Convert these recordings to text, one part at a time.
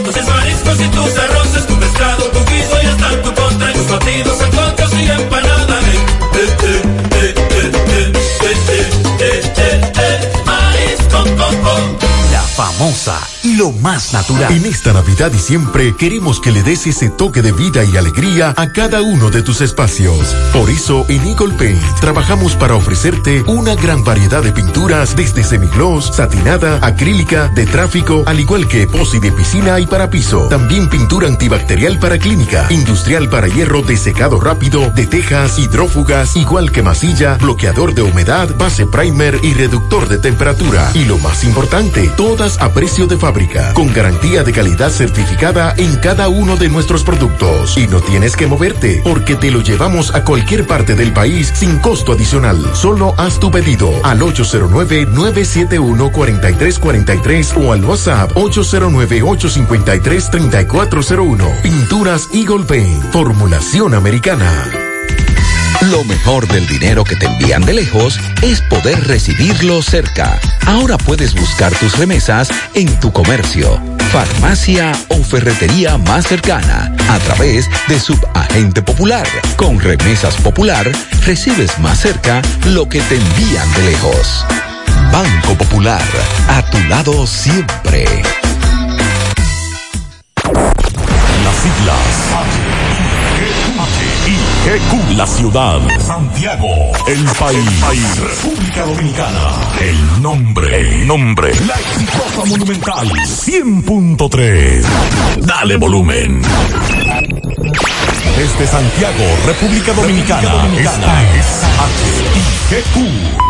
tus mariscos y tus arroces, lo más natural. En esta Navidad y siempre queremos que le des ese toque de vida y alegría a cada uno de tus espacios. Por eso en Eagle Paint trabajamos para ofrecerte una gran variedad de pinturas desde semigloss, satinada, acrílica, de tráfico, al igual que epoxi de piscina y para piso. También pintura antibacterial para clínica, industrial para hierro de secado rápido, de tejas, hidrófugas, igual que masilla, bloqueador de humedad, base primer y reductor de temperatura. Y lo más importante, todas a precio de fábrica, con garantía de calidad certificada en cada uno de nuestros productos. Y no tienes que moverte, porque te lo llevamos a cualquier parte del país sin costo adicional. Solo haz tu pedido al 809-971-4343 o al WhatsApp 809-853-3401. Pinturas Eagle Paint, formulación americana. Lo mejor del dinero que te envían de lejos es poder recibirlo cerca. Ahora puedes buscar tus remesas en tu comercio, farmacia o ferretería más cercana a través de Subagente Popular. Con Remesas Popular recibes más cerca lo que te envían de lejos. Banco Popular, a tu lado siempre. Las siglas H-I-G-Q. La ciudad. Santiago. El país. República Dominicana. El nombre. El nombre. La exitosa monumental. 100.3. Dale volumen. Desde Santiago, República Dominicana. Esta es HIGQ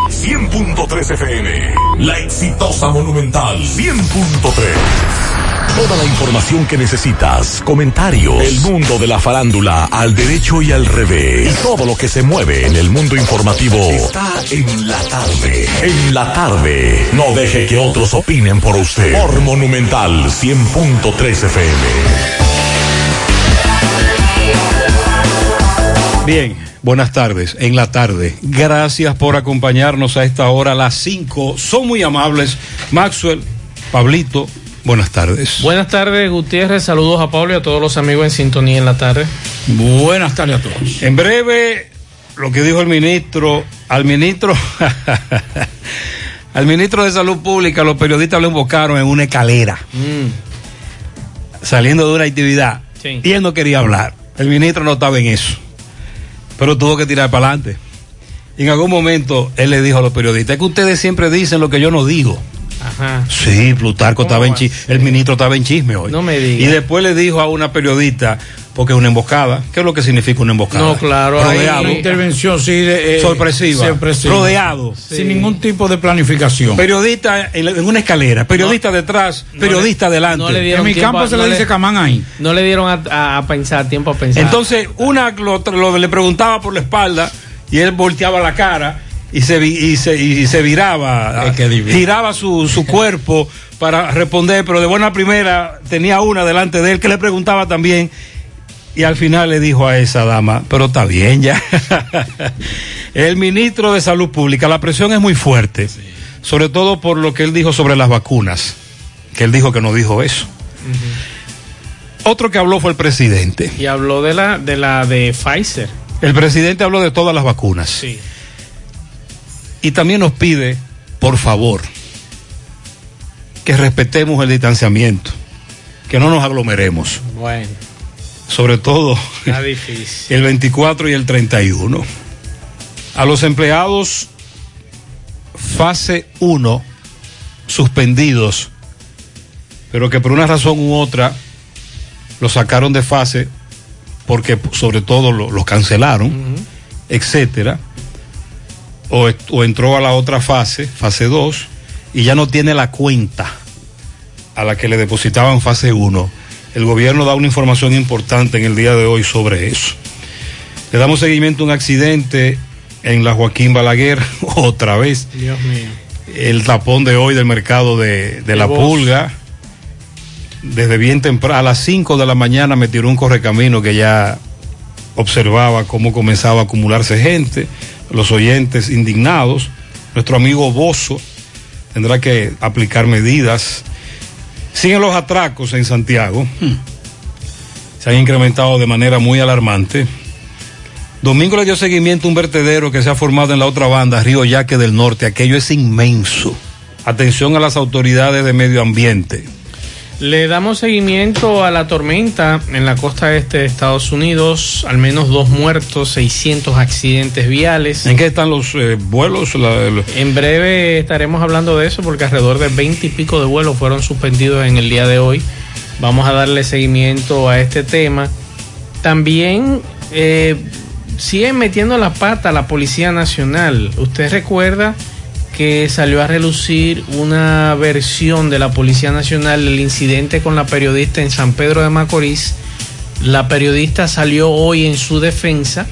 100.3 FM. La exitosa monumental 100.3. Toda la información que necesitas, comentarios, el mundo de la farándula al derecho y al revés, y todo lo que se mueve en el mundo informativo está en la tarde. En la tarde. No deje que otros opinen por usted. Por Monumental 100.3 FM. Bien, buenas tardes. En la tarde. Gracias por acompañarnos a esta hora, a las 5. Son muy amables. Maxwell, Pablito, buenas tardes. Buenas tardes, Gutiérrez. Saludos a Pablo y a todos los amigos en sintonía en la tarde. Buenas tardes a todos. En breve, lo que dijo el ministro, al ministro, al ministro de Salud Pública, los periodistas lo invocaron en una escalera, saliendo de una actividad. Sí. Y él no quería hablar. El ministro no estaba en eso. Pero tuvo que tirar para adelante. Y en algún momento él le dijo a los periodistas, es que ustedes siempre dicen lo que yo no digo. Ajá. Sí, Plutarco estaba en chisme, el ministro estaba en chisme hoy. No me digas. Y después le dijo a una periodista, porque es una emboscada, ¿qué es lo que significa una emboscada? No, claro, Rodeado. Una intervención, sí, de, eh, sorpresiva. sorpresiva. Rodeado. Sin ningún tipo de planificación. Periodista en, la- en una escalera, periodista detrás, periodista adelante. no le dieron en mi campo a- se no le le- dice camán ahí. No le dieron a, a- a pensar, tiempo a pensar. Entonces, una lo, lo- le preguntaba por la espalda y él volteaba la cara y se, vi- y se, y se viraba, Es que divino. giraba su, su cuerpo para responder, pero de buena primera tenía una delante de él que le preguntaba también y al final le dijo a esa dama, pero está bien ya. El ministro de Salud Pública, la presión es muy fuerte, sobre todo por lo que él dijo sobre las vacunas, que él dijo que no dijo eso. Otro que habló fue el presidente. Y habló de la de la de Pfizer. El presidente habló de todas las vacunas. Sí. Y también nos pide, por favor, que respetemos el distanciamiento, que no nos aglomeremos, Bueno, sobre todo está difícil. el 24 y el 31. A los empleados fase 1 suspendidos, pero que por una razón u otra los sacaron de fase porque sobre todo lo- los cancelaron, etcétera, o, entró a la otra fase, fase 2, y ya no tiene la cuenta a la que le depositaban fase 1. El gobierno da una información importante en el día de hoy sobre eso. Le damos seguimiento a un accidente en la Joaquín Balaguer, otra vez. Dios mío. El tapón de hoy del mercado de, de la pulga. Desde bien temprano, a las 5 de la mañana me tiró un correcamino que ya observaba cómo comenzaba a acumularse gente, los oyentes indignados. Nuestro amigo Bozo tendrá que aplicar medidas. Siguen los atracos en Santiago. Se han incrementado de manera muy alarmante. Domingo le dio seguimiento a un vertedero que se ha formado en la otra banda, Río Yaque del Norte. Aquello es inmenso. Atención a las autoridades de medio ambiente. Le damos seguimiento a la tormenta en la costa este de Estados Unidos, al menos dos muertos, 600 accidentes viales. ¿En qué están los eh, vuelos? La- En breve estaremos hablando de eso porque alrededor de 20 y pico de vuelos fueron suspendidos en el día de hoy. Vamos a darle seguimiento a este tema. También eh, siguen metiendo la pata a la Policía Nacional. Usted recuerda que salió a relucir una versión de la Policía Nacional del incidente con la periodista en San Pedro de Macorís. La periodista salió hoy en su defensa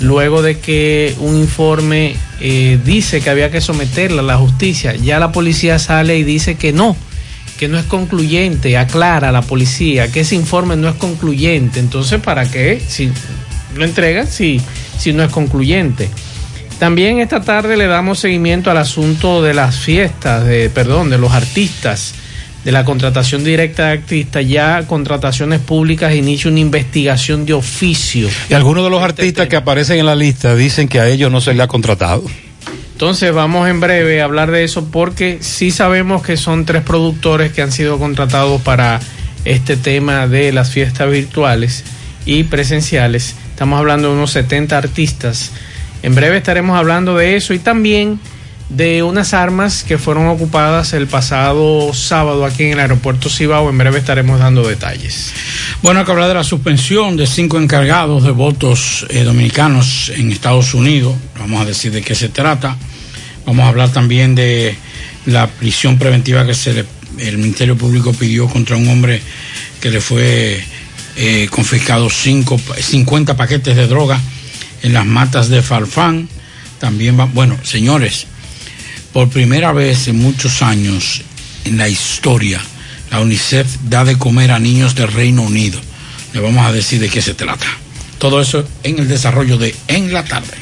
luego de que un informe eh, dice que había que someterla a la justicia. Ya la policía sale y dice que no, que no es concluyente, aclara a la policía que ese informe no es concluyente. Entonces, ¿para qué? Si lo entregan, si, si no es concluyente. También esta tarde le damos seguimiento al asunto de las fiestas, de, perdón, de los artistas, de la contratación directa de artistas. Ya contrataciones públicas inicia una investigación de oficio. Y algunos de los artistas que aparecen en la lista dicen que a ellos no se le ha contratado. Entonces vamos en breve a hablar de eso porque sí sabemos que son tres productores que han sido contratados para este tema de las fiestas virtuales y presenciales. Estamos hablando de unos 70 artistas. En breve estaremos hablando de eso y también de unas armas que fueron ocupadas el pasado sábado aquí en el aeropuerto Cibao. En breve estaremos dando detalles. Bueno, hay que hablar de la suspensión de cinco encargados de votos eh, dominicanos en Estados Unidos. Vamos a decir de qué se trata. Vamos a hablar también de la prisión preventiva que se le, el Ministerio Público pidió contra un hombre que le fue eh, confiscado cinco, 50 paquetes de droga en las matas de Farfán. También va, bueno, señores, por primera vez en muchos años en la historia, la UNICEF da de comer a niños del Reino Unido. Le vamos a decir de qué se trata. Todo eso en el desarrollo de En la tarde.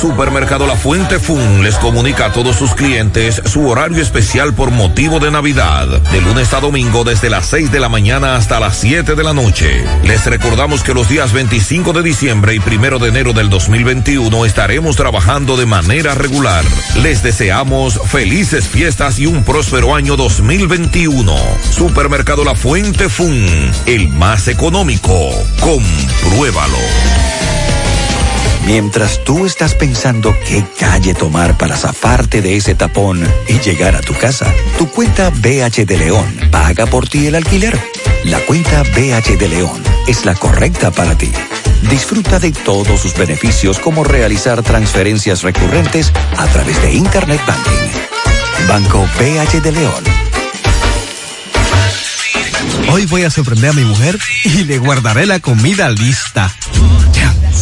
Supermercado La Fuente Fun les comunica a todos sus clientes su horario especial por motivo de Navidad, de lunes a domingo desde las 6 de la mañana hasta las 7 de la noche. Les recordamos que los días 25 de diciembre y 1 de enero del 2021 estaremos trabajando de manera regular. Les deseamos felices fiestas y un próspero año 2021. Supermercado La Fuente Fun, el más económico. Compruébalo. Mientras tú estás pensando qué calle tomar para zafarte de ese tapón y llegar a tu casa, tu cuenta BH de León paga por ti el alquiler. La cuenta BH de León es la correcta para ti. Disfruta de todos sus beneficios como realizar transferencias recurrentes a través de Internet Banking. Banco BH de León. Hoy voy a sorprender a mi mujer y le guardaré la comida lista.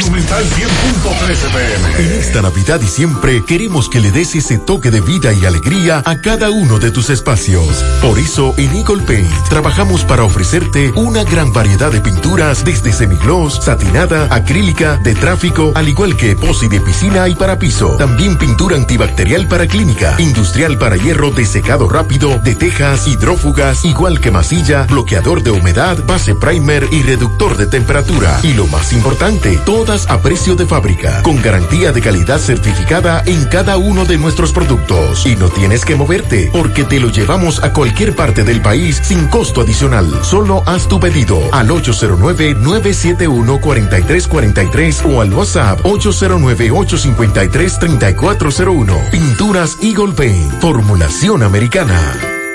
Monumental 100.13 pm. En esta Navidad y siempre queremos que le des ese toque de vida y alegría a cada uno de tus espacios. Por eso en Eagle Paint trabajamos para ofrecerte una gran variedad de pinturas desde semigloss, satinada, acrílica, de tráfico, al igual que epoxi de piscina y para piso. También pintura antibacterial para clínica, industrial para hierro de secado rápido, de tejas, hidrófugas, igual que masilla, bloqueador de humedad, base primer y reductor de temperatura. Y lo más importante, todas a precio de fábrica, con garantía de calidad certificada en cada uno de nuestros productos. Y no tienes que moverte, porque te lo llevamos a cualquier parte del país sin costo adicional. Solo haz tu pedido al 809-971-4343 o al WhatsApp 809-853-3401. Pinturas Eagle Paint, formulación americana.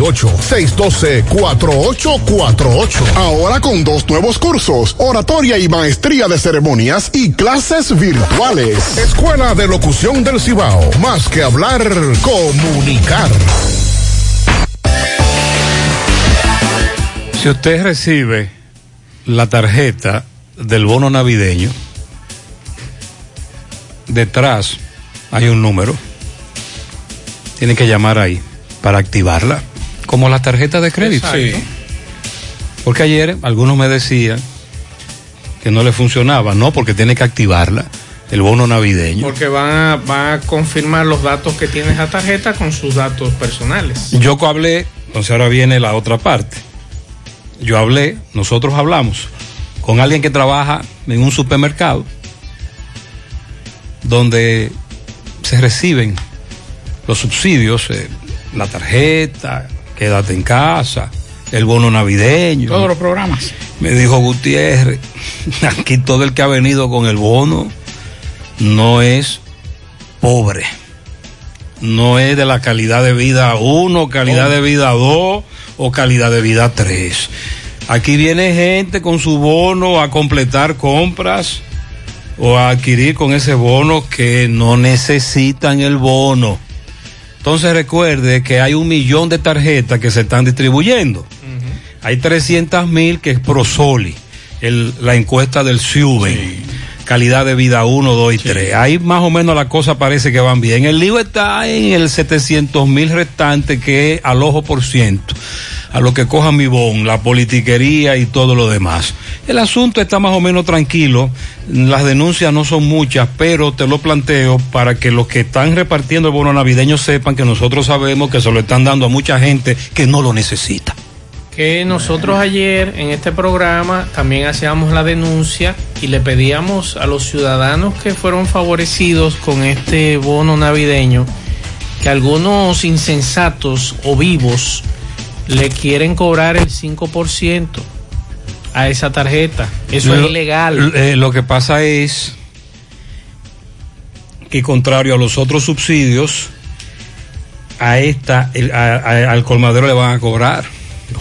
612-4848. Ahora con dos nuevos cursos, oratoria y maestría de ceremonias y clases virtuales. Escuela de Locución del Cibao. Más que hablar, comunicar. Si usted recibe la tarjeta del bono navideño, detrás hay un número. Tiene que llamar ahí para activarla como la tarjeta de crédito. Sí. Porque ayer algunos me decían que no le funcionaba, no, porque tiene que activarla, el bono navideño. Porque van a, van a confirmar los datos que tiene esa tarjeta con sus datos personales. Yo hablé, entonces ahora viene la otra parte. Yo hablé, nosotros hablamos con alguien que trabaja en un supermercado donde se reciben los subsidios, eh, la tarjeta, quédate en casa, el bono navideño. Todos los programas. Me dijo Gutiérrez, aquí todo el que ha venido con el bono no es pobre, no es de la calidad de vida 1, calidad de vida 2 o calidad de vida 3. Aquí viene gente con su bono a completar compras o a adquirir con ese bono que no necesitan el bono. Entonces recuerde que hay un millón de tarjetas que se están distribuyendo. Hay 300 mil que es Prosoli, el, la encuesta del SUBE. Calidad de vida 1, 2 y 3. Ahí más o menos la cosa parece que van bien. El lío está en el 700 mil restante que es al ojo por ciento. A lo que coja mi bon, la politiquería y todo lo demás. El asunto está más o menos tranquilo. Las denuncias no son muchas, pero te lo planteo para que los que están repartiendo el bono navideño sepan que nosotros sabemos que se lo están dando a mucha gente que no lo necesita. Que nosotros ayer en este programa también hacíamos la denuncia y le pedíamos a los ciudadanos que fueron favorecidos con este bono navideño que algunos insensatos o vivos le quieren cobrar el 5% a esa tarjeta. Eso Lo- es ilegal. eh, lo que pasa es que contrario a los otros subsidios, a esta, el- a- a- al colmadero le van a cobrar.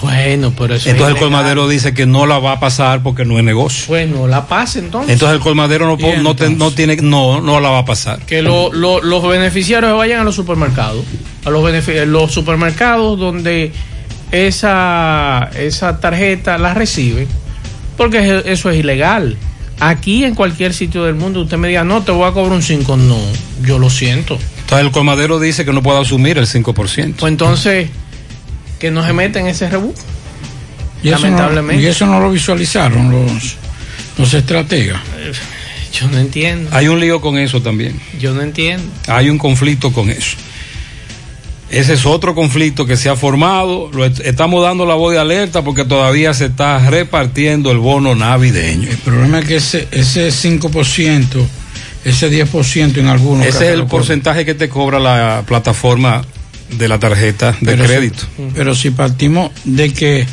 Bueno, pero eso es Entonces el colmadero dice que no la va a pasar porque no es negocio. Bueno, la paz entonces. Entonces el colmadero no, po- ¿Y no, te- no tiene, no, no la va a pasar. que lo- lo- los beneficiarios vayan a los supermercados, a los supermercados donde esa, esa tarjeta la reciben, porque es- eso es ilegal. Aquí en cualquier sitio del mundo usted me diga, no, te voy a cobrar un 5, no, yo lo siento. Entonces el colmadero dice que no puede asumir el 5%. Pues entonces, que no se meten en ese rebú. Y eso, no, Lamentablemente. y eso no lo visualizaron los, los estrategas. Yo no entiendo. Hay un lío con eso también. Yo no entiendo. Hay un conflicto con eso. Ese es otro conflicto que se ha formado. Lo est- estamos dando la voz de alerta porque todavía se está repartiendo el bono navideño. El problema es que ese, ese 5%, ese 10% en algunos Ese es el porcentaje que te cobra la plataforma de la tarjeta de Pero si- crédito. pero si partimos de que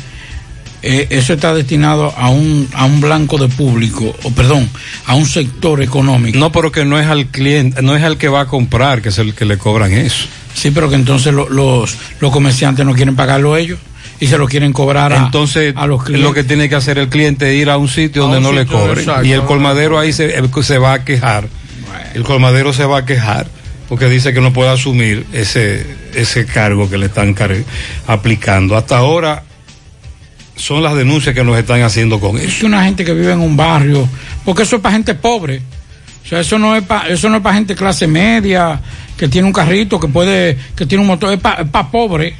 eh, eso está destinado a un, a un blanco de público, o perdón, a un sector económico. No, pero que no es al cliente, no es al que va a comprar que es el que le cobran eso. Sí, pero que entonces lo- los, los comerciantes no quieren pagarlo ellos y se lo quieren cobrar a, Entonces, a los clientes. lo que tiene que hacer el cliente es ir a un sitio A donde un no le exacto. Y el colmadero ahí se, se va a quejar. El colmadero se va a quejar porque dice que no puede asumir ese, ese cargo que le están aplicando. Hasta ahora son las denuncias que nos están haciendo con Es eso. que una gente que vive en un barrio, porque eso es para gente pobre. O sea, eso no es para eso no es para gente clase media que tiene un carrito, que puede que tiene un motor, es para pobre.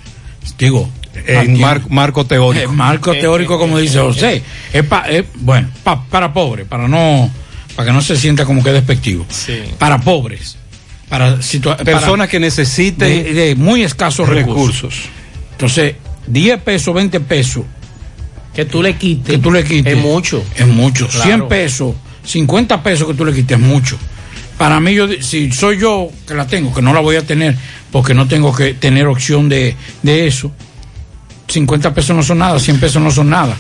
Digo, En pa- mar- marco teórico. Eh, marco teórico como dice José. Es pa- es, bueno, pa- para pobre, para no para que no se sienta como que despectivo. Para pobres, para Personas para- que necesiten de, de muy escasos recursos. recursos. Entonces, 10 pesos, 20 pesos Que tú le quites. que tú le quites. Es mucho. Es mucho. Claro. 100 pesos, 50 pesos que tú le quites es mucho. Para mí, yo, si soy yo que la tengo, que no la voy a tener porque no tengo que tener opción de, de eso, 50 pesos no son nada, 100 pesos no son nada.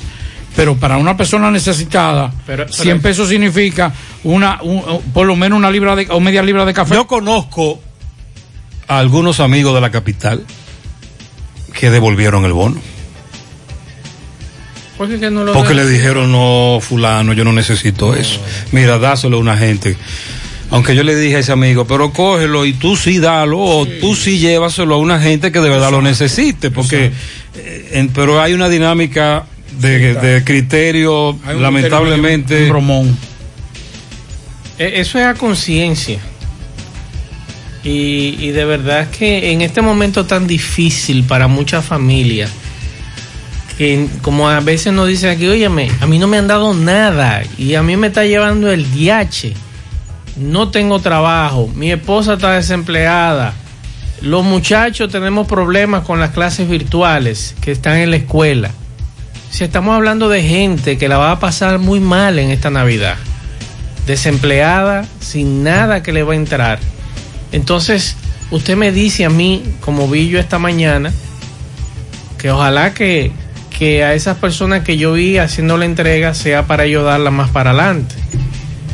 Pero para una persona necesitada, Pero- pero- 100 pesos significa una, un- por lo menos una libra de, o media libra de café. Yo conozco a algunos amigos de la capital que devolvieron el bono. ¿Por qué que no lo Porque le dijeron, no, fulano, yo no necesito eso. Mira, dáselo a una gente. Aunque yo le dije a ese amigo, pero cógelo y tú sí dalo, o tú sí llévaselo a una gente que de verdad lo necesite, porque, eh, en- pero hay una dinámica de, de criterio, Hay un lamentablemente. un bromón. Eh, Eso es a conciencia. Y, y de verdad que en este momento tan difícil para muchas familias, que como a veces nos dicen aquí, óyeme, a mí no me han dado nada y a mí me está llevando el diache, no tengo trabajo, mi esposa está desempleada, los muchachos tenemos problemas con las clases virtuales que están en la escuela. Si estamos hablando de gente que la va a pasar muy mal en esta Navidad desempleada, sin nada que le va a entrar. Entonces, usted me dice a mí, como vi yo esta mañana, que ojalá que, que a esas personas que yo vi haciendo la entrega sea para ayudarla más para adelante.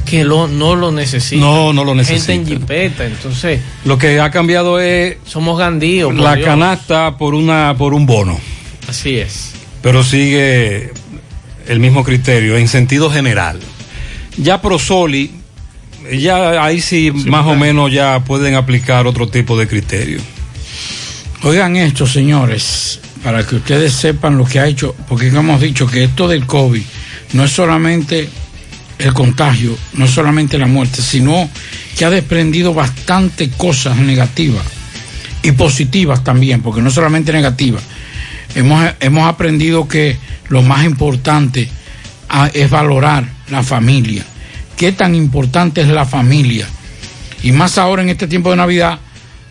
Que lo, no lo necesita. No, no lo Gente en jipeta, entonces Lo que ha cambiado es somos gandíos. la Dios. canasta por una por un bono, Así es. pero sigue el mismo criterio en sentido general. Ya Prosoli, ya ahí sí, más o menos ya pueden aplicar otro tipo de criterio. Oigan esto, señores, para que ustedes sepan lo que ha hecho, porque hemos dicho que esto del COVID no es solamente el contagio, no es solamente la muerte, sino que ha desprendido bastante cosas negativas y positivas también, porque no solamente negativas. Hemos, hemos aprendido que lo más importante ah, es valorar la familia. ¿Qué tan importante es la familia? Y más ahora en este tiempo de Navidad,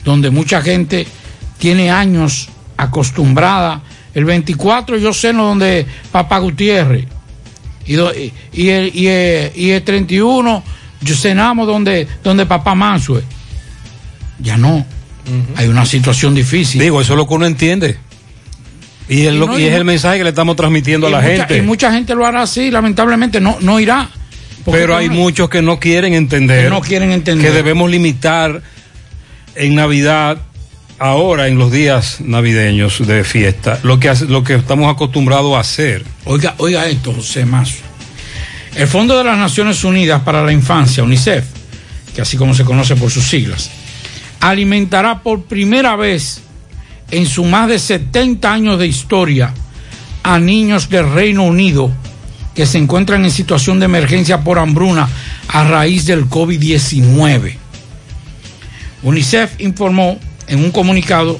donde mucha gente tiene años acostumbrada. El 24 yo ceno donde Papá Gutiérrez. Y, do- y, y el, y, el, y el 31 yo cenamos donde, donde Papá Mansue. Ya no. Hay una situación difícil. Digo, eso es lo que uno entiende. Y, es, Y lo- no, y es el mensaje que le estamos transmitiendo a la mucha- gente. Y mucha gente lo hará así, lamentablemente no, no irá. Porque Pero hay no- muchos que no quieren entender. Que no quieren entender. Que debemos limitar en Navidad, ahora en los días navideños de fiesta, lo que, lo que estamos acostumbrados a hacer. Oiga, oiga esto, José Mazo. El Fondo de las Naciones Unidas para la Infancia, UNICEF, que así como se conoce por sus siglas, alimentará por primera vez en su más de 70 años de historia a niños del Reino Unido que se encuentran en situación de emergencia por hambruna a raíz del COVID-19. UNICEF informó en un comunicado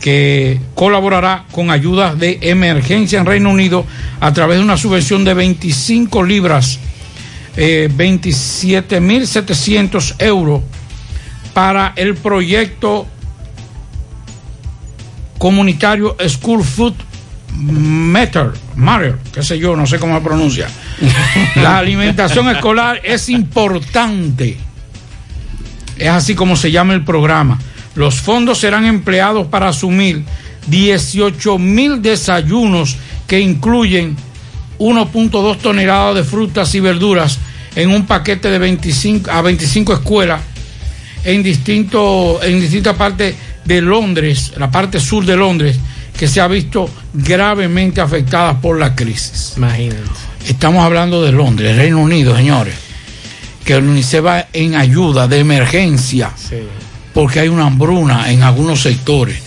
que colaborará con ayudas de emergencia en Reino Unido a través de una subvención de 25 libras, eh, 27.700 euros para el proyecto comunitario School Food Matter, Matter, qué sé yo, no sé cómo se pronuncia. La alimentación escolar es importante. Es así como se llama el programa. Los fondos serán empleados para asumir 18 mil desayunos que incluyen 1.2 toneladas de frutas y verduras en un paquete de 25 a 25 escuelas en, distinto, en distintas partes de Londres, la parte sur de Londres, que se ha visto gravemente afectada por la crisis. Imagínate. Estamos hablando de Londres, Reino Unido, señores, que el UNICEF va en ayuda de emergencia Sí. Porque hay una hambruna en algunos sectores.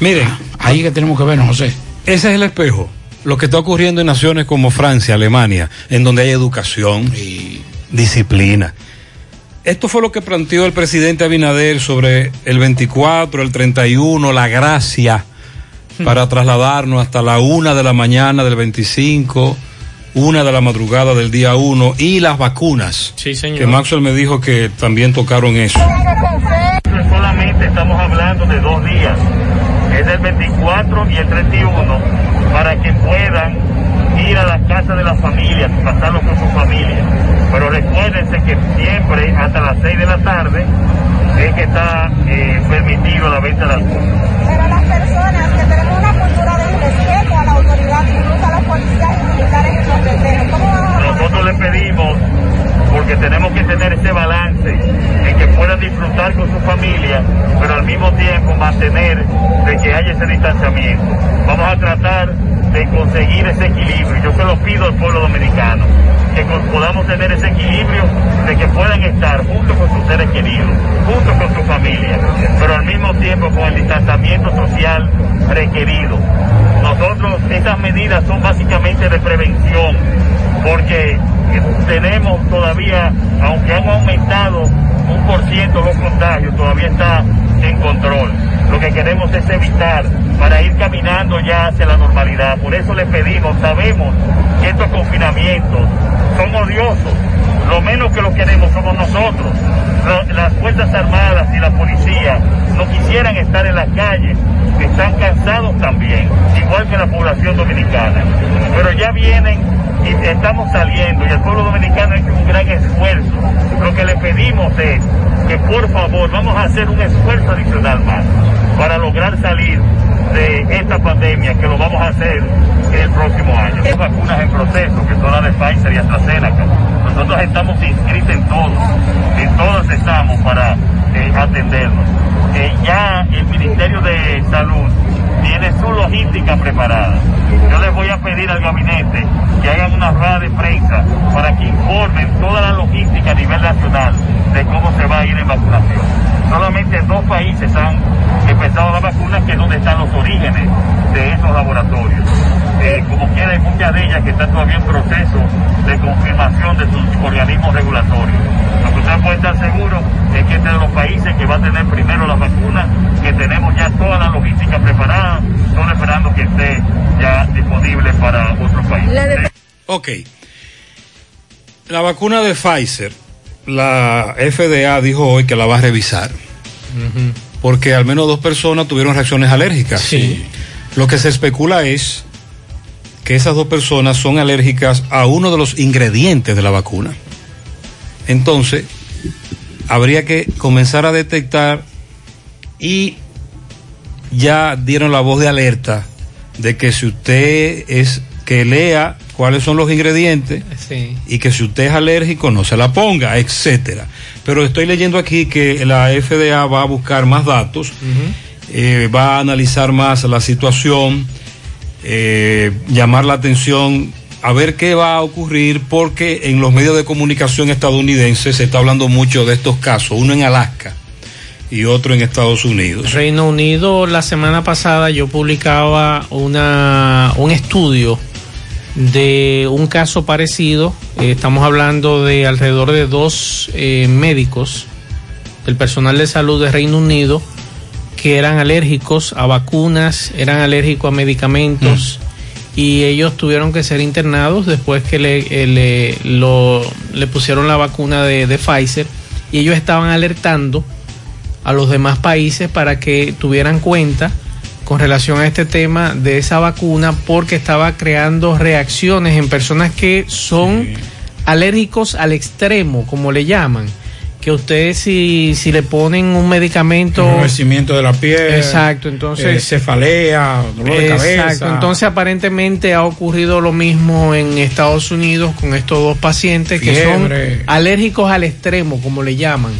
Miren, Ahí que tenemos que vernos, José. ese es el espejo. Lo que está ocurriendo en naciones como Francia, Alemania, en donde hay educación y disciplina. Esto fue lo que planteó el presidente Abinader sobre el 24, el 31, la gracia para trasladarnos hasta la una de la mañana del 25, una de la madrugada del día 1 y las vacunas. Sí, señor. Que Maxwell me dijo que también tocaron eso. Estamos hablando de dos días, es el 24 y el 31, para que puedan ir a la casa de las familias pasarlo con su familia. Pero recuérdense que siempre hasta las 6 de la tarde es que está eh, permitido la venta de alcohol. Pero las personas que tenemos una cultura de respeto a la autoridad, incluso a los policías y militares ¿cómo vamos a Nosotros le pedimos, porque tenemos que tener ese balance en que puedan disfrutar con su familia, pero al mismo tiempo mantener de que haya ese distanciamiento. Vamos a tratar de conseguir ese equilibrio. Yo se lo pido al pueblo dominicano, que podamos tener ese equilibrio de que puedan estar junto con sus seres queridos, junto con su familia, pero al mismo tiempo con el distanciamiento social requerido. Nosotros, estas medidas son básicamente de prevención, porque eh, tenemos todavía, aunque han aumentado un por ciento los contagios, todavía está en control. Lo que queremos es evitar para ir caminando ya hacia la normalidad. Por eso le pedimos, sabemos que estos confinamientos son odiosos. Lo menos que lo queremos somos nosotros. Las Fuerzas Armadas y la policía no quisieran estar en las calles, están cansados también, igual que la población dominicana. Pero ya vienen y estamos saliendo y el pueblo dominicano ha hecho un gran esfuerzo. Lo que le pedimos es que por favor vamos a hacer un esfuerzo adicional más para lograr salir de esta pandemia, que lo vamos a hacer el próximo año. Hay vacunas en proceso, que son las de Pfizer y AstraZeneca. Nosotros estamos inscritos en todos, en todas estamos para eh, atendernos. Ya el Ministerio de Salud tiene su logística preparada. Yo les voy a pedir al gabinete que hagan una rueda de prensa para que informen toda la logística a nivel nacional de cómo se va a ir en vacunación. Solamente dos países han empezado la vacuna, que es donde están los orígenes de esos laboratorios. Eh, como quiera, hay muchas de ellas que están todavía en proceso de confirmación de sus organismos regulatorios. Usted puede estar seguro es que este es de los países que va a tener primero la vacuna, que tenemos ya toda la logística preparada, solo esperando que esté ya disponible para otros países. Ok. La vacuna de Pfizer, la FDA dijo hoy que la va a revisar. Porque al menos dos personas tuvieron reacciones alérgicas. Sí. Lo que se especula es que esas dos personas son alérgicas a uno de los ingredientes de la vacuna. Entonces, habría que comenzar a detectar y ya dieron la voz de alerta de que si usted es que lea cuáles son los ingredientes Sí. y que si usted es alérgico no se la ponga, etcétera. Pero estoy leyendo aquí que la FDA va a buscar más datos, eh, va a analizar más la situación, eh, llamar la atención, a ver qué va a ocurrir, porque en los medios de comunicación estadounidenses se está hablando mucho de estos casos, uno en Alaska y otro en Estados Unidos. Reino Unido, la semana pasada yo publicaba una, un estudio de un caso parecido. Eh, estamos hablando de alrededor de dos eh, médicos del personal de salud de Reino Unido que eran alérgicos a vacunas, eran alérgicos a medicamentos y ellos tuvieron que ser internados después que le, eh, le, lo- le pusieron la vacuna de, de Pfizer y ellos estaban alertando a los demás países para que tuvieran cuenta con relación a este tema de esa vacuna porque estaba creando reacciones en personas que son alérgicos al extremo, como le llaman. Que ustedes si, si le ponen un medicamento... Enrojecimiento de la piel. Exacto, entonces... eh, cefalea, dolor de Exacto, cabeza. entonces aparentemente ha ocurrido lo mismo en Estados Unidos con estos dos pacientes que son alérgicos al extremo, como le llaman,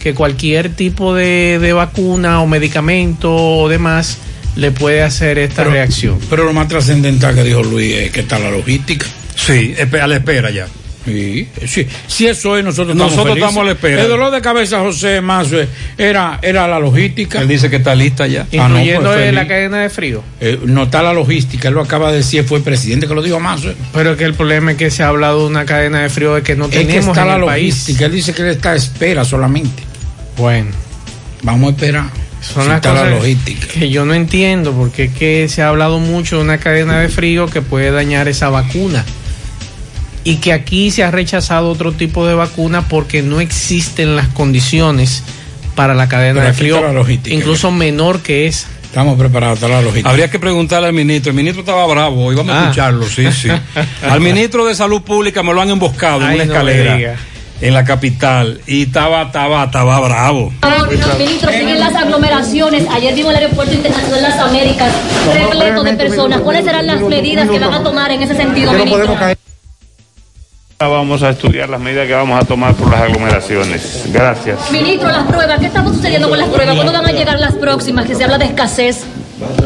que cualquier tipo de, de vacuna o medicamento o demás le puede hacer esta Pero- reacción. Pero lo más trascendental que dijo Luis es que está la logística. Sí, a la espera ya. Sí, sí, sí, eso es, nosotros estamos Nosotros felices. estamos a la espera. El dolor de cabeza, José Mazo, era, era la logística. Él dice que está lista ya. Ah, no, Incluyendo pues, la cadena de frío. Eh, no está la logística, él lo acaba de decir, fue el presidente que lo dijo Mazo. Pero que el problema es que se ha hablado de una cadena de frío de que no Es que tenemos está en la el país. logística, él dice que él está a espera solamente. Bueno. Vamos a esperar. Son Si las está la cosas logística. que yo no entiendo porque es que se ha hablado mucho de una cadena de frío que puede dañar esa vacuna y que aquí se ha rechazado otro tipo de vacuna porque no existen las condiciones para la cadena Pero de frío, incluso menor que esa. Estamos preparados, está la logística. Habría que preguntarle al ministro. El ministro estaba bravo, hoy vamos a Ah. escucharlo, sí, sí. Al ministro de Salud Pública me lo han emboscado Ay, en una no escalera en la capital y estaba, estaba, estaba bravo. Ministro, siguen las aglomeraciones. Ayer vimos el aeropuerto internacional Las Américas repleto de personas. ¿Cuáles serán las medidas que van a tomar en ese sentido, ministro? Vamos a estudiar las medidas que vamos a tomar por las aglomeraciones. Gracias. Ministro, las pruebas, ¿qué está sucediendo con las pruebas? ¿Cuándo van a llegar las próximas? Que se habla de escasez.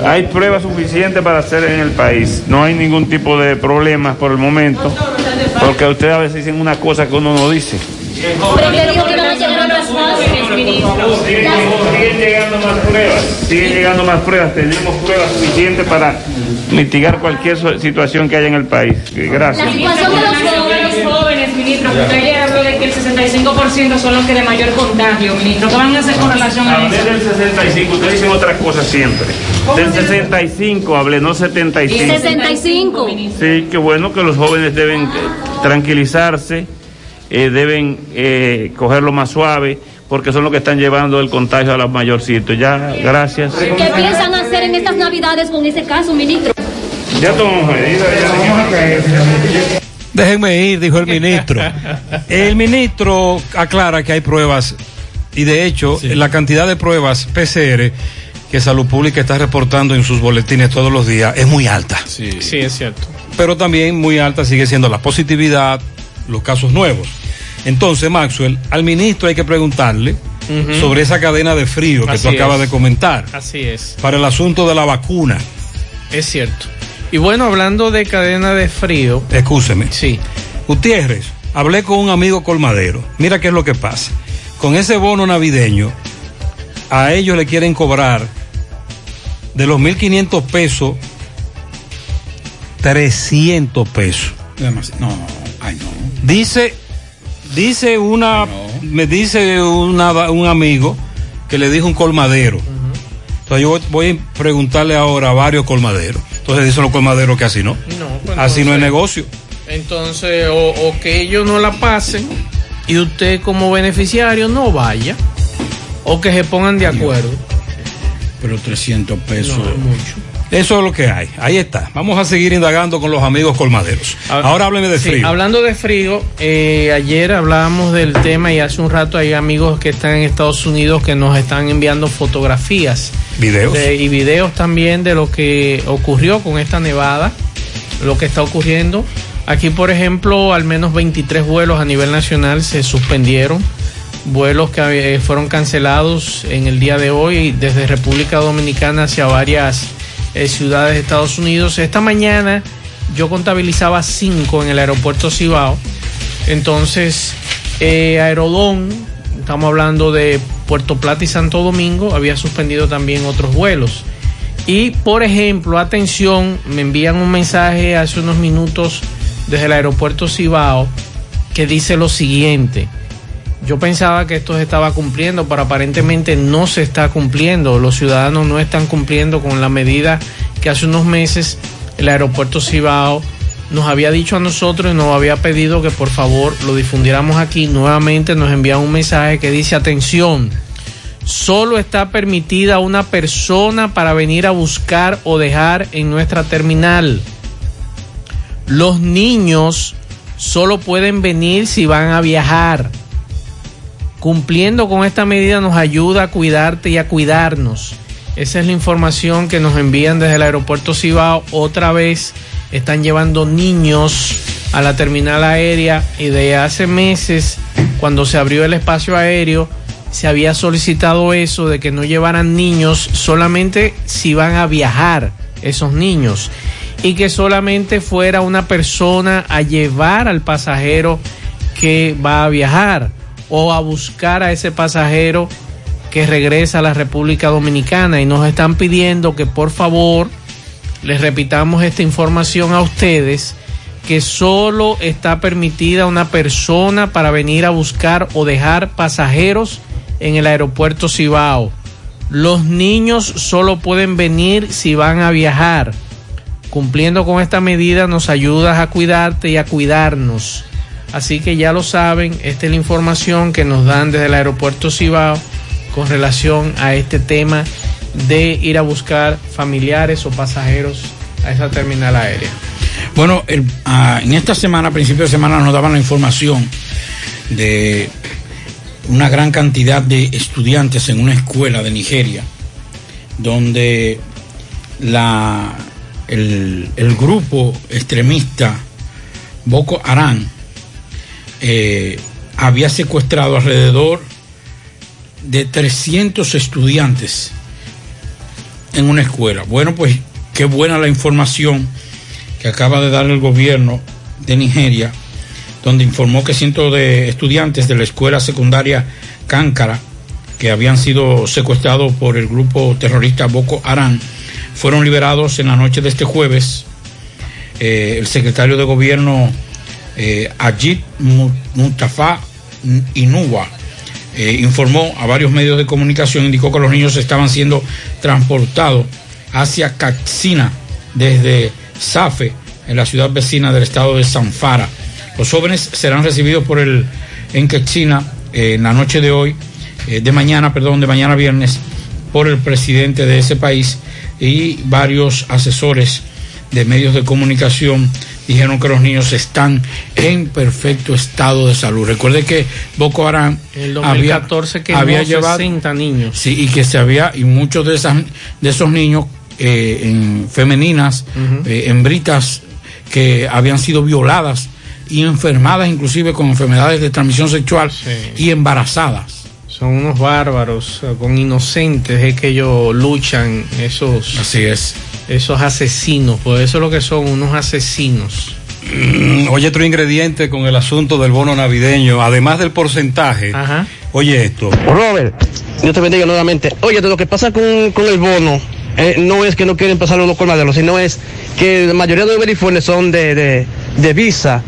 Hay pruebas suficientes para hacer en el país. No hay ningún tipo de problemas por el momento, porque ustedes a veces dicen una cosa que uno no dice. Pero que iban a llegar ministro. Siguen llegando más pruebas, siguen llegando más pruebas. Tenemos pruebas suficientes para mitigar cualquier situación que haya en el país. Gracias. La situación de los ministro, que usted ayer habló de que el 65% son los que de mayor contagio, ministro. ¿Qué van a hacer con relación a Hablé eso? del 65, ustedes dicen otras cosas siempre. Del 65 hablé, no 75. 65. Sí, qué bueno que los jóvenes deben eh, tranquilizarse, eh, deben eh, cogerlo más suave, porque son los que están llevando el contagio a los mayorcitos. Ya, gracias. ¿Qué piensan hacer en estas navidades con ese caso, ministro? Ya tomamos medidas. ya. Déjenme ir, dijo el ministro. El ministro aclara que hay pruebas y de hecho la cantidad de pruebas PCR que Salud Pública está reportando en sus boletines todos los días es muy alta. Sí, es cierto. Pero también muy alta sigue siendo la positividad, los casos nuevos. Entonces, Maxwell, al ministro hay que preguntarle sobre esa cadena de frío que Así tú acabas es. de comentar Así es. para el asunto de la vacuna. Es cierto. Y bueno, hablando de cadena de frío. Escúcheme. Sí. Gutiérrez, hablé con un amigo colmadero. Mira qué es lo que pasa. Con ese bono navideño, a ellos le quieren cobrar de los 1.500 pesos, 300 pesos. No, ay no. Dice, dice una, me dice una- un amigo que le dijo un colmadero. Entonces yo voy- a preguntarle ahora a varios colmaderos. Entonces dicen los colmaderos que así no. No, pues así no es negocio. Entonces, o, o que ellos no la pasen y usted como beneficiario no vaya. O que se pongan de acuerdo. Pero 300 pesos. No, es mucho. Eso es lo que hay. Ahí está. Vamos a seguir indagando con los amigos colmaderos. Ahora hábleme de Sí, frío. hablando de frío, eh, ayer hablábamos del tema y hace un rato hay amigos que están en Estados Unidos que nos están enviando fotografías Videos. de- y videos también de lo que ocurrió con esta nevada, lo que está ocurriendo. Aquí, por ejemplo, al menos 23 vuelos a nivel nacional se suspendieron, vuelos que eh, fueron cancelados en el día de hoy desde República Dominicana hacia varias eh, ciudades de Estados Unidos. Esta mañana yo contabilizaba cinco en el aeropuerto Cibao. Entonces, eh, Aerodón, estamos hablando de Puerto Plata y Santo Domingo, había suspendido también otros vuelos. Y, por ejemplo, atención, me envían un mensaje hace unos minutos desde el aeropuerto Cibao que dice lo siguiente. Yo pensaba que esto se estaba cumpliendo, pero aparentemente no se está cumpliendo. Los ciudadanos no están cumpliendo con la medida que hace unos meses el aeropuerto Cibao nos había dicho a nosotros y nos había pedido que por favor lo difundiéramos aquí. Nuevamente nos envían un mensaje que dice atención. solo está permitida una persona para venir a buscar o dejar en nuestra terminal. Los niños solo pueden venir si van a viajar. Cumpliendo con esta medida nos ayuda a cuidarte y a cuidarnos. Esa es la información que nos envían desde el aeropuerto Cibao. Otra vez están llevando niños a la terminal aérea y de hace meses, cuando se abrió el espacio aéreo, se había solicitado eso de que no llevaran niños solamente si van a viajar esos niños y que solamente fuera una persona a llevar al pasajero que va a viajar o a buscar a ese pasajero que regresa a la República Dominicana y nos están pidiendo que por favor les repitamos esta información a ustedes que solo está permitida una persona para venir a buscar o dejar pasajeros en el aeropuerto Cibao. Los niños solo pueden venir si van a viajar. Cumpliendo con esta medida nos ayudas a cuidarte y a cuidarnos. Así que ya lo saben, esta es la información que nos dan desde el aeropuerto Cibao con relación a este tema de ir a buscar familiares o pasajeros a esa terminal aérea. Bueno, ah, en esta semana, a principios de semana, nos daban la información de una gran cantidad de estudiantes en una escuela de Nigeria, donde la, el, el grupo extremista Boko Haram eh, había secuestrado alrededor de 300 estudiantes en una escuela. Bueno, pues qué buena la información que acaba de dar el gobierno de Nigeria, donde informó que cientos de estudiantes de la escuela secundaria Cánkara, que habían sido secuestrados por el grupo terrorista Boko Haram, fueron liberados en la noche de este jueves. Eh, el secretario de gobierno eh, Ajit Mu- Mustafa eh, informó a varios medios de comunicación, indicó que los niños estaban siendo transportados hacia Katsina desde Safe, en la ciudad vecina del estado de Zamfara. Los jóvenes serán recibidos por el en Katsina eh, en la noche de hoy, eh, de mañana, perdón, de mañana viernes, por el presidente de ese país y varios asesores de medios de comunicación dijeron que los niños están en perfecto estado de salud. Recuerde que Boko Haram En el 2014 quemó había llevado 60 niños. Sí, y que se había, y muchos de, esas, de esos niños eh, en femeninas, eh, hembritas que habían sido violadas y enfermadas inclusive con enfermedades de transmisión sexual y embarazadas. Son unos bárbaros, eh, con inocentes es que ellos luchan, esos, Así es. Esos asesinos, por eso es lo que son, unos asesinos. Mm, Oye, otro ingrediente con el asunto del bono navideño, además del porcentaje. Oye esto. Robert, Dios te bendiga nuevamente. Oye, de lo que pasa con, con el bono, eh, no es que no quieren pasarlo los colmaderos, sino es que la mayoría de los verifones son de, de, de Visa,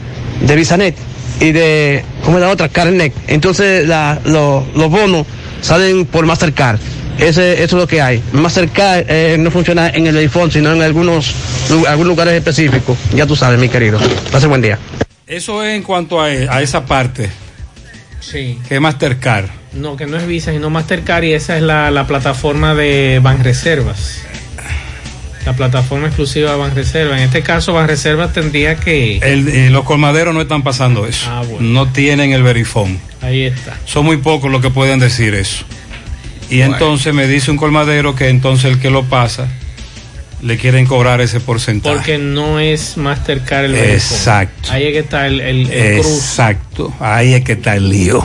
de VisaNet y de, ¿cómo es la otra? Carnet. Entonces la- lo- los bonos salen por Mastercard. Ese, eso es lo que hay. Mastercard eh, no funciona en el iPhone, sino en algunos, lu- algunos lugares específicos. Ya tú sabes, mi querido. Pase buen día. Eso es en cuanto a, a esa parte, Sí. que es Mastercard. No, que no es Visa, sino Mastercard y esa es la, la plataforma de Banreservas. La plataforma exclusiva de Banreservas. En este caso, Banreservas tendría que... El- eh, los colmaderos no están pasando eso. Ah, bueno. No tienen el verifón. Ahí está. Son muy pocos los que pueden decir eso. Y Bueno. entonces me dice un colmadero que entonces el que lo pasa le quieren cobrar ese porcentaje. Porque no es Mastercard el. Exacto. Ahí es que está el, el, el cruz. Exacto. Ahí es que está el lío.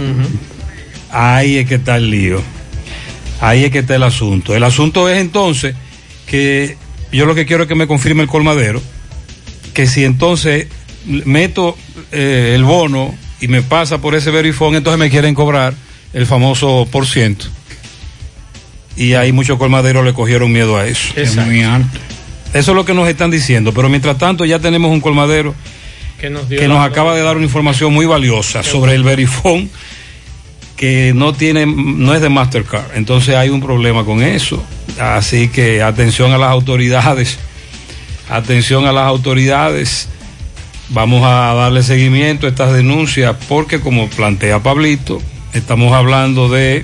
Ahí es que está el lío. Ahí es que está el asunto. El asunto es entonces que yo lo que quiero es que me confirme el colmadero que si entonces meto eh, el bono y me pasa por ese verifón, entonces me quieren cobrar el famoso por ciento. Y ahí muchos colmaderos le cogieron miedo a eso. Es muy alto. Eso es lo que nos están diciendo, pero mientras tanto ya tenemos un colmadero Que nos, dio que nos acaba de dar una información muy valiosa sobre el verifón que no tiene no es de Mastercard. Entonces hay un problema con eso. Así que atención a las autoridades atención a las autoridades. Vamos a darle seguimiento a estas denuncias porque como plantea Pablito estamos hablando de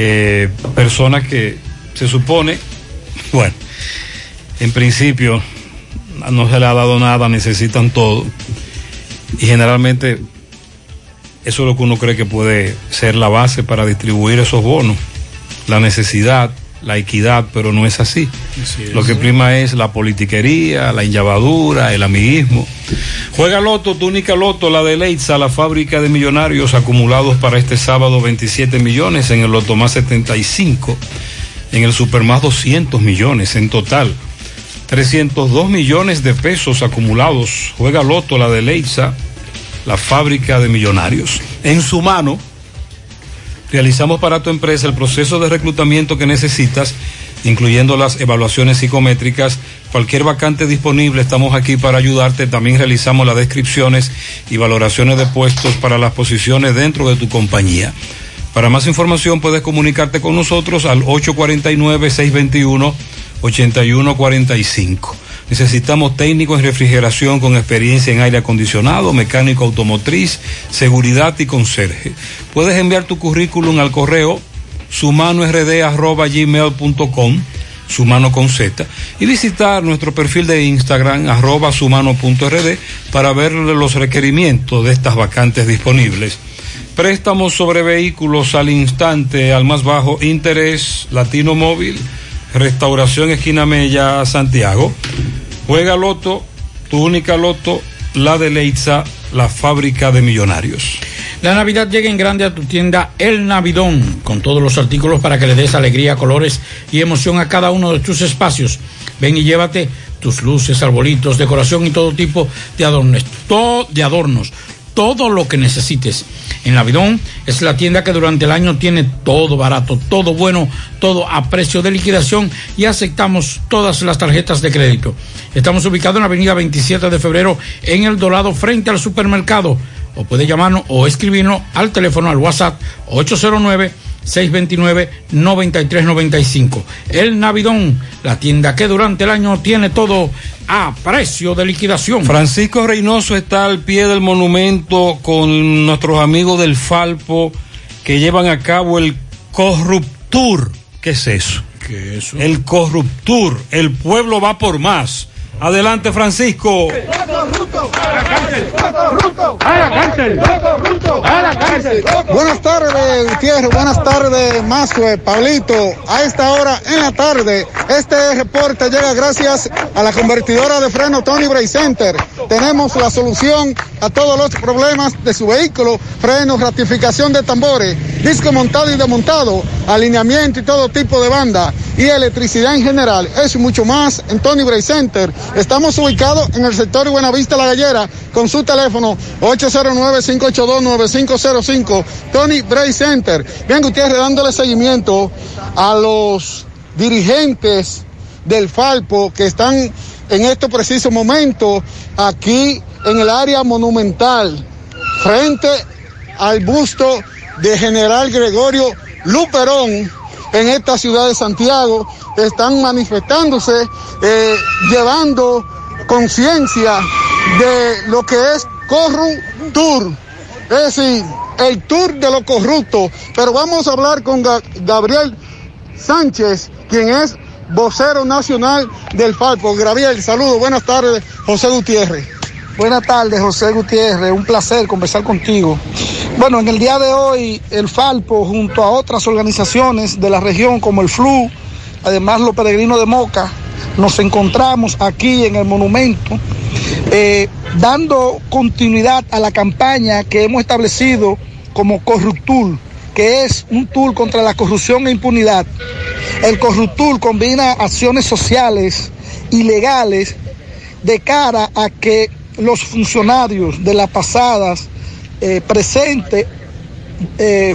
eh, personas que se supone, bueno, en principio no se le ha dado nada, necesitan todo. Y generalmente eso es lo que uno cree que puede ser la base para distribuir esos bonos. La necesidad, la equidad, pero no es así. Lo que prima es la politiquería, la inllavadura, el amiguismo. Juega Loto, túnica Loto, la de Leitza, la fábrica de millonarios acumulados para este sábado 27 millones, en el Loto más 75, en el Super más 200 millones en total. 302 millones de pesos acumulados. Juega Loto, la de Leitza, la fábrica de millonarios. En su mano, realizamos para tu empresa el proceso de reclutamiento que necesitas, incluyendo las evaluaciones psicométricas. Cualquier vacante disponible, estamos aquí para ayudarte. También realizamos las descripciones y valoraciones de puestos para las posiciones dentro de tu compañía. Para más información puedes comunicarte con nosotros al 849-621-8145. Necesitamos técnicos en refrigeración con experiencia en aire acondicionado, mecánico automotriz, seguridad y conserje. Puedes enviar tu currículum al correo sumanord.gmail.com sumano con Z y visitar nuestro perfil de Instagram arroba sumano.rd para ver los requerimientos de estas vacantes disponibles. Préstamos sobre vehículos al instante, al más bajo interés, Latino Móvil, Restauración Esquina Mella, Santiago. Juega Loto, tu única Loto, la de Leitza, la fábrica de millonarios. La Navidad llega en grande a tu tienda El Navidón, con todos los artículos para que le des alegría, colores y emoción a cada uno de tus espacios. Ven y llévate tus luces, arbolitos, decoración y todo tipo de adornos. Todo de adornos todo lo que necesites. En Navidón es la tienda que durante el año tiene todo barato, todo bueno, todo a precio de liquidación y aceptamos todas las tarjetas de crédito. Estamos ubicados en la avenida 27 de febrero en El Dorado frente al supermercado. O puede llamarnos o escribirnos al teléfono al WhatsApp 809 629-9395. El Navidón, la tienda que durante el año tiene todo a precio de liquidación. Francisco Reynoso está al pie del monumento con nuestros amigos del Falpo que llevan a cabo el Corruptur. ¿Qué es eso? ¿Qué es eso? El Corruptur. El pueblo va por más. Adelante, Francisco. Buenas tardes, Gutiérrez. Buenas tardes, Mazue, Pablito. A esta hora en la tarde, este reporte llega gracias a la convertidora de freno Tony Bray Center. Tenemos la solución a todos los problemas de su vehículo, frenos, ratificación de tambores, disco montado y desmontado, alineamiento y todo tipo de banda y electricidad en general. Eso y mucho más en Tony Bray Center. Estamos ubicados en el sector Buenavista La Gallera con su teléfono 809-582-9505. Tony Bray Center. Bien, Gutiérrez, dándole seguimiento a los dirigentes del Falpo que están en este preciso momento aquí en el área monumental, frente al busto de General Gregorio Luperón en esta ciudad de Santiago, están manifestándose, eh, llevando conciencia de lo que es Corruptur, es decir, el tour de lo corrupto. Pero vamos a hablar con Ga- Gabriel Sánchez, quien es vocero nacional del Falpo. Gabriel, saludos, buenas tardes, José Gutiérrez. Buenas tardes, José Gutiérrez. Un placer conversar contigo. Bueno, en el día de hoy, el Falpo, junto a otras organizaciones de la región como el FLU, además los peregrinos de Moca, nos encontramos aquí en el monumento, eh, dando continuidad a la campaña que hemos establecido como Corruptur, que es un tour contra la corrupción e impunidad. El Corruptur combina acciones sociales y legales de cara a que los funcionarios de las pasadas, eh, presente eh,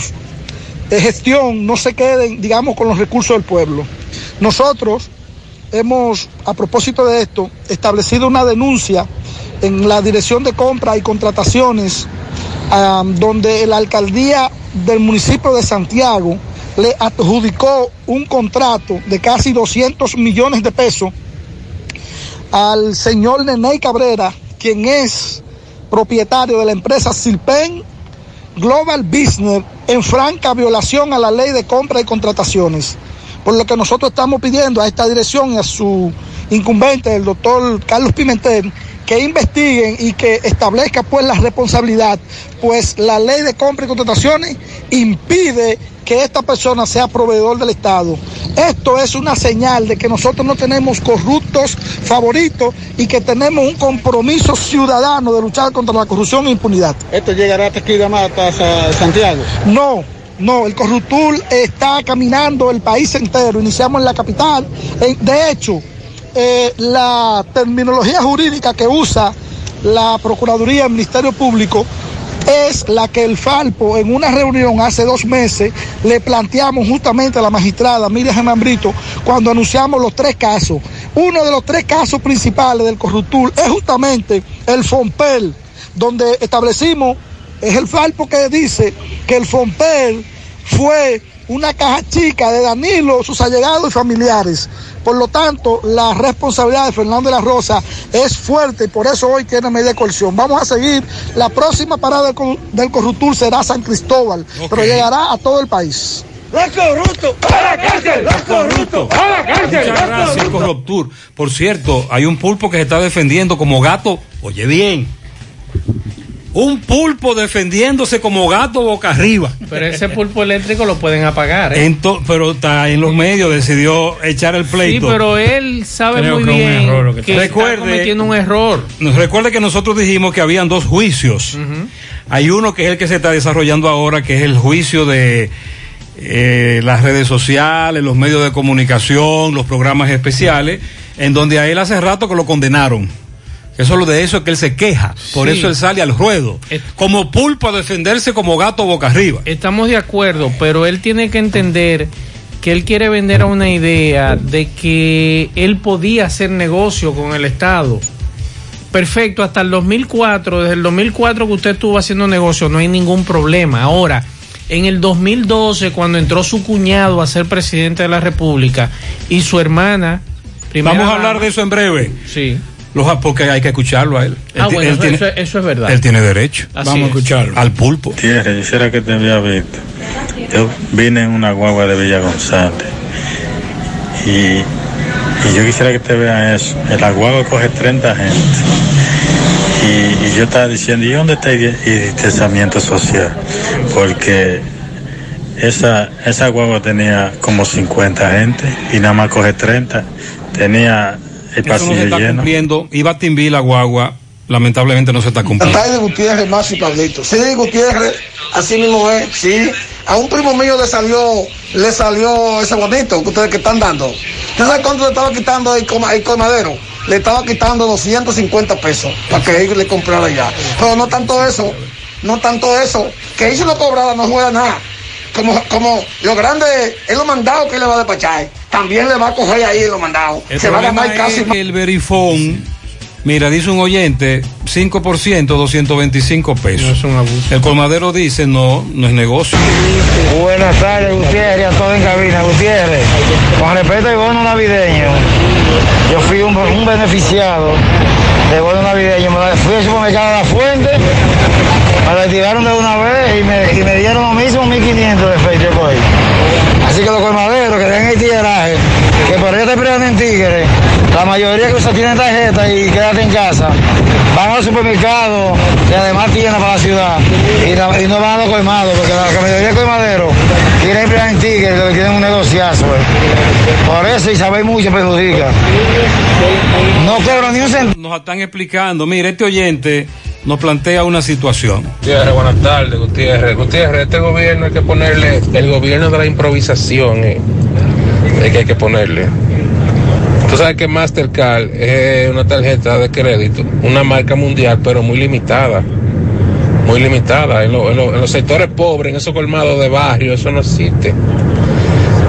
gestión no se queden, digamos, con los recursos del pueblo. Nosotros hemos, a propósito de esto, establecido una denuncia en la Dirección de Compra y Contrataciones, donde la alcaldía del municipio de Santiago le adjudicó un contrato de casi 200 millones de pesos al señor Neney Cabrera, quien es propietario de la empresa Silpen Global Business en franca violación a la ley de compra y contrataciones. Por lo que nosotros estamos pidiendo a esta dirección y a su incumbente, el doctor Carlos Pimentel, que investiguen y que establezca pues la responsabilidad, pues la ley de compra y contrataciones impide que esta persona sea proveedor del Estado. Esto es una señal de que nosotros no tenemos corruptos favoritos y que tenemos un compromiso ciudadano de luchar contra la corrupción e impunidad. ¿Esto llegará hasta aquí hasta Santiago? No, no, el Corruptul está caminando el país entero. Iniciamos en la capital. Eh, De hecho, eh, la terminología jurídica que usa la Procuraduría, el Ministerio Público, es la que el Falpo en una reunión hace dos meses le planteamos justamente a la magistrada Miriam Gemambrito cuando anunciamos los tres casos. Uno de los tres casos principales del Corruptul es justamente el FOMPEL, donde establecimos, es el Falpo que dice que el FOMPEL fue una caja chica de Danilo, sus allegados y familiares. Por lo tanto, la responsabilidad de Fernando de la Rosa es fuerte y por eso hoy tiene medida de coerción. Vamos a seguir. La próxima parada del, del Corruptul será San Cristóbal, pero llegará a todo el país. ¡Los corruptos! ¡A la cárcel! ¡Los corruptos! ¡A la cárcel! Muchas gracias, Corruptur. Por cierto, hay un pulpo que se está defendiendo como gato. Oye bien. Un pulpo defendiéndose como gato boca arriba. Pero ese pulpo eléctrico lo pueden apagar. ¿eh? Ento- pero está en los medios, decidió echar el Sí, pleito. pero él sabe Creo muy que un bien error que que, está- está Recuerde- cometiendo un error. Nos recuerde que nosotros dijimos que habían dos juicios. Hay uno que es el que se está desarrollando ahora, que es el juicio de eh, las redes sociales, los medios de comunicación, los programas especiales, en donde a él hace rato que lo condenaron. Eso es lo de eso es que él se queja. Por Sí. eso él sale al ruedo. Como pulpo a defenderse como gato boca arriba. Estamos de acuerdo, pero él tiene que entender que él quiere vender a una idea de que él podía hacer negocio con el Estado. Perfecto, hasta el 2004, desde el 2004 que usted estuvo haciendo negocio, no hay ningún problema. Ahora, en el 2012, cuando entró su cuñado a ser presidente de la República y su hermana... Vamos a hablar dama- de eso en breve. Sí. Los, porque hay que escucharlo a él. Ah, Él bueno, él eso, tiene- eso- eso es verdad. Él tiene derecho. Así Vamos a es. escucharlo. Al pulpo. Tierra, quisiera que te había visto. Yo vine en una guagua de Villa González y, y yo quisiera que te vean eso. En la guagua coge 30 gente. Y, y yo estaba diciendo, ¿y dónde está el el distanciamiento social? Porque esa, esa guagua tenía como 50 gente y nada más coge 30. Tenía el Eso no se está lleno. cumpliendo. Iba a Timbí la guagua. Lamentablemente no se está cumpliendo. de Gutiérrez, más y Pablito. Sí, Gutiérrez, así mismo es, sí. A un primo mío le salió, le salió ese bonito que ustedes que están dando. ¿Usted sabe cuánto le estaba quitando el, coma- el colmadero? Le estaba quitando 250 pesos para que él le comprara ya. Pero no tanto eso, no tanto eso. Que él se lo cobrara no juega nada. Como, como lo grande es lo mandado que él le va a despachar. También le va a coger ahí lo mandado. El se va a ganar casi es que el verifón, mira, dice un oyente, 5%, 225 pesos. es un abuso. El colmadero dice, no, no es negocio. Buenas tardes, Gutiérrez, a todos en cabina. Gutiérrez, con respecto al bono navideño, yo fui un, un beneficiado del bono navideño. Me fui al supermercado de la fuente, me lo activaron de una vez y me, y me dieron lo mismo 1.500 de fecha hoy. Así que los colmaderos que den el tigueraje, que por ahí te esperan en Tigre, la mayoría que usa tienen tarjeta y quédate en casa, van al supermercado y además tienen para la ciudad y, no- y van a los colmados, porque la, la mayoría de colmaderos quieren emplear en Tigre, lo que tienen un negociazo. eh. Por eso Isabel mucho perjudica. No cobran ni un centavo. Nos están explicando, mire, este oyente nos plantea una situación. Gutiérrez, buenas tardes, Gutiérrez. Gutiérrez, este gobierno hay que ponerle, el gobierno de la improvisación, eh, es que hay que ponerle. Tú sabes que Mastercard es una tarjeta de crédito, una marca mundial, pero muy limitada. Muy limitada. En, en lo- en los sectores pobres, en esos colmados de barrio, eso no existe.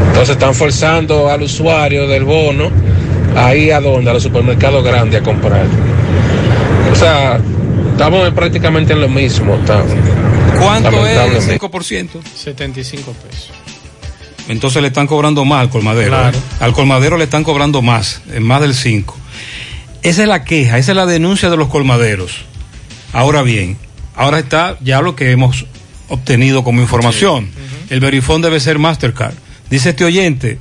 Entonces están forzando al usuario del bono a ir a donde, a los supermercados grandes a comprar. O sea, estamos prácticamente en lo mismo. ta- ¿Cuánto es el lamentablemente. 5%? 75 pesos. Entonces le están cobrando más al colmadero. Claro. ¿eh? Al colmadero le están cobrando más, en más del 5. Esa es la queja, esa es la denuncia de los colmaderos. Ahora bien, ahora está ya lo que hemos obtenido como información. El verifón debe ser Mastercard. Dice este oyente,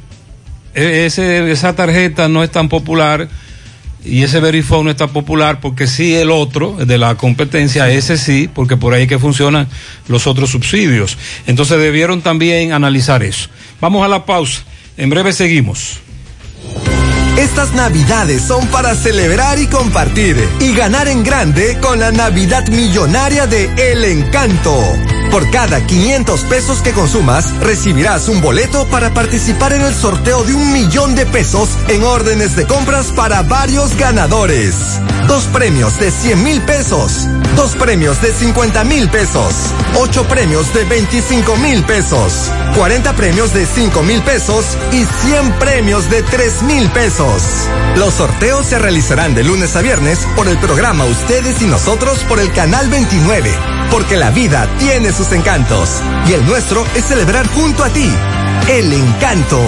"E- ese, esa tarjeta no es tan popular y ese verifón no está popular porque sí el otro de la competencia, ese sí, porque por ahí que funcionan los otros subsidios. Entonces debieron también analizar eso. Vamos a la pausa. En breve seguimos. Estas navidades son para celebrar y compartir y ganar en grande con la Navidad Millonaria de El Encanto. Por cada 500 pesos que consumas, recibirás un boleto para participar en el sorteo de un millón de pesos en órdenes de compras para varios ganadores. Dos premios de 100 mil pesos, dos premios de 50 mil pesos, ocho premios de 25 mil pesos, 40 premios de 5 mil pesos y 100 premios de 3 mil pesos. Los sorteos se realizarán de lunes a viernes por el programa Ustedes y Nosotros por el Canal 29, porque la vida tiene encantos y el nuestro es celebrar junto a ti. El encanto.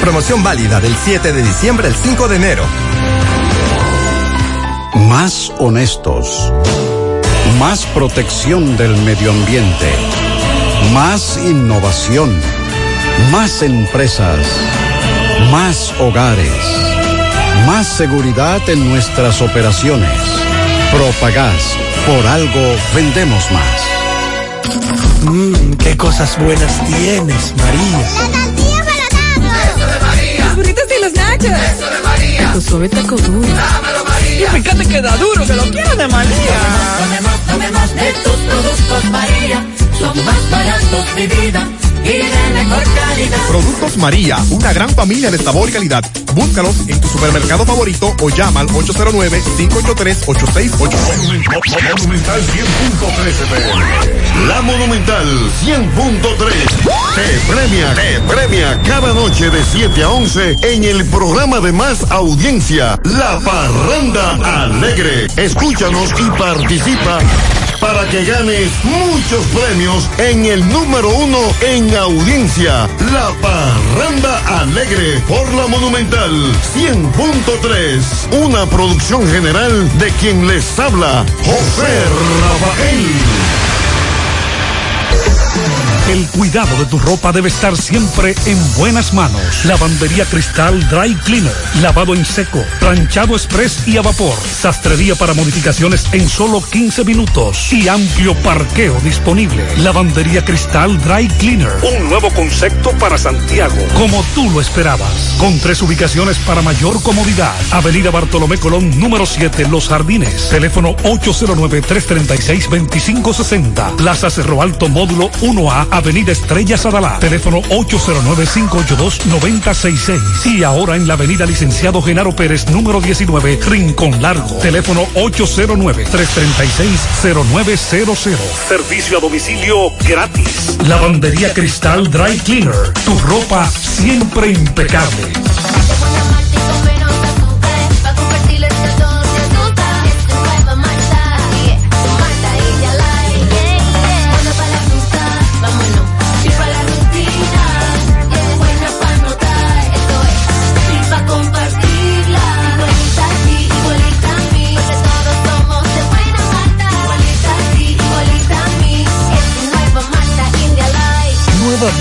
Promoción válida del 7 de diciembre al 5 de enero. Más honestos. Más protección del medio ambiente. Más innovación. Más empresas. Más hogares. Más seguridad en nuestras operaciones. Propagás. Por algo vendemos más. Mmm, qué cosas buenas tienes, María. Los burritos y los nachos. Eso de María. Tu suave taco duro. Dámelo, María. Y fíjate que da duro, que lo quiero de María. Tomemos, tomemos de tus productos, María. Son más baratos de vida y de mejor calidad. Productos María, una gran familia de sabor y calidad. Búscalos en tu supermercado favorito o llama al 809-583-8689. Monumental 100.13 FM. La Monumental 100.3 te premia, te premia cada noche de 7 a 11 en el programa de más audiencia, La Parranda Alegre. Escúchanos y participa para que ganes muchos premios en el número uno en audiencia, La Parranda Alegre por la Monumental 100.3, una producción general de quien les habla, José Rafael. El cuidado de tu ropa debe estar siempre en buenas manos. Lavandería Cristal Dry Cleaner. Lavado en seco, planchado express y a vapor. Sastrería para modificaciones en solo 15 minutos. Y amplio parqueo disponible. Lavandería Cristal Dry Cleaner. Un nuevo concepto para Santiago. Como tú lo esperabas. Con tres ubicaciones para mayor comodidad. Avenida Bartolomé Colón, número 7, Los Jardines. Teléfono 809-336-2560. Plaza Cerro Alto, módulo 1A, Avenida Estrella Sadalá. Teléfono 809-582-9066. Y ahora en la Avenida Licenciado Genaro Pérez, número 19, Rincón Largo. Teléfono 809-336-0900. Servicio a domicilio gratis. Lavandería Cristal Dry Cleaner. Tu ropa siempre impecable.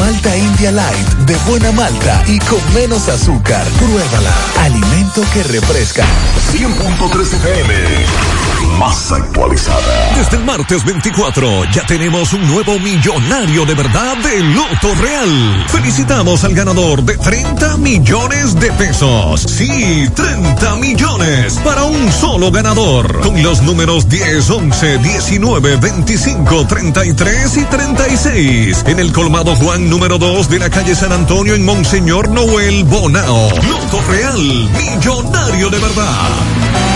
Malta India Light, de buena malta y con menos azúcar. Pruébala. Alimento que refresca. 100.3 FM. Más actualizada. Desde el martes 24 ya tenemos un nuevo millonario de verdad de Loto Real. Felicitamos al ganador de 30 millones de pesos. Sí, 30 millones para un solo ganador. Con los números 10, 11, 19, 25, 33 y 36. En el colmado Juan número 2 de la calle San Antonio en Monseñor Noel Bonao. Loto Real, millonario de verdad.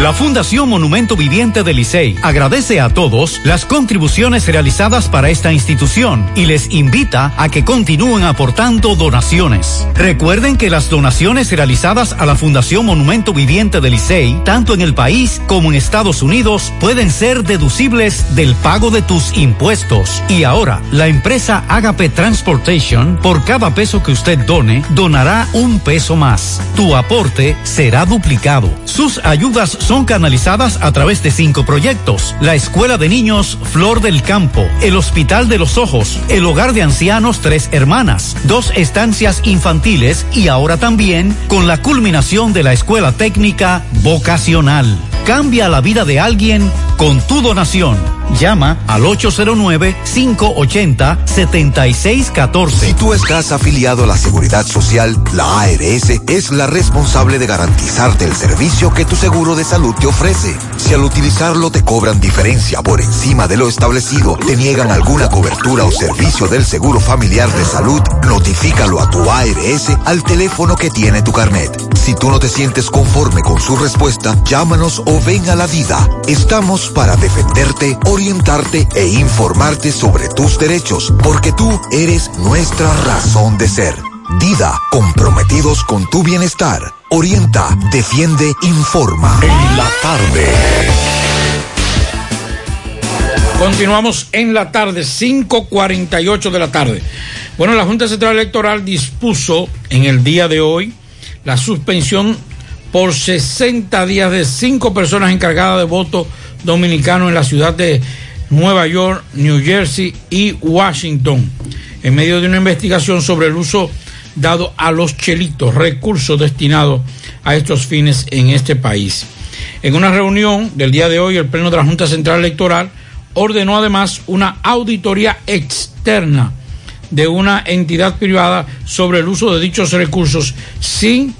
La Fundación Monumento Viviente del Licey agradece a todos las contribuciones realizadas para esta institución y les invita a que continúen aportando donaciones. Recuerden que las donaciones realizadas a la Fundación Monumento Viviente del Licey, tanto en el país como en Estados Unidos, pueden ser deducibles del pago de tus impuestos. Y ahora, la empresa Agape Transportation, por cada peso que usted done, donará un peso más. Tu aporte será duplicado. Sus ayudas son canalizadas a través de cinco proyectos. La Escuela de Niños Flor del Campo, el Hospital de los Ojos, el Hogar de Ancianos Tres Hermanas, dos estancias infantiles y ahora también con la culminación de la Escuela Técnica Vocacional. Cambia la vida de alguien con tu donación. Llama al 809-580-7614. Si tú estás afiliado a la Seguridad Social, la ARS es la responsable de garantizarte el servicio que tu seguro de salud te ofrece. Si al utilizarlo te cobran diferencia por encima de lo establecido, te niegan alguna cobertura o servicio del seguro familiar de salud, notifícalo a tu ARS al teléfono que tiene tu carnet. Si tú no te sientes conforme con su respuesta, llámanos o ven a la vida. Estamos para defenderte, orientarte e informarte sobre tus derechos, porque tú eres nuestra razón de ser. Dida, comprometidos con tu bienestar. Orienta, defiende, informa. En la tarde. Continuamos en la tarde, 5.48 de la tarde. Bueno, la Junta Central Electoral dispuso en el día de hoy la suspensión por 60 días de cinco personas encargadas de voto dominicano en la ciudad de Nueva York, New Jersey y Washington, en medio de una investigación sobre el uso dado a los chelitos, recursos destinados a estos fines en este país. En una reunión del día de hoy, el Pleno de la Junta Central Electoral ordenó además una auditoría externa de una entidad privada sobre el uso de dichos recursos sin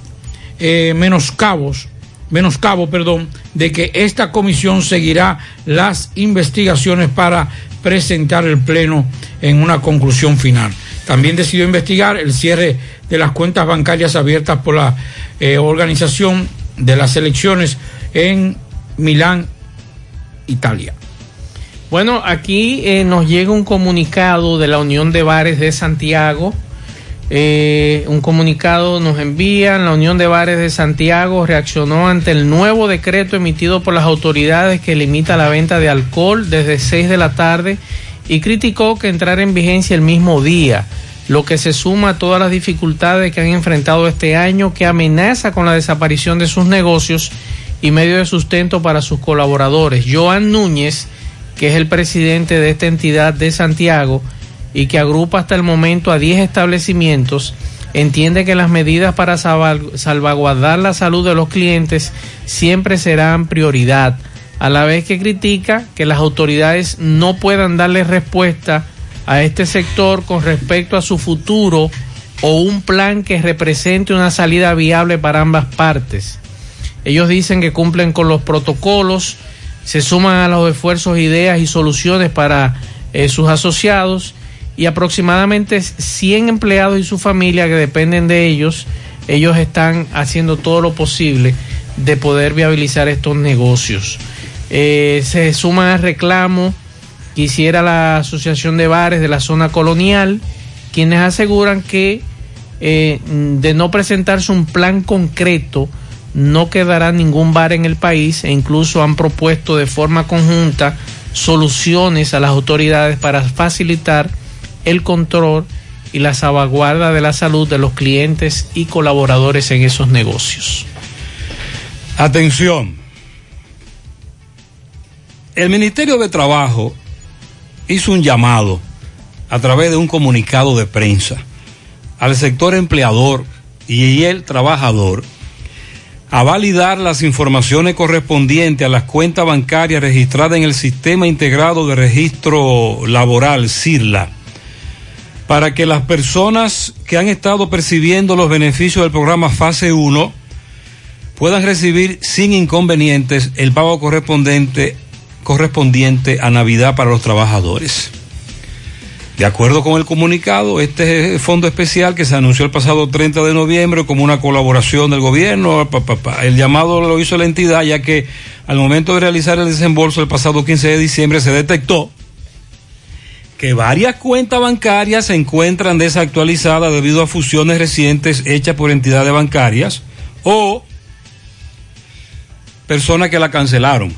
eh, menoscabos, menoscabo, perdón, de que esta comisión seguirá las investigaciones para presentar el Pleno en una conclusión final. También decidió investigar el cierre de las cuentas bancarias abiertas por la eh, organización de las elecciones en Milán, Italia. Bueno, aquí eh, nos llega un comunicado de la Unión de Bares de Santiago. Eh, un comunicado nos envían, la Unión de Bares de Santiago reaccionó ante el nuevo decreto emitido por las autoridades que limita la venta de alcohol desde 6 de la tarde y criticó que entrara en vigencia el mismo día, lo que se suma a todas las dificultades que han enfrentado este año que amenaza con la desaparición de sus negocios y medio de sustento para sus colaboradores. Joan Núñez, que es el presidente de esta entidad de Santiago y que agrupa hasta el momento a 10 establecimientos, entiende que las medidas para salva- salvaguardar la salud de los clientes siempre serán prioridad, a la vez que critica que las autoridades no puedan darle respuesta a este sector con respecto a su futuro o un plan que represente una salida viable para ambas partes. Ellos dicen que cumplen con los protocolos, se suman a los esfuerzos, ideas y soluciones para eh, sus asociados y aproximadamente 100 empleados y su familia que dependen de ellos, ellos están haciendo todo lo posible de poder viabilizar estos negocios. Eh, se suman al reclamo que hiciera la Asociación de Bares de la zona colonial, quienes aseguran que eh, de no presentarse un plan concreto, no quedará ningún bar en el país e incluso han propuesto de forma conjunta soluciones a las autoridades para facilitar el control y la salvaguarda de la salud de los clientes y colaboradores en esos negocios. Atención. El Ministerio de Trabajo hizo un llamado a través de un comunicado de prensa al sector empleador y el trabajador a validar las informaciones correspondientes a las cuentas bancarias registradas en el Sistema Integrado de Registro Laboral, SIRLA, para que las personas que han estado percibiendo los beneficios del programa Fase 1 puedan recibir sin inconvenientes el pago correspondiente, correspondiente a Navidad para los trabajadores. De acuerdo con el comunicado, este fondo especial que se anunció el pasado 30 de noviembre como una colaboración del gobierno, el llamado lo hizo la entidad ya que al momento de realizar el desembolso el pasado 15 de diciembre se detectó que varias cuentas bancarias se encuentran desactualizadas debido a fusiones recientes hechas por entidades bancarias o personas que la cancelaron.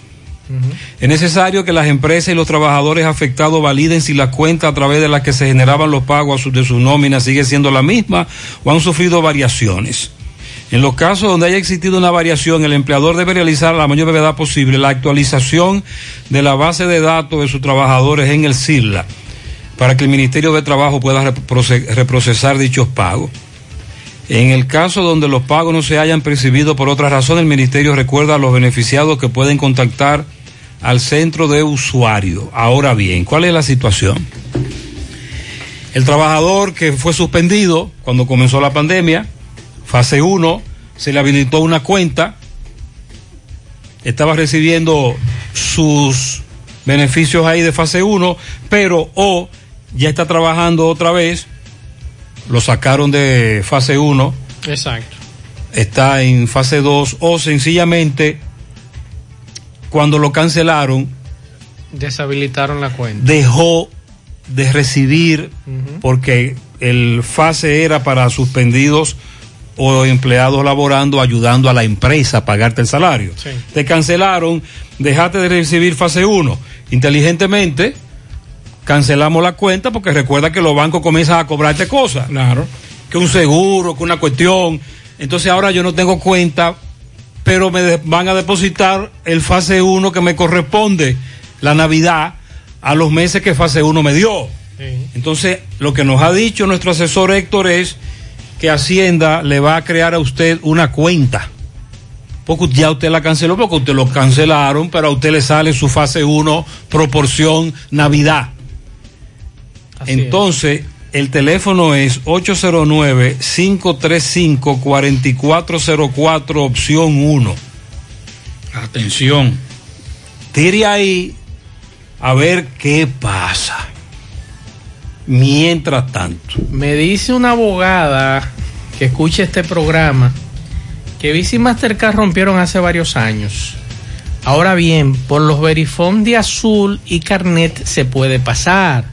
Es necesario que las empresas y los trabajadores afectados validen si la cuenta a través de la que se generaban los pagos de sus nóminas sigue siendo la misma o han sufrido variaciones. En los casos donde haya existido una variación, el empleador debe realizar a la mayor brevedad posible la actualización de la base de datos de sus trabajadores en el SIRLA para que el Ministerio de Trabajo pueda reproce- reprocesar dichos pagos. En el caso donde los pagos no se hayan percibido por otra razón, el Ministerio recuerda a los beneficiados que pueden contactar al centro de usuario. Ahora bien, ¿cuál es la situación? El trabajador que fue suspendido cuando comenzó la pandemia, fase 1, se le habilitó una cuenta, estaba recibiendo sus beneficios ahí de fase 1, pero o ya está trabajando otra vez, lo sacaron de fase 1, Exacto. está en fase 2 o sencillamente cuando lo cancelaron Deshabilitaron la cuenta. dejó de recibir porque el fase era para suspendidos o empleados laborando ayudando a la empresa a pagarte el salario. Sí. Te cancelaron, dejaste de recibir fase 1. Inteligentemente cancelamos la cuenta porque recuerda que los bancos comienzan a cobrarte cosas. Claro. Que un seguro, que una cuestión. Entonces ahora yo no tengo cuenta, pero me van a depositar el fase 1 que me corresponde, la Navidad, a los meses que fase 1 me dio. Entonces, lo que nos ha dicho nuestro asesor Héctor es que Hacienda le va a crear a usted una cuenta. Porque ya usted la canceló, porque usted lo cancelaron, pero a usted le sale su fase 1, proporción Navidad. Entonces, el teléfono es 809-535-4404, opción 1. Atención. Tire ahí a ver qué pasa. Mientras tanto. Me dice una abogada que escucha este programa que Visa y Mastercard rompieron hace varios años. Ahora bien, por los verifón de azul y carnet se puede pasar.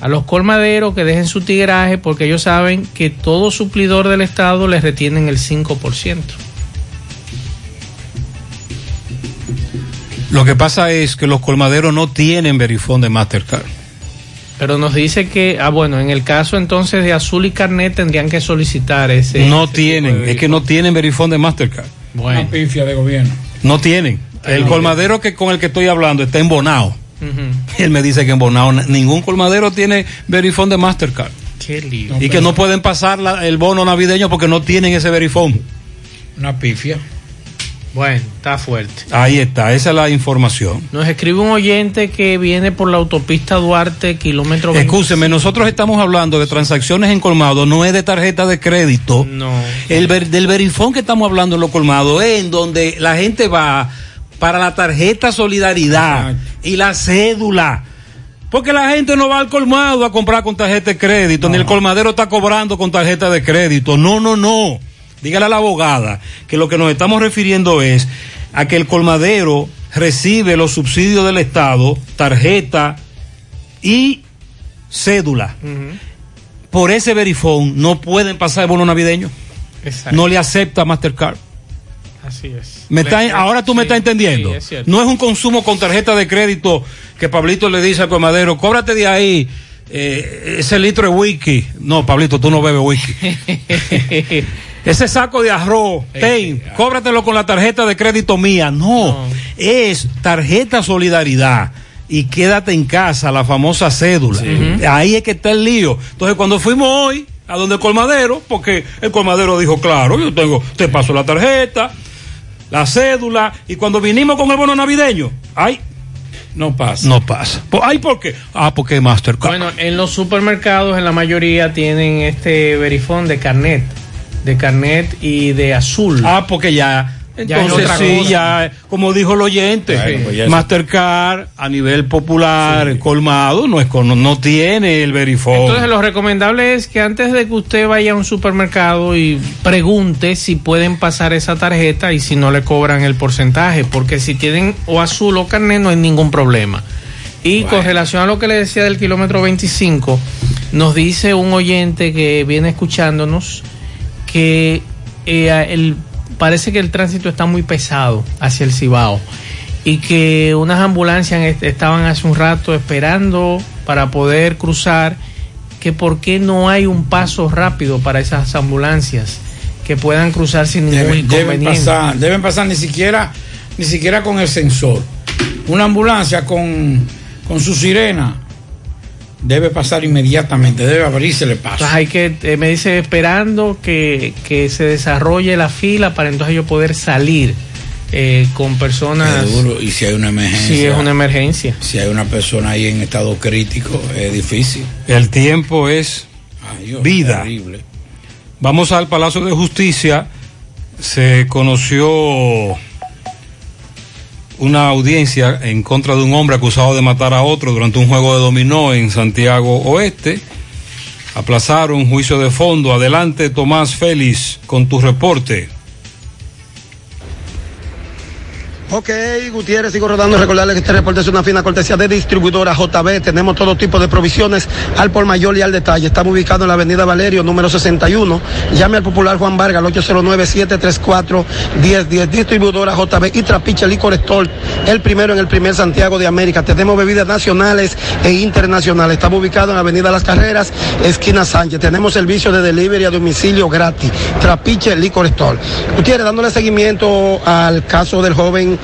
A los colmaderos que dejen su tigraje porque ellos saben que todo suplidor del Estado les retienen el 5%. Lo que pasa es que los colmaderos no tienen verifón de Mastercard. Pero nos dice que, ah, bueno, en el caso entonces de azul y carnet tendrían que solicitar ese. no tienen, es que no tienen verifón de Mastercard. Bueno. Una pifia de gobierno. No tienen. El colmadero que con el que estoy hablando está Y él me dice que en Bonao ningún colmadero tiene verifón de Mastercard. Qué lío. y que no pueden pasar la- el bono navideño porque no tienen ese verifón. Una pifia. Bueno, está fuerte. Ahí está, esa es la información. Nos escribe un oyente que viene por la autopista Duarte, kilómetro 20. Escúcheme, nosotros estamos hablando de transacciones en colmado, no es de tarjeta de crédito. No. El ver- del verifón que estamos hablando en los colmados es en donde la gente va para la tarjeta solidaridad y la cédula. Porque la gente no va al colmado a comprar con tarjeta de crédito, ni el colmadero está cobrando con tarjeta de crédito. No, no, no. Dígale a la abogada que lo que nos estamos refiriendo es a que el colmadero recibe los subsidios del Estado, tarjeta y cédula. Por ese verifón no pueden pasar el bono navideño. Exacto. No le acepta Mastercard. Así es. Me está- ahora tú me estás entendiendo. sí, es cierto. no es un consumo con tarjeta de crédito que Pablito le dice al colmadero, cóbrate de ahí eh, ese litro de whisky. No, Pablito, tú no bebes whisky. ese saco de arroz, ten, cóbratelo con la tarjeta de crédito mía. No, es tarjeta solidaridad. Y quédate en casa, la famosa cédula. Ahí es que está el lío. Entonces, cuando fuimos hoy a donde el colmadero, porque el colmadero dijo, claro, yo tengo, te paso la tarjeta, la cédula, y cuando vinimos con el bono navideño, ay, no pasa. No pasa. Po- Ay, ¿por qué? Ah, porque Mastercard. Bueno, en los supermercados, en la mayoría, tienen este verifón de carnet. De carnet y de azul. Ah, porque ya. Ya es Entonces otra sí, cosa. ya, como dijo el oyente, Bueno, pues ya Mastercard a nivel popular, colmado, no es con- no, no tiene el verifón. Entonces lo recomendable es que antes de que usted vaya a un supermercado y pregunte si pueden pasar esa tarjeta y si no le cobran el porcentaje, porque si tienen o azul o carnet no hay ningún problema. Y con relación a lo que le decía del kilómetro 25, nos dice un oyente que viene escuchándonos que eh, el, parece que el tránsito está muy pesado hacia el Cibao y que unas ambulancias est- estaban hace un rato esperando para poder cruzar, que por qué no hay un paso rápido para esas ambulancias que puedan cruzar sin ningún Deben, deben inconveniente. pasar, deben pasar ni siquiera, ni siquiera con el sensor. Una ambulancia con, con su sirena debe pasar inmediatamente, debe abrirse el paso. Entonces hay que, eh, me dice, esperando que, que se desarrolle la fila para entonces yo poder salir eh, con personas. Es duro, y si hay una emergencia. Si es una emergencia. Si hay una persona ahí en estado crítico, es difícil. El tiempo es Ay, Dios, vida. terrible. Vamos al Palacio de Justicia. Se conoció una audiencia en contra de un hombre acusado de matar a otro durante un juego de dominó en Santiago Oeste. Aplazaron juicio de fondo. Adelante, Tomás Félix, con tu reporte. Ok, Gutiérrez, sigo rodando. Recordarles que este reporte es una fina cortesía de distribuidora JB. Tenemos todo tipo de provisiones al por mayor y al detalle. Estamos ubicados en la avenida Valerio, número 61. Llame al popular Juan Vargas al 809-734-1010. Distribuidora JB y Trapiche Licor Store, el primero en el primer Santiago de América. Tenemos bebidas nacionales e internacionales. Estamos ubicados en la avenida Las Carreras, esquina Sánchez. Tenemos servicio de delivery a domicilio gratis. Trapiche Licor Store. Gutiérrez, dándole seguimiento al caso del joven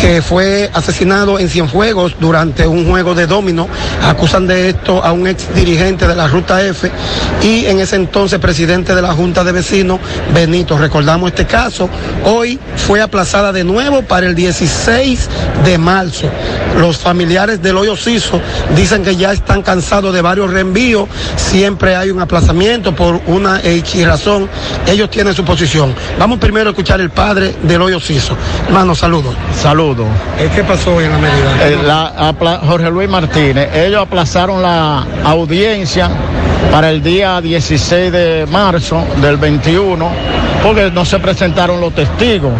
que fue asesinado en Cienfuegos durante un juego de domino. Acusan de esto a un ex dirigente de la Ruta F y en ese entonces presidente de la Junta de Vecinos, Benito. Recordamos este caso. Hoy fue aplazada de nuevo para el 16 de marzo. Los familiares del hoyo Ciso dicen que ya están cansados de varios reenvíos. Siempre hay un aplazamiento por una X razón. Ellos tienen su posición. Vamos primero a escuchar el padre del hoyo Ciso. Hermano, saludos. Saludos. ¿Qué pasó hoy en la medida? Eh, la- apla- Jorge Luis Martínez, ellos aplazaron la audiencia para el día 16 de marzo del 21 porque no se presentaron los testigos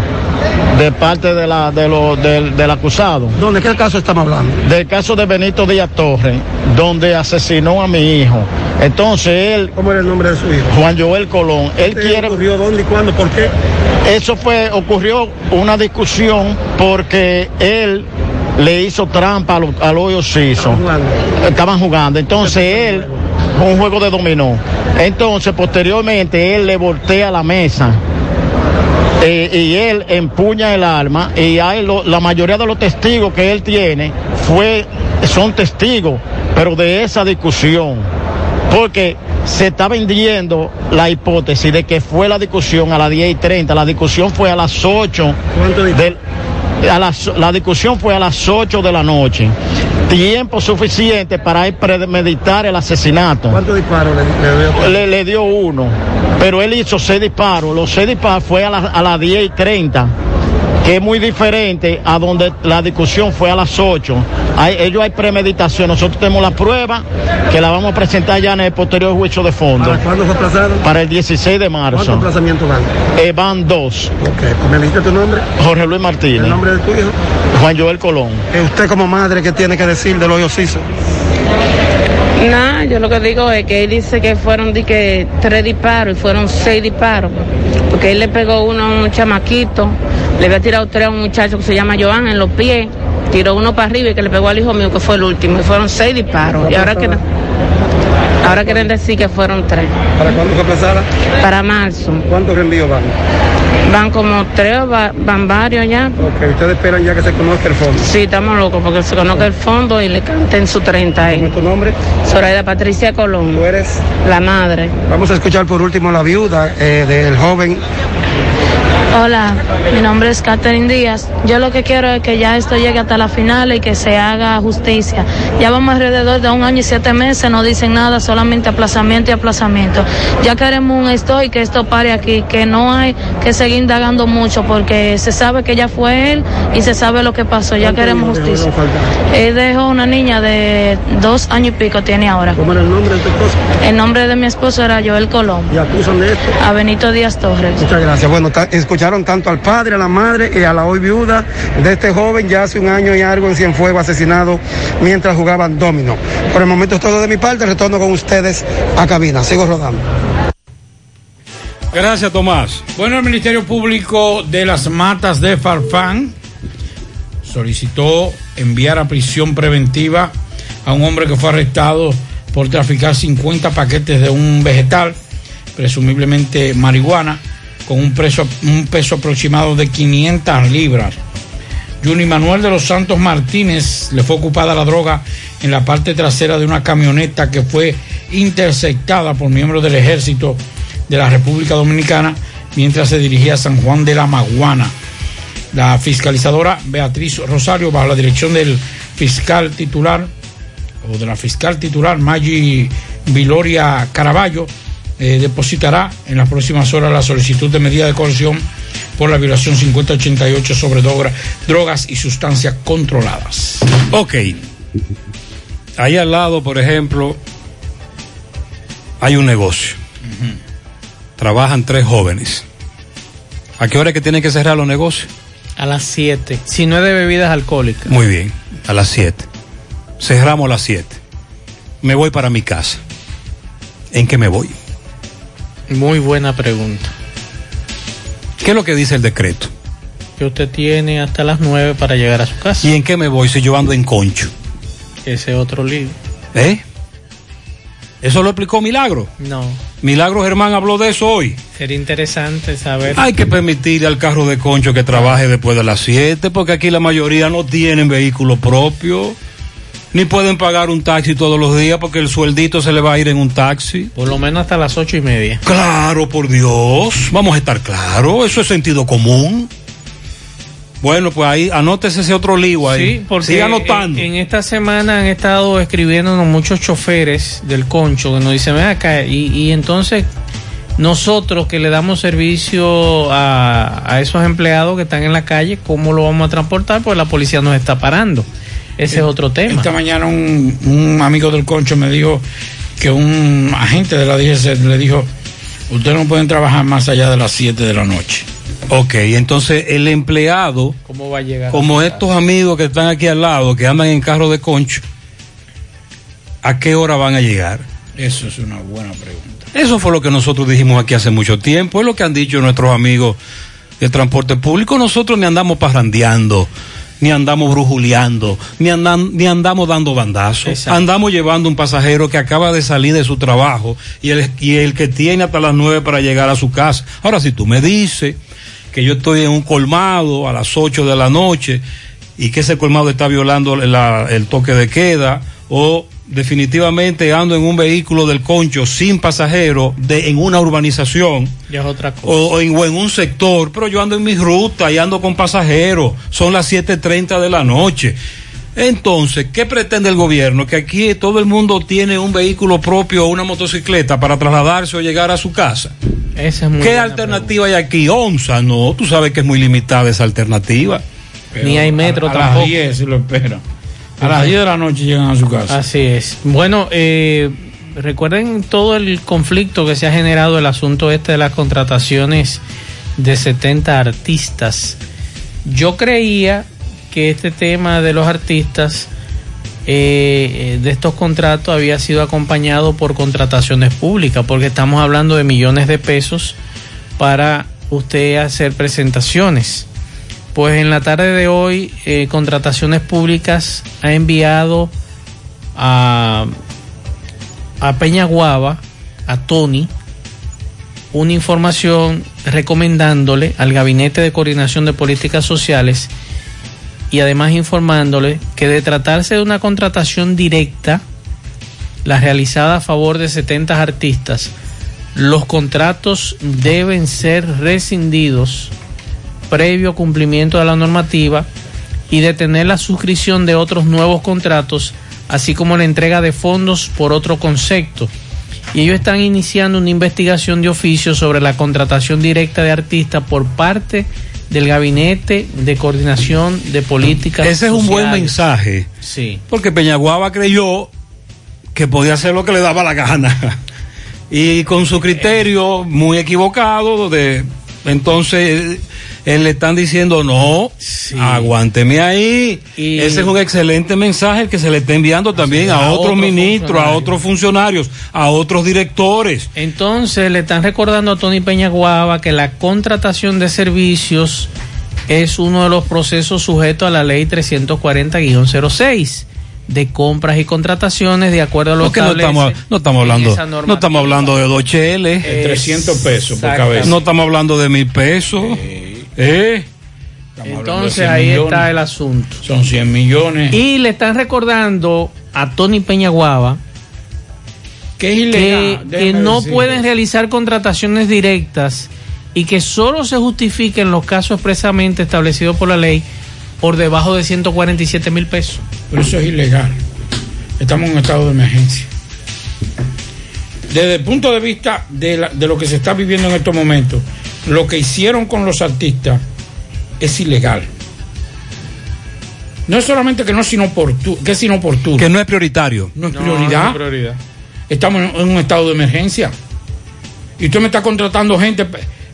de parte de la, de lo- del, del acusado. ¿Dónde? ¿Qué caso estamos hablando? Del caso de Benito Díaz Torres, donde asesinó a mi hijo. Entonces él... ¿Cómo era el nombre de su hijo? Juan Joel Colón. Él ¿Qué quiere... ocurrió? ¿Dónde y cuándo? ¿Por qué? Eso fue, ocurrió una discusión porque él le hizo trampa al, al hoyo Ciso. Estaban jugando. Entonces él, un juego de dominó. Entonces, posteriormente, él le voltea la mesa. Eh, y él empuña el arma y hay lo- la mayoría de los testigos que él tiene fue, son testigos, pero de esa discusión. Porque se está vendiendo la hipótesis de que fue la discusión a las 10 y 30. La discusión fue a las 8. del- a las- la discusión fue a las 8 de la noche. Tiempo suficiente para premeditar el asesinato. ¿Cuántos disparos le, le dio? Le, le dio uno, pero él hizo seis disparos. Los seis disparos fue a, la- a las 10 y 30, que es muy diferente a donde la discusión fue a las 8. Hay, ellos hay premeditación. Nosotros tenemos la prueba que la vamos a presentar ya en el posterior juicio de fondo. ¿Para cuándo fue aplazado? Para el 16 de marzo. ¿Cuántos aplazamientos van? Eh, van dos. Ok, ¿me dijiste tu nombre? Jorge Luis Martínez. ¿El nombre de tu hijo? Juan Joel Colón. Eh, usted como madre, ¿qué tiene que decir del hoyo Ciso? Nada, yo lo que digo es que él dice que fueron di que tres disparos y fueron seis disparos. Porque él le pegó uno a un chamaquito, le había tirado tres a un muchacho que se llama Joan en los pies, tiró uno para arriba y que le pegó al hijo mío que fue el último. Y fueron seis disparos. Y ahora quieren, ahora quieren decir que fueron tres. ¿Para cuándo fue aplazada? Para marzo. ¿Cuántos reenvíos van? Van como tres, va- van varios ya. Ok, ustedes esperan ya que se conozca el fondo. Sí, estamos locos porque se conozca el fondo y le canten su 30 ahí. ¿Cómo es tu nombre? Zoraida Patricia Colón. ¿Tú eres? La madre. Vamos a escuchar por último la viuda eh, del joven. Hola, mi nombre es Catherine Díaz. Yo lo que quiero es que ya esto llegue hasta la final y que se haga justicia. Ya vamos alrededor de un año y siete meses, no dicen nada, solamente aplazamiento y aplazamiento. Ya queremos un esto y que esto pare aquí, que no hay que seguir indagando mucho porque se sabe que ya fue él y se sabe lo que pasó. Ya queremos justicia. Él dejó una niña de dos años y pico, tiene ahora. ¿Cómo era el nombre de tu esposo? El nombre de mi esposo era Joel Colón. ¿Y acusan de esto? A Benito Díaz Torres. Muchas gracias. Bueno, ta- escucharon tanto al padre, a la madre y a la hoy viuda de este joven ya hace un año y algo en Cienfuegos asesinado mientras jugaban domino. Por el momento es todo de mi parte. Retorno con ustedes a cabina. Sigo rodando. Gracias, Tomás. Bueno, el Ministerio Público de las Matas de Farfán solicitó enviar a prisión preventiva a un hombre que fue arrestado por traficar 50 paquetes de un vegetal, presumiblemente marihuana, con un, peso, un peso aproximado de 500 libras. Juni Manuel de los Santos Martínez le fue ocupada la droga en la parte trasera de una camioneta que fue interceptada por miembros del ejército de la República Dominicana mientras se dirigía a San Juan de la Maguana. La fiscalizadora Beatriz Rosario, bajo la dirección del fiscal titular o de la fiscal titular Maggi Viloria Caraballo, eh, depositará en las próximas horas la solicitud de medida de coerción por la violación 5088 sobre droga- drogas y sustancias controladas. Ok. Ahí al lado, por ejemplo, hay un negocio. Trabajan tres jóvenes. ¿A qué hora es que tienen que cerrar los negocios? A las 7. Si no es de bebidas alcohólicas. Muy bien, a las 7. Cerramos a las 7. Me voy para mi casa. ¿En qué me voy? Muy buena pregunta. ¿Qué es lo que dice el decreto? Que usted tiene hasta las 9 para llegar a su casa. ¿Y en qué me voy si yo ando en concho? Ese otro libro. ¿Eh? ¿Eso lo explicó Milagro? No. Milagro Germán habló de eso hoy. Sería interesante saber. Hay que permitir al carro de concho que trabaje después de las 7, porque aquí la mayoría no tienen vehículo propio, ni pueden pagar un taxi todos los días porque el sueldito se le va a ir en un taxi. Por lo menos hasta las ocho y media. Claro, por Dios, vamos a estar claros, eso es sentido común. Bueno, pues ahí anótese ese otro lío ahí. Sí, porque Siga anotando. En, en esta semana han estado escribiéndonos muchos choferes del concho que nos dicen, ven acá, y, y entonces nosotros que le damos servicio a, a esos empleados que están en la calle, ¿cómo lo vamos a transportar? Pues la policía nos está parando. Ese es otro tema. Esta mañana un, un amigo del concho me dijo que un agente de la DGC le dijo, ustedes no pueden trabajar más allá de las 7 de la noche. Ok, entonces el empleado, ¿Cómo va a llegar? como estos amigos que están aquí al lado, que andan en carro de concho, ¿a qué hora van a llegar? Eso es una buena pregunta. Eso fue lo que nosotros dijimos aquí hace mucho tiempo, es lo que han dicho nuestros amigos de transporte público. Nosotros ni andamos parrandeando, ni andamos brujuleando, ni, andan- ni andamos dando bandazos. Exacto. Andamos llevando un pasajero que acaba de salir de su trabajo y el, y el que tiene hasta las nueve para llegar a su casa. Ahora, si tú me dices que yo estoy en un colmado a las 8 de la noche y que ese colmado está violando la- el toque de queda o definitivamente ando en un vehículo del concho sin pasajero de, en una urbanización Ya es otra cosa. o, o en, o en un sector, pero yo ando en mi ruta y ando con pasajeros, son las 7.30 de la noche. Entonces, ¿qué pretende el gobierno? Que aquí todo el mundo tiene un vehículo propio o una motocicleta para trasladarse o llegar a su casa. Esa es muy ¿Qué alternativa hay aquí? ONSA, no, tú sabes que es muy limitada esa alternativa. Ni hay metro a, a tampoco. las 10 lo esperan. A las 10 de la noche llegan a su casa. Así es. Bueno, eh, recuerden todo el conflicto que se ha generado el asunto este de las contrataciones de 70 artistas. Yo creía que este tema de los artistas, eh, eh, de estos contratos, había sido acompañado por contrataciones públicas, porque estamos hablando de millones de pesos para usted hacer presentaciones. Pues en la tarde de hoy, eh, Contrataciones Públicas ha enviado a, a Peñaguaba, a Tony, una información recomendándole al Gabinete de Coordinación de Políticas Sociales y además informándole que de tratarse de una contratación directa, la realizada a favor de 70 artistas, los contratos deben ser rescindidos previo cumplimiento de la normativa y detener la suscripción de otros nuevos contratos, así como la entrega de fondos por otro concepto. Y ellos están iniciando una investigación de oficio sobre la contratación directa de artistas por parte del Gabinete de Coordinación de Políticas Ese es un buen mensaje. Sí. Porque Peñaguaba creyó que podía hacer lo que le daba la gana. Y con su criterio muy equivocado, de entonces él le están diciendo no, aguánteme ahí. Y- Ese es un excelente mensaje que se le está enviando también a, a otros otros ministros, a otros funcionarios, a otros directores. Entonces le están recordando a Tony Peñaguaba que la contratación de servicios es uno de los procesos sujetos a la ley 340-06. de compras y contrataciones de acuerdo a lo Porque que no estamos, no estamos hablando, no estamos hablando de dos cheles. De 300 pesos por cabeza. No estamos hablando de mil pesos. Eh. Entonces ahí está el asunto. Son 100 millones. Y le están recordando a Tony Peñaguaba que, es ilegal, que no pueden realizar contrataciones directas y que solo se justifica en los casos expresamente establecidos por la ley por debajo de 147 mil pesos. Pero eso es ilegal. Estamos en un estado de emergencia. Desde el punto de vista de, la- de lo que se está viviendo en estos momentos, lo que hicieron con los artistas es ilegal. No es solamente que no es inoportuno, que es inoportuno. Que no es prioritario. No es prioridad. prioridad. Estamos en, un estado de emergencia. Y usted me está contratando gente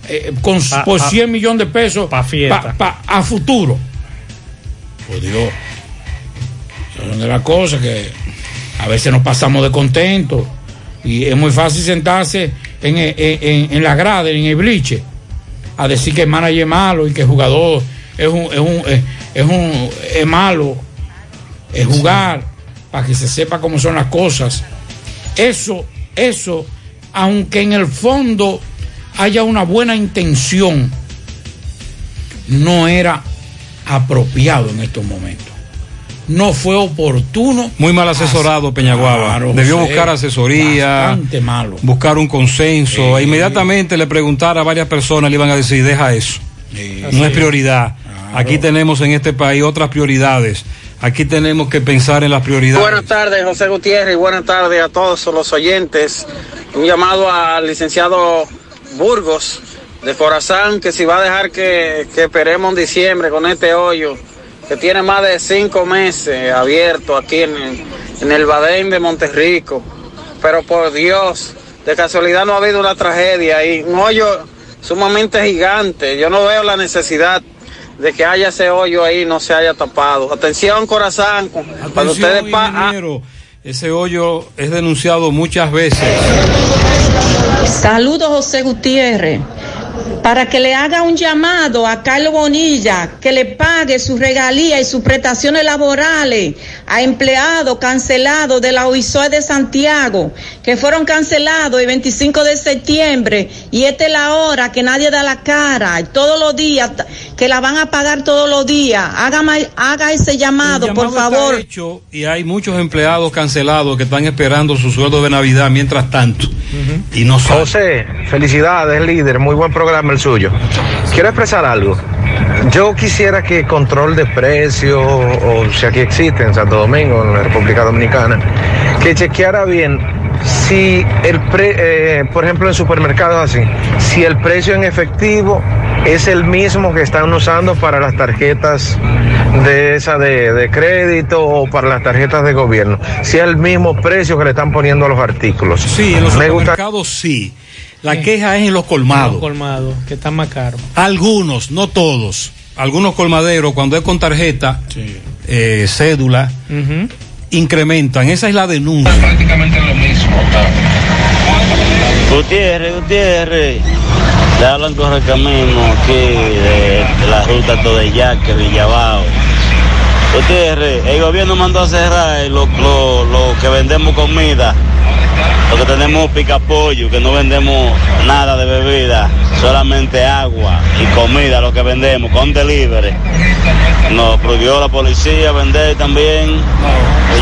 eh, con, Pa- por pa- 100 millones de pesos pa' fiesta. pa- pa- a futuro. Por Dios. Son de las cosas que a veces nos pasamos de contento. Y es muy fácil sentarse en, en, en- en la grada, en el bliche, a decir que el manager es malo y que el jugador es un, es un, es, es un es malo. Es jugar para que se sepa cómo son las cosas. Eso, eso, aunque en el fondo haya una buena intención, no era apropiado en estos momentos. No fue oportuno. Muy mal asesorado Peñaguaba. Claro, Debió José, buscar asesoría, Bastante malo. buscar un consenso. E inmediatamente le preguntar a varias personas, le iban a decir, deja eso. no es prioridad. Aquí tenemos en este país otras prioridades. Aquí tenemos que pensar en las prioridades. Buenas tardes, José Gutiérrez, y buenas tardes a todos los oyentes. Un llamado al licenciado Burgos de Corazán, que si va a dejar que, que esperemos en diciembre con este hoyo, que tiene más de cinco meses abierto aquí en el, en el Badén de Monterrico. Pero por Dios, de casualidad no ha habido una tragedia ahí. Un hoyo sumamente gigante. Yo no veo la necesidad de que haya ese hoyo ahí y no se haya tapado. Atención, Corazán, cuando Atención, ustedes pa- ah, ingeniero, ese hoyo es denunciado muchas veces. Saludos, José Gutiérrez. Para que le haga un llamado a Carlos Bonilla, que le pague sus regalías y sus prestaciones laborales a empleados cancelados de la OISOE de Santiago, que fueron cancelados el 25 de septiembre, y esta es la hora que nadie da la cara, y todos los días, que la van a pagar todos los días. Haga, haga ese llamado, por favor. hecho y hay muchos empleados cancelados que están esperando su sueldo de Navidad mientras tanto. Y no saben. José, felicidades, líder. Muy buen programa el suyo. Quiero expresar algo. Yo quisiera que control de precios, o si aquí existe en Santo Domingo, en la República Dominicana, que chequeara bien si el pre, eh, por ejemplo en supermercados así, si el precio en efectivo es el mismo que están usando para las tarjetas de esa de, de crédito o para las tarjetas de gobierno, si es el mismo precio que le están poniendo a los artículos. Sí, en los Me gusta supermercados sí. La queja es en los colmados. colmados, que están más caros. Algunos, no todos. Algunos colmaderos, cuando es con tarjeta, eh, cédula, incrementan. Esa es la denuncia. Prácticamente lo mismo. Gutiérrez, Gutiérrez, le hablan correcamino aquí de, de la ruta Todeyaque, Villabao. Gutiérrez, el gobierno mandó a cerrar lo, lo, lo que vendemos comida, que tenemos picapollo, que no vendemos nada de bebida, solamente agua y comida lo que vendemos con delivery. Nos prohibió la policía vender también.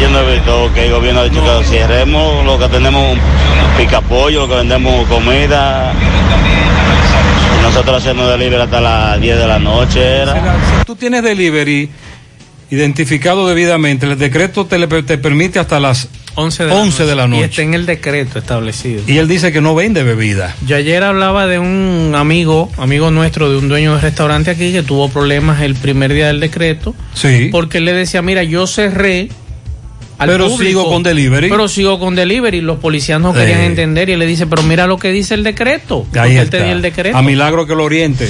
Yo no he visto que el gobierno ha dicho que cerremos lo que tenemos picapollo, lo que vendemos comida. Nosotros haciendo delivery hasta las 10 de la noche. Si tú tienes delivery identificado debidamente, el decreto te, te permite hasta las 11 de, 11 de la Y noche. está en el decreto establecido. Y él dice que no vende bebida. Yo ayer hablaba de un amigo, amigo nuestro, de un dueño de restaurante aquí que tuvo problemas el primer día del decreto. Sí. Porque él le decía, mira, yo cerré. al Pero público, sigo con delivery. Pero sigo con delivery. Los policías no querían Eh. entender y él le dice, pero mira lo que dice el decreto. Ahí Porque él está. te dio el decreto. A milagro que lo oriente.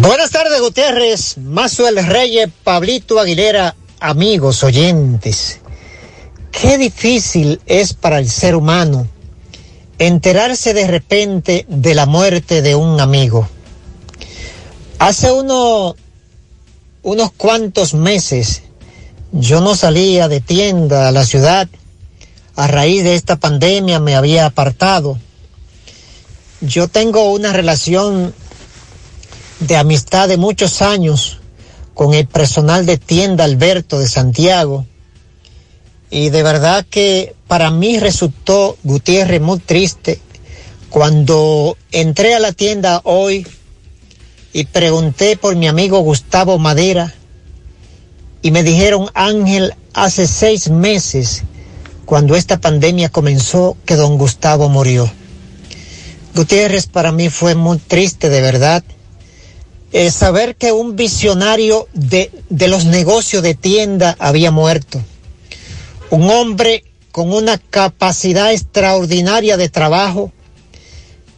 Buenas tardes, Gutiérrez, Mazuel Reyes, Pablito Aguilera, amigos oyentes. Qué difícil es para el ser humano enterarse de repente de la muerte de un amigo. Hace uno, unos cuantos meses Yo no salía de tienda a la ciudad. A raíz de esta pandemia me había apartado. Yo tengo una relación de amistad de muchos años con el personal de tienda Alberto de Santiago. Y de verdad que para mí resultó, Gutiérrez, muy triste cuando entré a la tienda hoy y pregunté por mi amigo Gustavo Madera y me dijeron, Ángel, hace seis meses, cuando esta pandemia comenzó, que don Gustavo murió. Gutiérrez para mí fue muy triste, de verdad, eh, saber que un visionario de, de los negocios de tienda había muerto. Un hombre con una capacidad extraordinaria de trabajo,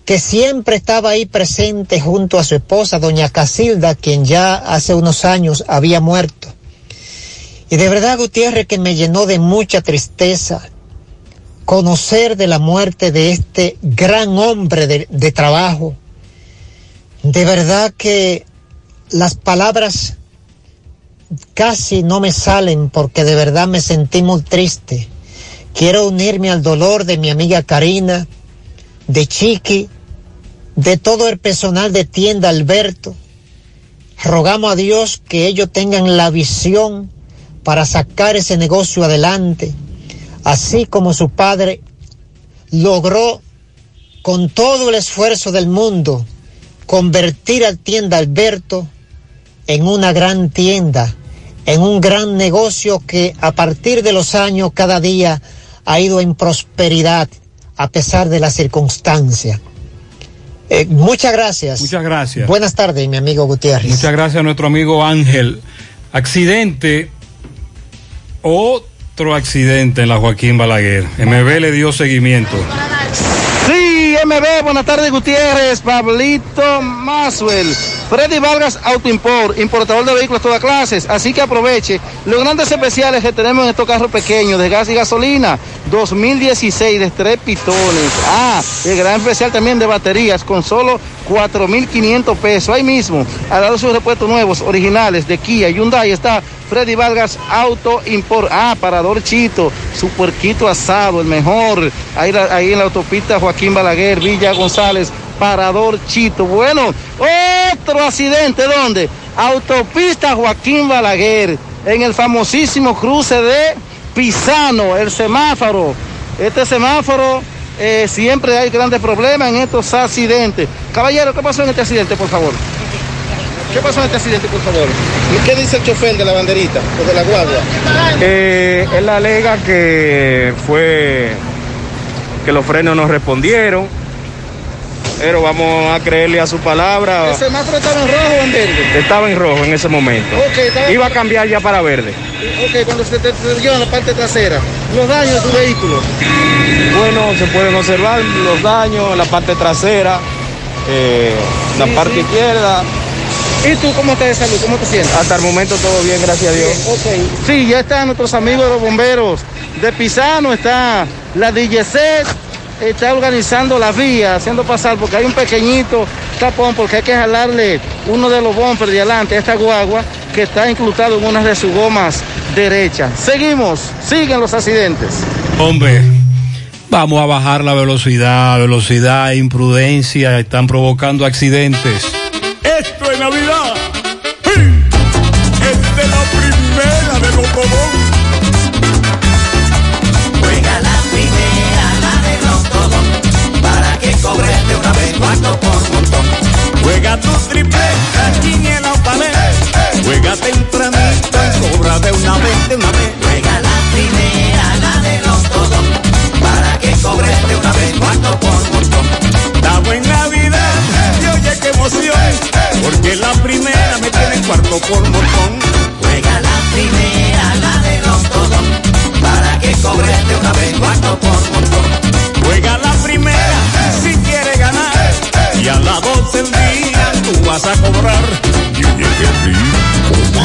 que siempre estaba ahí presente junto a su esposa, doña Casilda, quien ya hace unos años había muerto. Y de verdad, Gutiérrez, que me llenó de mucha tristeza conocer de la muerte de este gran hombre de, de trabajo. De verdad que las palabras casi no me salen porque de verdad me sentí muy triste. Quiero unirme al dolor de mi amiga Karina, de Chiqui, de todo el personal de tienda Alberto. Rogamos a Dios que ellos tengan la visión para sacar ese negocio adelante, así como su padre logró con todo el esfuerzo del mundo convertir a tienda Alberto en una gran tienda, en un gran negocio que a partir de los años cada día ha ido en prosperidad a pesar de las circunstancias. Eh, muchas gracias. Muchas gracias. Buenas tardes, mi amigo Gutiérrez. Muchas gracias a nuestro amigo Ángel. Accidente, otro accidente en la Joaquín Balaguer. MB le dio seguimiento. MB, buenas tardes Gutiérrez, Pablito Maswell, Freddy Vargas Auto Import, importador de vehículos de todas clases, así que aproveche los grandes especiales que tenemos en estos carros pequeños de gas y gasolina, 2016 de tres pitones, ah, el gran especial también de baterías con solo 4.500 pesos, ahí mismo, al lado de sus repuestos nuevos, originales de Kia, Hyundai, está Freddy Vargas Auto Import. Ah, Parador Chito, su puerquito asado, el mejor. Ahí, ahí en la autopista Joaquín Balaguer, Villa González, Parador Chito. Bueno, otro accidente, ¿dónde? Autopista Joaquín Balaguer, en el famosísimo cruce de Pisano, el semáforo. Este semáforo eh, siempre hay grandes problemas en estos accidentes. Caballero, ¿qué pasó en este accidente, por favor? ¿Qué pasó en este accidente, por favor? ¿Y qué dice el chofer de la banderita o de la guagua? Eh, él alega que fue que los frenos no respondieron, pero vamos a creerle a su palabra. ¿El semáforo estaba en rojo o en verde? Estaba en rojo en ese momento. Estaba- Iba a cambiar ya para verde. Ok, cuando se te en la parte trasera, los daños de tu vehículo. Bueno, se pueden observar los daños en la parte trasera, eh, la parte sí. izquierda. ¿Y tú cómo estás de salud? ¿Cómo te sientes? Hasta el momento todo bien, gracias a Dios. Ok. Sí, ya están nuestros amigos de los bomberos de Pisano, está la DGC, está organizando la vía, haciendo pasar, porque hay un pequeñito tapón, porque hay que jalarle uno de los bumpers de adelante a esta guagua que está incrustado en una de sus gomas derechas. Seguimos, siguen los accidentes. Hombre, vamos a bajar la velocidad, velocidad e imprudencia están provocando accidentes. Esto es Navidad. Cuarto por montón. Juega tu triple, la quiniela o palé. Juega tempranito y cobra de una vez, de una vez. Juega la primera, la de Lotodón, para que cobres de una vez cuarto por montón. Estamos en Navidad y oye qué emoción. Porque la primera me tiene cuarto por montón. Juega la primera, la de Lotodón, para que cobres de una vez cuarto por montón. Juega la primera si. Y a las 12 del día tú vas a cobrar.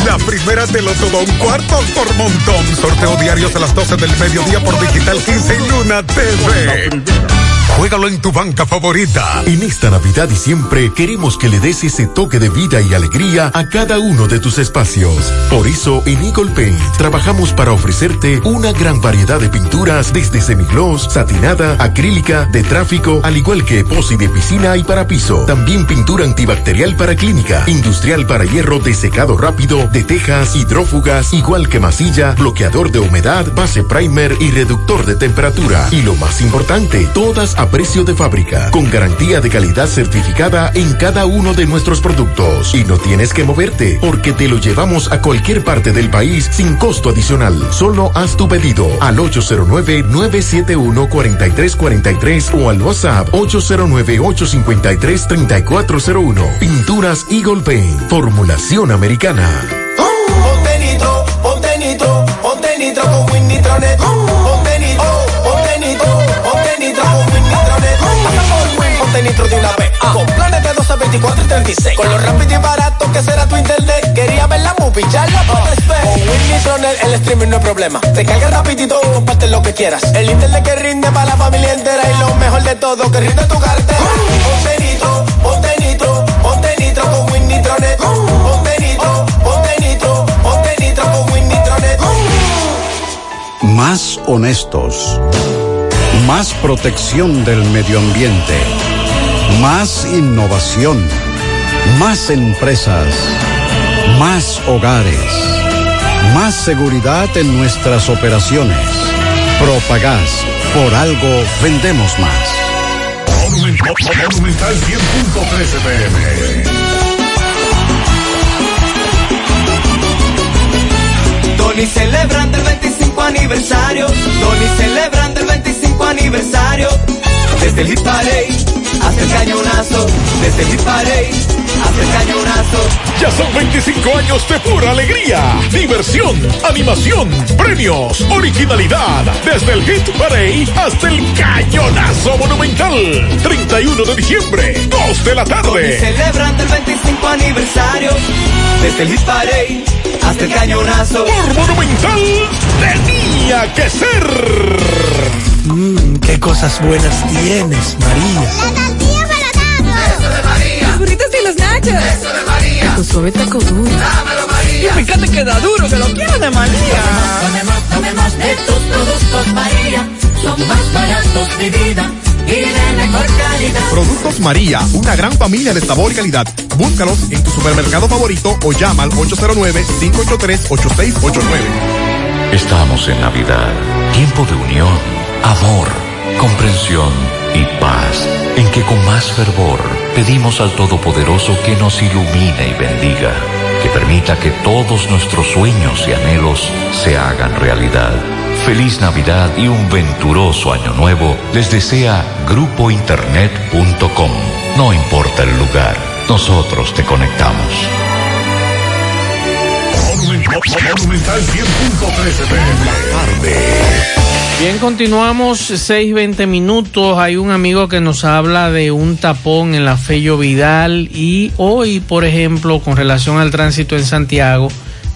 La primera te lo todo un cuarto por montón. Sorteo diarios a las 12 del mediodía por Digital 15 y Luna TV. Juégalo en tu banca favorita. En esta Navidad y siempre queremos que le des ese toque de vida y alegría a cada uno de tus espacios. Por eso en Eagle Paint trabajamos para ofrecerte una gran variedad de pinturas desde semigloss, satinada, acrílica, de tráfico, al igual que epoxi de piscina y para piso. También pintura antibacterial para clínica, industrial para hierro de secado rápido, de tejas, hidrófugas, igual que masilla, bloqueador de humedad, base primer y reductor de temperatura. Y lo más importante, todas a precio de fábrica, con garantía de calidad certificada en cada uno de nuestros productos. Y no tienes que moverte, porque te lo llevamos a cualquier parte del país sin costo adicional. Solo haz tu pedido al 809-971-4343 o al WhatsApp 809-853-3401. Pinturas Eagle Paint, formulación americana. Ponte nitro, ponte nitro, ponte nitro con Win Nitronet. Ponte de una vez. Con planes de 12, 24 y 36. Con lo rápido y barato que será tu internet. Quería ver la movie, ya la puedes ver. Con Win Nitronet el streaming no es problema. Te carga rapidito y lo que quieras. El internet que rinde para la familia entera. Y lo mejor de todo, que rinde tu cartera. Ponte nitro, ponte nitro, ponte nitro con Win Nitronet. Ponte nitro, ponte nitro, ponte nitro con Win Nitronet. Más honestos. Más protección del medio ambiente. Más innovación. Más empresas. Más hogares. Más seguridad en nuestras operaciones. Propagás. Por algo vendemos más. Monumental 100.13 pm. Tony celebrando el 25 aniversario. Tony celebrando el 25 aniversario. Desde el Hit Parade hasta el cañonazo. Desde el Hit Parade hasta el cañonazo. Ya son 25 años de pura alegría, diversión, animación, premios, originalidad. Desde el Hit Parade hasta el Cañonazo Monumental. 31 de diciembre, 2 de la tarde. celebrando el 25 aniversario. Desde el Hit Parade hasta el cañonazo. Por Monumental tenía que ser. Mmm, qué cosas buenas tienes, María. La tortilla para Eso de María. Los burritos y los nachos. Eso de María. Tu suave taco duro. Dámelo, María. Y fíjate que da duro, que lo quiero de María. Tomemos, tomemos de tus productos María. Son más baratos de vida y de mejor calidad. Productos María, una gran familia de sabor y calidad. Búscalos en tu supermercado favorito o llama al 809-583-8689. Estamos en Navidad, tiempo de unión, amor, comprensión y paz, en que con más fervor pedimos al Todopoderoso que nos ilumine y bendiga, que permita que todos nuestros sueños y anhelos se hagan realidad. Feliz Navidad y un venturoso año nuevo les desea grupointernet.com. No importa el lugar, nosotros te conectamos. Monumental 100.13 pm. Bien, continuamos 6:20 minutos. Hay un amigo que nos habla de un tapón en la Fello Vidal y hoy, por ejemplo, con relación al tránsito en Santiago,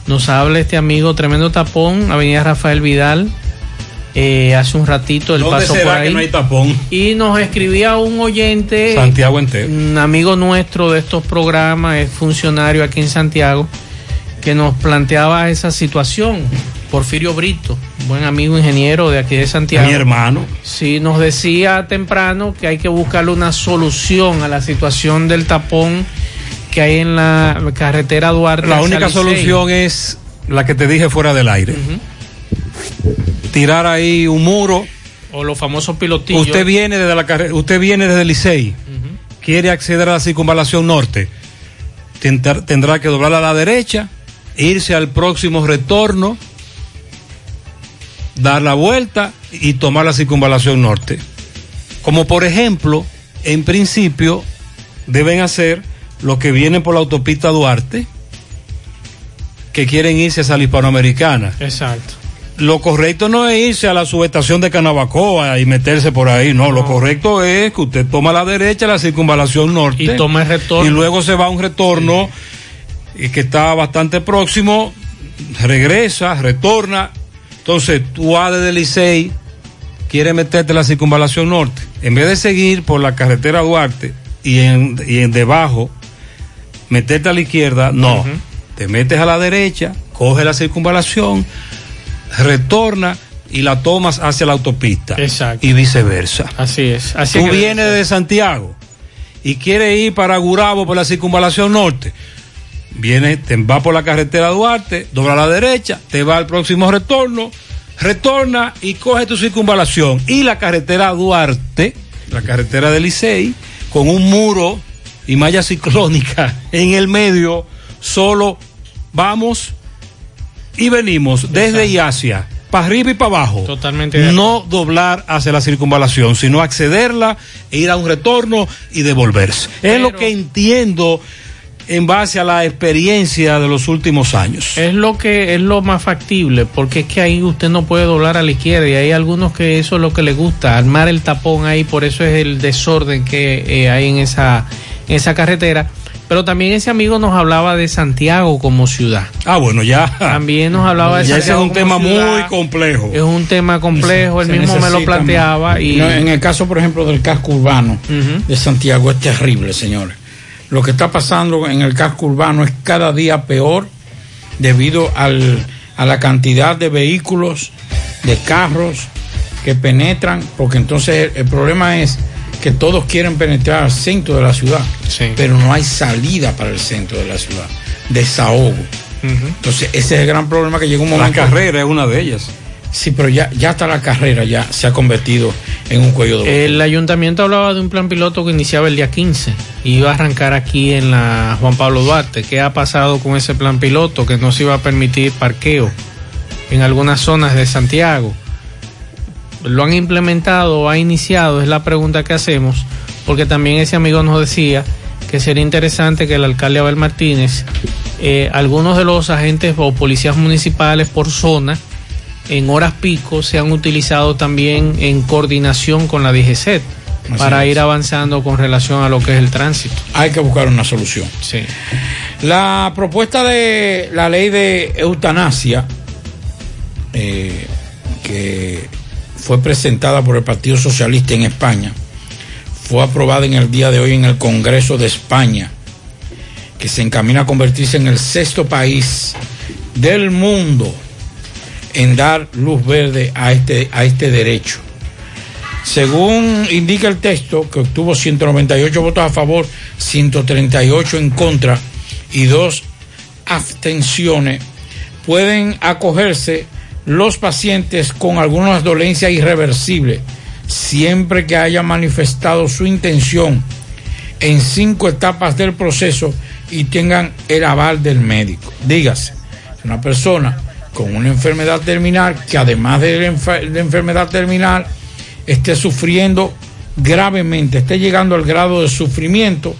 nos habla este amigo tremendo tapón, Avenida Rafael Vidal. eh, hace un ratito el ¿Dónde paso por será ahí que no hay tapón? y nos escribía un oyente Santiago entero. un amigo nuestro de estos programas, es funcionario aquí en Santiago, que nos planteaba esa situación. Porfirio Brito, buen amigo ingeniero de aquí de Santiago. Mi hermano. Sí, nos decía temprano que hay que buscarle una solución a la situación del tapón que hay en la carretera Duarte. La única solución es la que te dije fuera del aire. Tirar ahí un muro. O los famosos pilotillos. Usted viene desde la carre- usted viene desde Licey. Quiere acceder a la circunvalación norte. Tentar- tendrá que doblar a la derecha, irse al próximo retorno, dar la vuelta y tomar la circunvalación norte. Como por ejemplo, en principio, deben hacer los que vienen por la autopista Duarte, que quieren irse a la hispanoamericana. Exacto. Lo correcto no es irse a la subestación de Canabacoa y meterse por ahí, no. Lo correcto es que usted toma a la derecha la circunvalación norte. Y toma el retorno. Y luego se va a un retorno y que está bastante próximo, regresa, retorna. Entonces tú vas desde Licey, quiere meterte en la circunvalación norte. En vez de seguir por la carretera Duarte y en, y en debajo, meterte a la izquierda, no. Te metes a la derecha, coge la circunvalación, retorna y la tomas hacia la autopista. Exacto. Y viceversa. Así es. Así Tú vienes de Santiago y quieres ir para Gurabo por la circunvalación norte. Viene, te va por la carretera Duarte, dobla a la derecha, te va al próximo retorno, retorna y coge tu circunvalación. Y la carretera Duarte, la carretera del Licey, con un muro y malla ciclónica en el medio, solo vamos y venimos desde y hacia, para arriba y para abajo. Totalmente de No doblar hacia la circunvalación, sino accederla e ir a un retorno y devolverse. es lo que entiendo en base a la experiencia de los últimos años. Es lo que es lo más factible, porque es que ahí usted no puede doblar a la izquierda y hay algunos que eso es lo que les gusta, armar el tapón ahí, por eso es el desorden que eh, hay en esa, en esa carretera. Pero también ese amigo nos hablaba de Santiago como ciudad. Ah, bueno, ya. También nos hablaba de Ya ese es Santiago un como tema ciudad. muy complejo. Es un tema complejo, él mismo me lo planteaba más. y No, en el caso, por ejemplo, del casco urbano de Santiago es terrible, señores. Lo que está pasando en el casco urbano es cada día peor debido al, a la cantidad de vehículos, de carros que penetran, porque entonces el, el problema es que todos quieren penetrar al centro de la ciudad, pero no hay salida para el centro de la ciudad, desahogo. Entonces ese es el gran problema que llega un La momento. carrera es una de ellas. Sí, pero ya, ya hasta la carrera ya se ha convertido en un cuello de El ayuntamiento hablaba de un plan piloto que iniciaba el día 15 y iba a arrancar aquí en la Juan Pablo Duarte. ¿Qué ha pasado con ese plan piloto? Que no se iba a permitir parqueo en algunas zonas de Santiago. ¿Lo han implementado o ha iniciado? Es la pregunta que hacemos, porque también ese amigo nos decía que sería interesante que el alcalde Abel Martínez, eh, algunos de los agentes o policías municipales por zona, en horas pico sean utilizados también en coordinación con la DGCET Así para es. ir avanzando con relación a lo que es el tránsito. Hay que buscar una solución. Sí. La propuesta de la ley de eutanasia, eh, que fue presentada por el Partido Socialista en España, fue aprobada en el día de hoy en el Congreso de España, que se encamina a convertirse en el sexto país del mundo en dar luz verde a este, a este derecho. Según indica el texto, que obtuvo 198 votos a favor, 138 en contra y dos abstenciones, pueden acogerse los pacientes con algunas dolencias irreversibles, siempre que haya manifestado su intención en cinco etapas del proceso y tengan el aval del médico. Dígase, una persona con una enfermedad terminal que además de la enfer- de enfermedad terminal esté sufriendo gravemente, esté llegando al grado de sufrimiento,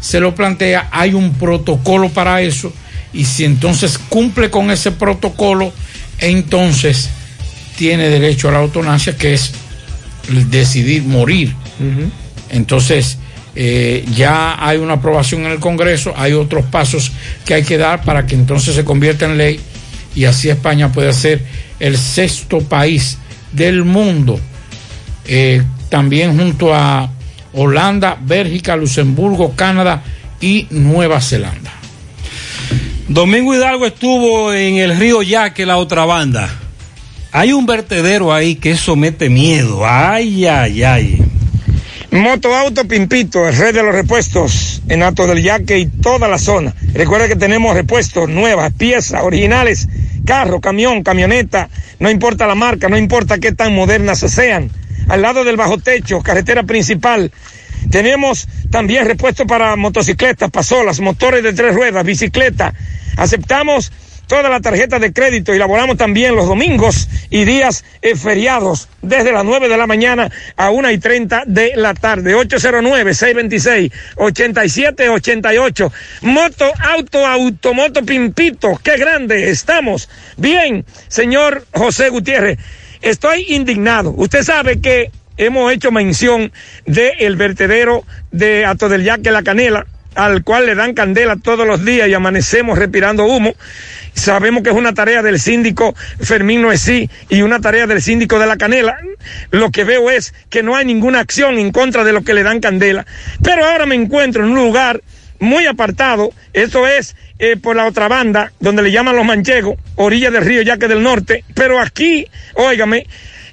se lo plantea, hay un protocolo para eso y si entonces cumple con ese protocolo, entonces tiene derecho a la eutanasia, que es decidir morir. Entonces, eh, ya hay una aprobación en el Congreso, hay otros pasos que hay que dar para que entonces se convierta en ley y así España puede ser el sexto país del mundo, eh, también junto a Holanda, Bélgica, Luxemburgo, Canadá y Nueva Zelanda. Domingo Hidalgo estuvo en el río Yaque, la otra banda. Hay un vertedero ahí que eso mete miedo. Ay, ay, ay. Motoauto Pimpito, el rey de los repuestos en Alto del Yaque y toda la zona. Recuerda que tenemos repuestos nuevas, piezas originales, carro, camión, camioneta, no importa la marca, no importa qué tan modernas sean. Al lado del bajo techo, carretera principal. Tenemos también repuestos para motocicletas, pasolas, motores de tres ruedas, bicicleta. Aceptamos toda la tarjeta de crédito y laboramos también los domingos y días eh, feriados desde las 9 de la mañana a 1 y 30 de la tarde. 809-626-8788. Moto, auto, automoto, pimpito. Qué grande estamos. Bien, señor José Gutiérrez, estoy indignado. Usted sabe que hemos hecho mención del vertedero de Ato del La Canela al cual le dan candela todos los días y amanecemos respirando humo. Sabemos que es una tarea del síndico Fermín Noesí y una tarea del síndico de la Canela. Lo que veo es que no hay ninguna acción en contra de lo que le dan candela. Pero ahora me encuentro en un lugar muy apartado, eso es eh, por la otra banda, donde le llaman los manchegos, orilla del río Yaque del Norte. Pero aquí, óigame,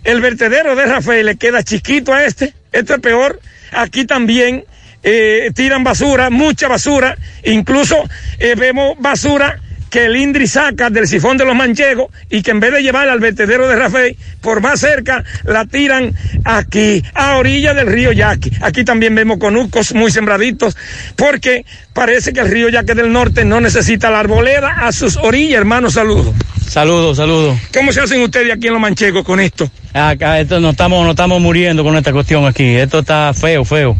el vertedero de Rafael le queda chiquito a este, esto es peor. Aquí también eh, tiran basura, mucha basura, incluso eh, vemos basura que el Indri saca del sifón de los manchegos y que en vez de llevarla al vertedero de Rafael, por más cerca, la tiran aquí, a orilla del río Yaqui. Aquí también vemos conucos muy sembraditos, porque parece que el río Yaqui del Norte no necesita la arboleda a sus orillas, hermanos, saludos. Saludos, saludos. ¿Cómo se hacen ustedes aquí en los manchegos con esto? Acá esto nos estamos, estamos muriendo con esta cuestión aquí. Esto está feo, feo.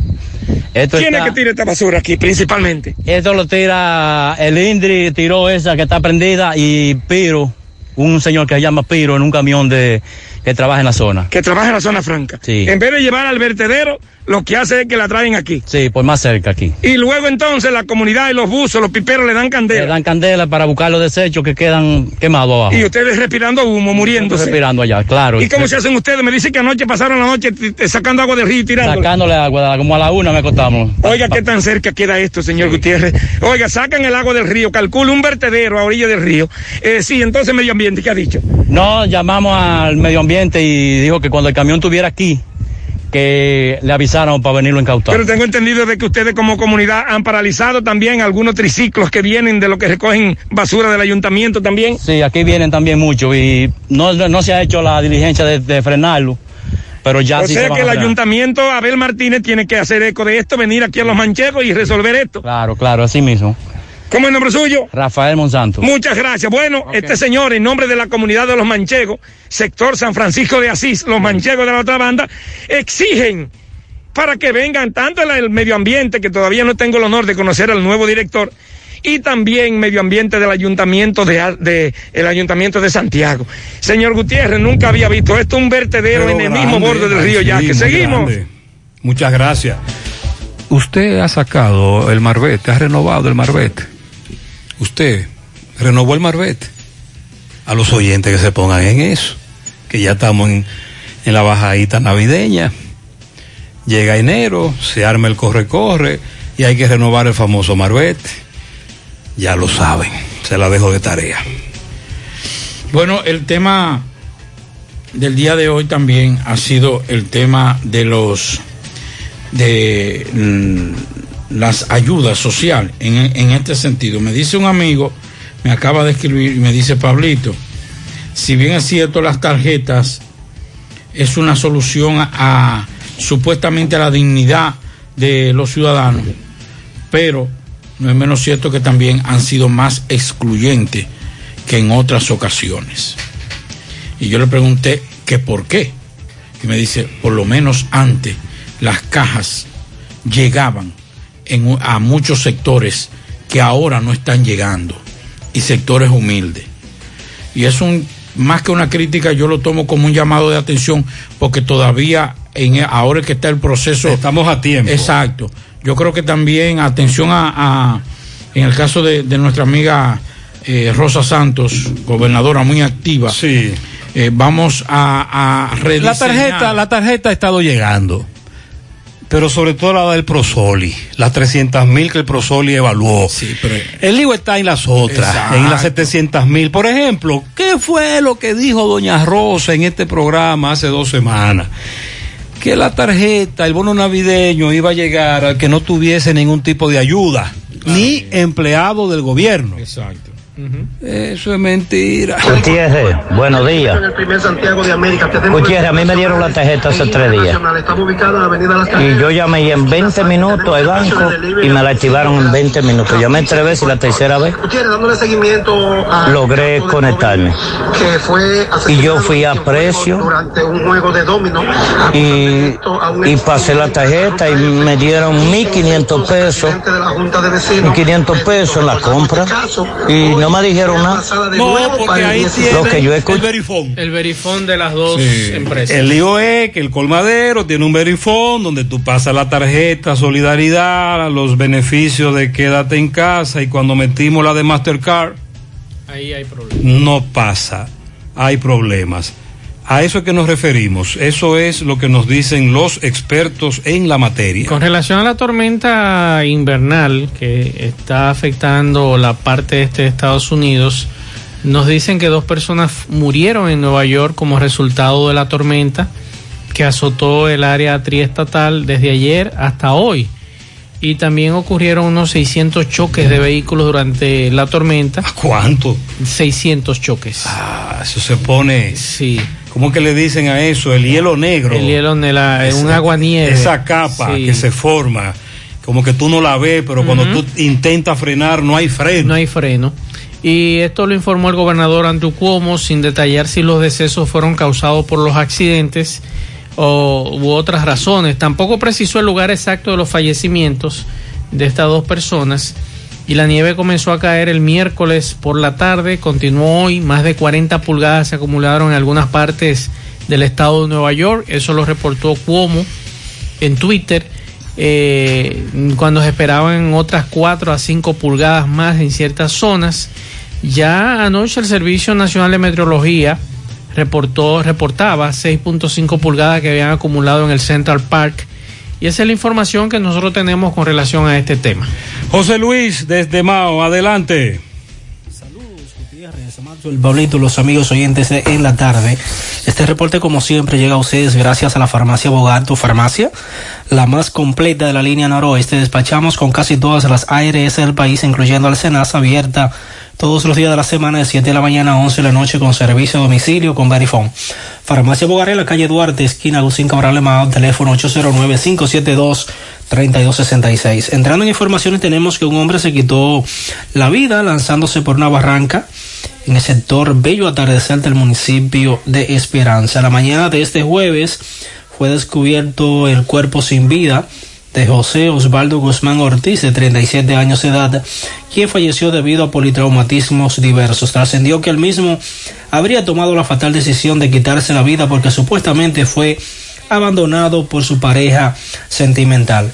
Esto ¿Quién está- es que tira esta basura aquí, principalmente? Esto lo tira el Indri, tiró esa que está prendida y Piro, un señor que se llama Piro en un camión de que trabaja en la zona. Que trabaja en la zona franca. Sí. En vez de llevar al vertedero, lo que hace es que la traen aquí. Sí, por más cerca aquí. Y luego entonces la comunidad y los buzos, los piperos le dan candela. Le dan candela para buscar los desechos que quedan quemados abajo. Y ustedes respirando humo, muriéndose. Respirando allá, claro. ¿Y cómo se hacen ustedes? Me dicen que anoche pasaron la noche sacando agua del río y tirando. Sacándole agua, como a la una me acostamos. Oiga, qué tan cerca queda esto, señor Gutiérrez. Oiga, sacan el agua del río, calcula un vertedero a orilla del río. Eh, sí, entonces medio ambiente, ¿qué ha dicho? No, llamamos al medio ambiente y dijo que cuando el camión estuviera aquí, que le avisaron para venirlo a incautar. Pero tengo entendido de que ustedes como comunidad han paralizado también algunos triciclos que vienen de lo que recogen basura del ayuntamiento también. Sí, aquí vienen también muchos y no, no se ha hecho la diligencia de, de frenarlo, pero ya o sí sea se que el ayuntamiento Abel Martínez tiene que hacer eco de esto, venir aquí a los manchegos y resolver esto. Claro, claro, así mismo. ¿Cómo es el nombre suyo? Rafael Monsanto. Muchas gracias. Bueno, este señor, en nombre de la comunidad de los manchegos, sector San Francisco de Asís, los manchegos de la otra banda, exigen para que vengan tanto el, medio ambiente, que todavía no tengo el honor de conocer al nuevo director, y también medio ambiente del ayuntamiento de, de- el ayuntamiento de Santiago. Señor Gutiérrez, nunca había visto esto, un vertedero Pero en el mismo borde del río Yaque. Seguimos. grande. Muchas gracias. Usted ha sacado el Marbete, ha renovado el Marbete. Usted renovó el Marbete. A los oyentes que se pongan en eso, que ya estamos en, la bajadita navideña. Llega enero, se arma el corre-corre y hay que renovar el famoso Marbete. Ya lo saben, se la dejo de tarea. Bueno, el tema del día de hoy también ha sido el tema de los de mm, las ayudas sociales en, en este sentido. Me dice un amigo, me acaba de escribir y me dice Pablito, si bien es cierto las tarjetas es una solución a, supuestamente a la dignidad de los ciudadanos, pero no es menos cierto que también han sido más excluyentes que en otras ocasiones. Y yo le pregunté que por qué. Y me dice, por lo menos antes las cajas llegaban en, a muchos sectores que ahora no están llegando y sectores humildes. Y es un más que una crítica, yo lo tomo como un llamado de atención porque todavía en ahora que está el proceso estamos a tiempo. Exacto. Yo creo que también atención a, a- en el caso de, de nuestra amiga eh, Rosa Santos, gobernadora muy activa. Sí. Eh, vamos a, a La tarjeta, la tarjeta ha estado llegando. Pero sobre todo la del Prosoli, las 300 mil que el Prosoli evaluó. El lío está en las otras, Exacto. en las 700 mil. Por ejemplo, ¿qué fue lo que dijo doña Rosa en este programa hace dos semanas? Que la tarjeta, el bono navideño iba a llegar al que no tuviese ningún tipo de ayuda, ni empleado del gobierno. Exacto. Eso es mentira. Gutiérrez, buenos días. Gutiérrez, a mí me dieron la tarjeta hace tres días. Y yo llamé y en 20 minutos al banco y me la activaron en 20 minutos. Llamé tres veces y la tercera vez Gutiérrez, dándole seguimiento a logré conectarme. que fue Y yo fui a precio durante un juego de y, y pasé la tarjeta y me dieron 1.500 pesos. de la Junta de Vecinos. 1.500 pesos en la compra y no no me dijeron nada. No, porque ahí tiene Lo que yo el verifón. El verifón de las dos Sí. empresas. El lío es que el colmadero tiene un verifón donde tú pasas la tarjeta solidaridad, los beneficios de quédate en casa y cuando metimos la de Mastercard Ahí hay problemas. no pasa, hay problemas. A eso es que nos referimos, eso es lo que nos dicen los expertos en la materia. Con relación a la tormenta invernal que está afectando la parte este de Estados Unidos, nos dicen que dos personas murieron en Nueva York como resultado de la tormenta que azotó el área triestatal desde ayer hasta hoy. Y también ocurrieron unos 600 choques de vehículos durante la tormenta. ¿Cuánto? 600 choques. Ah, eso se pone. Sí. ¿Cómo que le dicen a eso? El hielo negro. El hielo la, Esa- un aguanieve. Esa capa Sí. que se forma, como que tú no la ves, pero cuando tú intentas frenar no hay freno. No hay freno. Y esto lo informó el gobernador Andrew Cuomo sin detallar si los decesos fueron causados por los accidentes o, u otras razones. Tampoco precisó el lugar exacto de los fallecimientos de estas dos personas. Y la nieve comenzó a caer el miércoles por la tarde, continuó hoy, más de 40 pulgadas se acumularon en algunas partes del estado de Nueva York, eso lo reportó Cuomo en Twitter, eh, cuando se esperaban otras 4 a 5 pulgadas más en ciertas zonas. Ya anoche el Servicio Nacional de Meteorología reportó, reportaba 6.5 pulgadas que habían acumulado en el Central Park. Y esa es la información que nosotros tenemos con relación a este tema. José Luis, desde Mao, adelante. el Pablito, los amigos oyentes de En la Tarde. Este reporte, como siempre, llega a ustedes gracias a la farmacia Bogar, tu farmacia, la más completa de la línea noroeste. Despachamos con casi todas las ARS del país, incluyendo Alcenas, abierta todos los días de la semana de 7 de la mañana a 11 de la noche con servicio a domicilio con Verifone. Farmacia Bogar en la calle Duarte, esquina Agustín Cabral Mao, teléfono 809-572-3266. Entrando en informaciones, tenemos que un hombre se quitó la vida lanzándose por una barranca en el sector Bello Atardecer del municipio de Esperanza. La mañana de este jueves fue descubierto el cuerpo sin vida de José Osvaldo Guzmán Ortiz, de 37 años de edad, quien falleció debido a politraumatismos diversos. Trascendió que el mismo habría tomado la fatal decisión de quitarse la vida porque supuestamente fue abandonado por su pareja sentimental.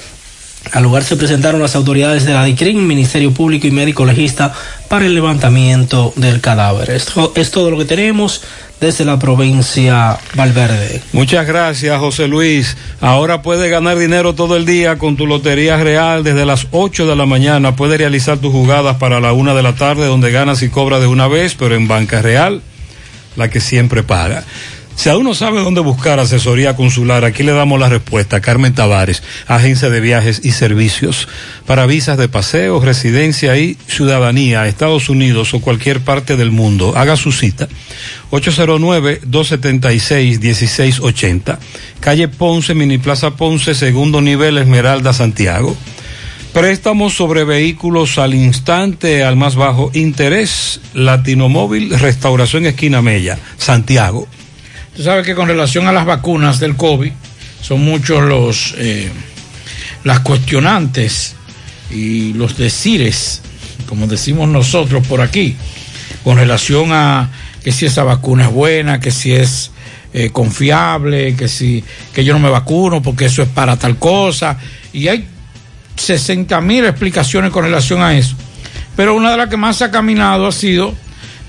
Al lugar se presentaron las autoridades de la DICRIM, Ministerio Público y Médico Legista para el levantamiento del cadáver. Esto es todo lo que tenemos desde la provincia Valverde. Muchas gracias, José Luis. Ahora puedes ganar dinero todo el día con tu Lotería Real desde las 8 de la mañana. Puedes realizar tus jugadas para la 1 de la tarde, donde ganas y cobras de una vez, pero en Banca Real, la que siempre paga. Si aún no sabe dónde buscar asesoría consular, aquí le damos la respuesta. Carmen Tavares, agencia de viajes y servicios para visas de paseo, residencia y ciudadanía Estados Unidos o cualquier parte del mundo. Haga su cita. 809-276-1680. Calle Ponce, Mini Plaza Ponce, segundo nivel, Esmeralda, Santiago. Préstamos sobre vehículos al instante, al más bajo interés. Latinomóvil, Restauración Esquina Mella, Santiago. Tú sabes que con relación a las vacunas del COVID, son muchos los eh, las cuestionantes y los decires, como decimos nosotros por aquí, con relación a que si esa vacuna es buena, que si es eh, confiable, que si que yo no me vacuno porque eso es para tal cosa. Y hay 60 mil explicaciones con relación a eso. Pero una de las que más ha caminado ha sido,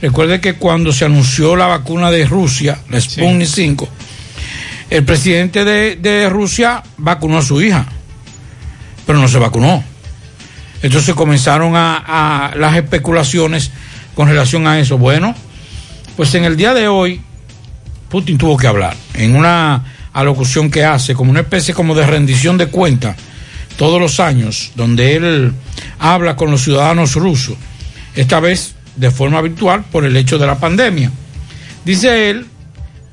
recuerde que cuando se anunció la vacuna de Rusia, la Sputnik 5, el presidente de, de Rusia vacunó a su hija, pero no se vacunó. Entonces comenzaron a, a las especulaciones con relación a eso. Bueno, pues en el día de hoy, Putin tuvo que hablar en una alocución que hace como una especie como de rendición de cuentas todos los años, donde él habla con los ciudadanos rusos, esta vez de forma virtual por el hecho de la pandemia. Dice él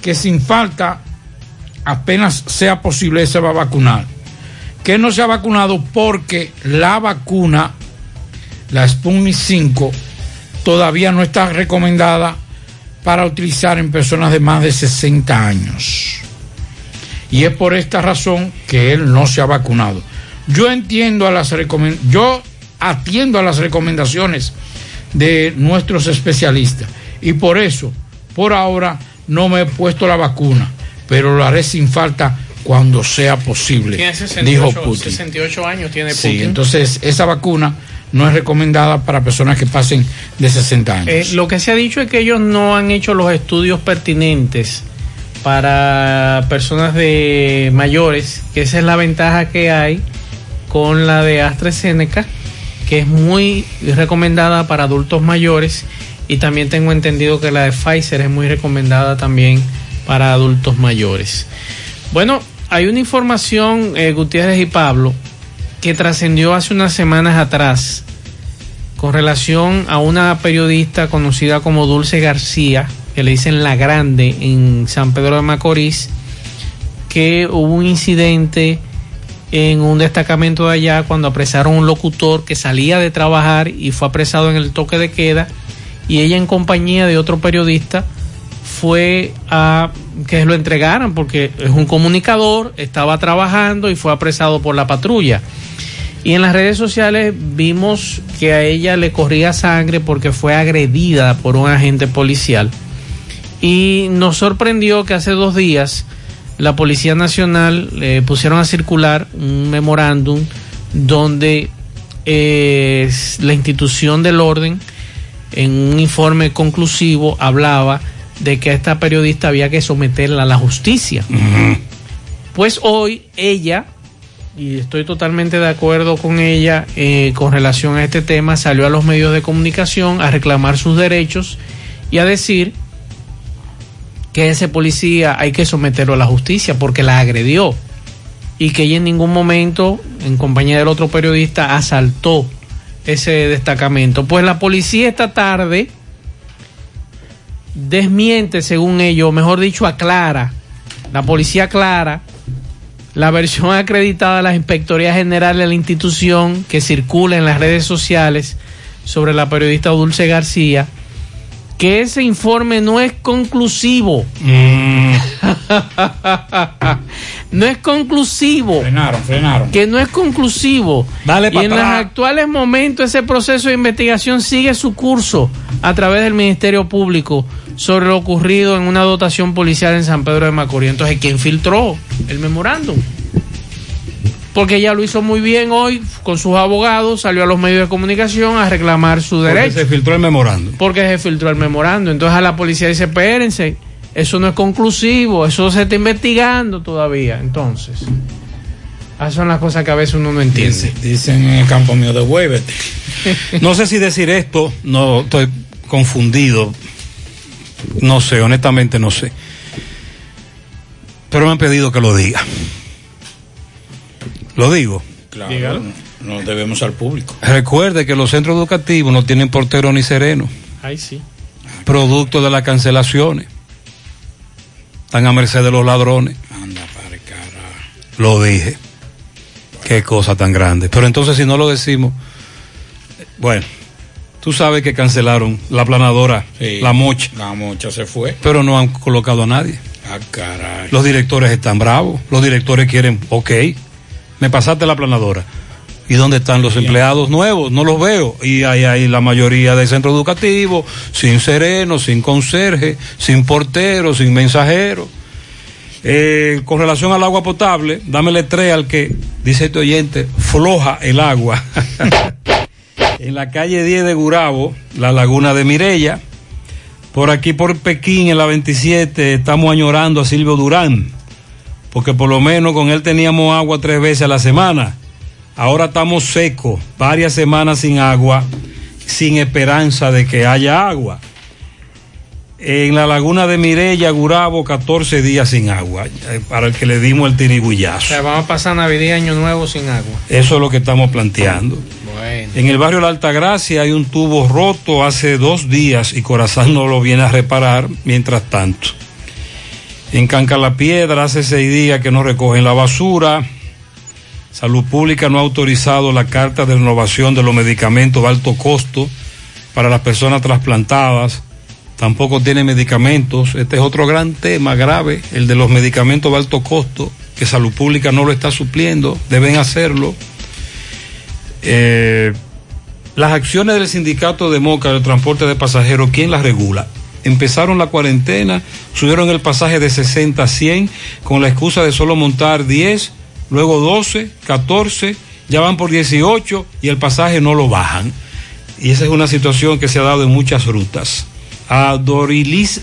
que sin falta, apenas sea posible, se va a vacunar. Que no se ha vacunado porque la vacuna, la Sputnik 5, todavía no está recomendada para utilizar en personas de más de 60 años. Y es por esta razón que él no se ha vacunado. Yo entiendo a las yo atiendo a las recomendaciones de nuestros especialistas. Y por eso, por ahora, no me he puesto la vacuna, pero lo haré sin falta cuando sea posible, Tiene dijo 68, Putin. 68 años tiene Sí, Putin. entonces esa vacuna no es recomendada para personas que pasen de 60 años. Eh, lo que se ha dicho es que ellos no han hecho los estudios pertinentes para personas de mayores, que esa es la ventaja que hay con la de AstraZeneca, que es muy recomendada para adultos mayores y también tengo entendido que la de Pfizer es muy recomendada también para adultos mayores. Bueno, hay una información, eh, Gutiérrez y Pablo, que trascendió hace unas semanas atrás con relación a una periodista conocida como Dulce García, que le dicen La Grande en San Pedro de Macorís, que hubo un incidente en un destacamento de allá cuando apresaron un locutor que salía de trabajar y fue apresado en el toque de queda y ella en compañía de otro periodista fue a que lo entregaran porque es un comunicador, estaba trabajando y fue apresado por la patrulla. Y en las redes sociales vimos que a ella le corría sangre porque fue agredida por un agente policial. Y nos sorprendió que hace dos días la Policía Nacional le pusieron a circular un memorándum donde eh, la institución del orden en un informe conclusivo hablaba de que a esta periodista había que someterla a la justicia. Pues hoy ella, y estoy totalmente de acuerdo con ella eh, con relación a este tema, salió a los medios de comunicación a reclamar sus derechos y a decir que ese policía hay que someterlo a la justicia porque la agredió y que ella en ningún momento, en compañía del otro periodista, asaltó ese destacamento. Pues la policía esta tarde desmiente, según ellos, mejor dicho, aclara, la policía aclara la versión acreditada de la Inspectoría General de la institución que circula en las redes sociales sobre la periodista Dulce García, que ese informe no es conclusivo. no es conclusivo. Frenaron, frenaron. Que no es conclusivo. Dale y en los actuales momentos ese proceso de investigación sigue su curso a través del Ministerio Público sobre lo ocurrido en una dotación policial en San Pedro de Macorís. Entonces, ¿quién filtró el memorándum? Porque ella lo hizo muy bien hoy con sus abogados, salió a los medios de comunicación a reclamar su Porque derecho se filtró el memorándum. porque se filtró el memorando. Entonces a la policía dice, espérense, eso no es conclusivo, eso se está investigando todavía. Entonces, esas son las cosas que a veces uno no entiende. Dicen en el campo mío, devuélvete. No sé si decir esto, no estoy confundido. No sé, honestamente no sé. Pero me han pedido que lo diga. Lo digo. Claro, Dígalo. nos debemos al público. Recuerde que los centros educativos no tienen portero ni sereno, Ay, sí. producto de las cancelaciones. Están a merced de los ladrones. Anda, para cara. Lo dije. Qué cosa tan grande. Pero entonces si no lo decimos, bueno, tú sabes que cancelaron la planadora, Sí. la mocha, La mocha se fue. pero no han colocado a nadie. Ah, caray. Los directores están bravos. Los directores quieren, ok, me pasaste la planadora. ¿Y dónde están los empleados nuevos? No los veo. Y hay ahí la mayoría del centro educativo, sin sereno, sin conserje, sin portero, sin mensajero. Eh, con relación al agua potable, dámele tres al que, dice este oyente, floja el agua. en la calle 10 de Gurabo, la laguna de Mirella. Por aquí por Pekín, en la 27, estamos añorando a Silvio Durán, porque por lo menos con él teníamos agua tres veces a la semana. Ahora estamos secos, varias semanas sin agua, sin esperanza de que haya agua. En la laguna de Mirella, Gurabo, 14 días sin agua, eh, para el que le dimos el O tirigullazo. sea, vamos a pasar Navidad y Año Nuevo sin agua. Eso es lo que estamos planteando. Bueno. En el barrio La Altagracia hay un tubo roto hace dos días y Corazán no lo viene a reparar mientras tanto. En Canca la Piedra hace seis días que no recogen la basura. Salud Pública no ha autorizado la carta de renovación de los medicamentos de alto costo para las personas trasplantadas. Tampoco tiene medicamentos. Este es otro gran tema grave, el de los medicamentos de alto costo, que Salud Pública no lo está supliendo. Deben hacerlo. Eh, las acciones del sindicato de Moca del transporte de pasajeros, ¿quién las regula? Empezaron la cuarentena, subieron el pasaje de 60 a 100 con la excusa de solo montar 10, luego 12, 14, ya van por 18 y el pasaje no lo bajan. Y esa es una situación que se ha dado en muchas rutas. A Dorilis,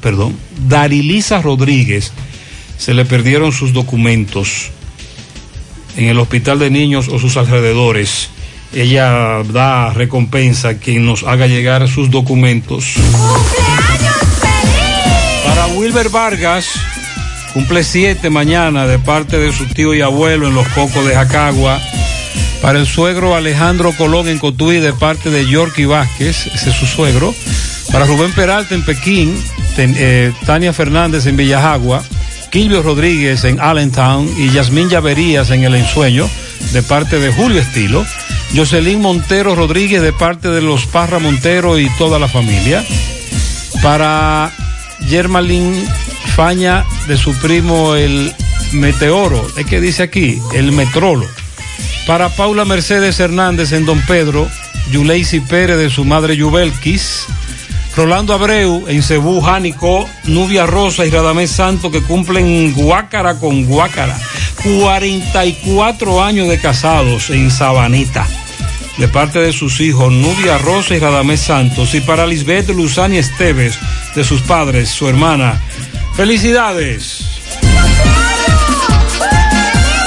perdón, Darilisa Rodríguez se le perdieron sus documentos en el hospital de niños o sus alrededores. Ella da recompensa a quien nos haga llegar sus documentos. Para Wilber Vargas, cumple siete mañana de parte de su tío y abuelo en los Cocos de Jacagua. Para el suegro Alejandro Colón en Cotuí de parte de Yorky Vázquez, ese es su suegro. Para Rubén Peralta en Pekín, ten- eh, Tania Fernández en Villajagua, Quilvio Rodríguez en Allentown y Yasmín Llaverías en El Ensueño de parte de Julio Estilo. Jocelyn Montero Rodríguez de parte de los Parra Montero y toda la familia. Para Germalín Faña de su primo el Meteoro, es que dice aquí, el Metrolo. Para Paula Mercedes Hernández en Don Pedro, Yuleisi Pérez de su madre Yubelquis, Rolando Abreu en Cebú, Jánico, Nubia Rosa y Radamés Santo que cumplen Guácara con Guácara. 44 años de casados en Sabanita. De parte de sus hijos Nubia Rosa y Radamés Santos. Y para Lisbeth Luzani Esteves, de sus padres, su hermana. ¡Felicidades!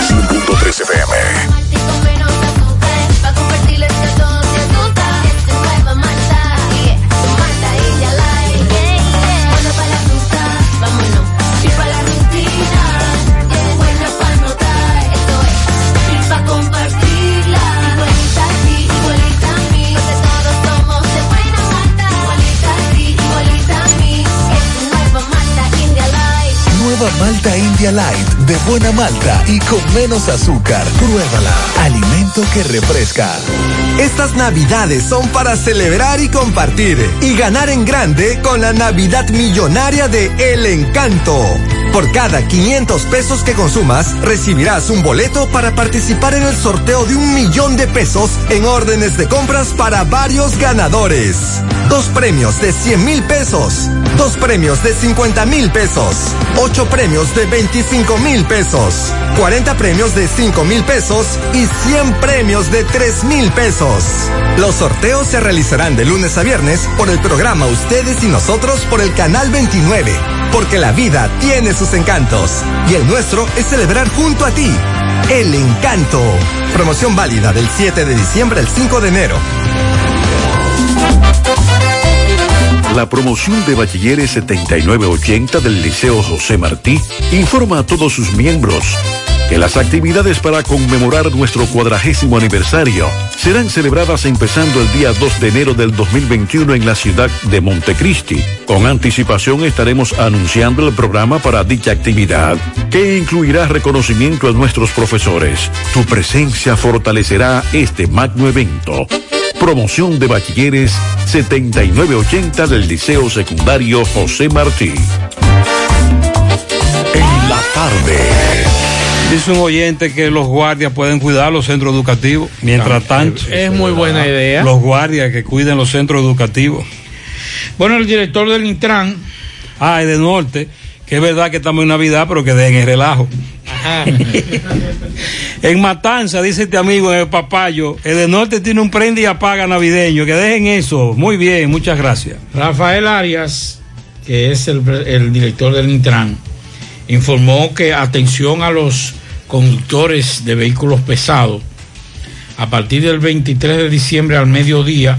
100.3 FM. Malta India Light de buena malta y con menos azúcar. Pruébala. Alimento que refresca. Estas navidades son para celebrar y compartir y ganar en grande con la Navidad Millonaria de El Encanto. Por cada 500 pesos que consumas, recibirás un boleto para participar en el sorteo de un millón de pesos en órdenes de compras para varios ganadores. Dos premios de 100 mil pesos, dos premios de 50 mil pesos, ocho premios de 25 mil pesos, 40 premios de 5 mil pesos y 100 premios de 3 mil pesos. Los sorteos se realizarán de lunes a viernes por el programa Ustedes y Nosotros por el Canal 29, porque la vida tiene sus encantos y el nuestro es celebrar junto a ti. El encanto. Promoción válida del 7 de diciembre al 5 de enero. La promoción de bachilleres 7980 del Liceo José Martí informa a todos sus miembros que las actividades para conmemorar nuestro cuadragésimo aniversario serán celebradas empezando el día 2 de enero del 2021 en la ciudad de Montecristi. Con anticipación estaremos anunciando el programa para dicha actividad, que incluirá reconocimiento a nuestros profesores. Tu presencia fortalecerá este magno evento. Promoción de bachilleres 7980 del Liceo Secundario José Martí. En la tarde. Dice un oyente que los guardias pueden cuidar los centros educativos. Mientras tanto, Es muy buena idea. los guardias que cuiden los centros educativos. Bueno, el director del Intran. Ah, y de norte, que es verdad que estamos en Navidad, pero que dejen el relajo. en Matanza, dice este amigo en el papayo, el de norte tiene un prende y apaga navideño. Que dejen eso. Muy bien, muchas gracias. Rafael Arias, que es el, el director del Intran, informó que atención a los conductores de vehículos pesados, a partir del 23 de diciembre al mediodía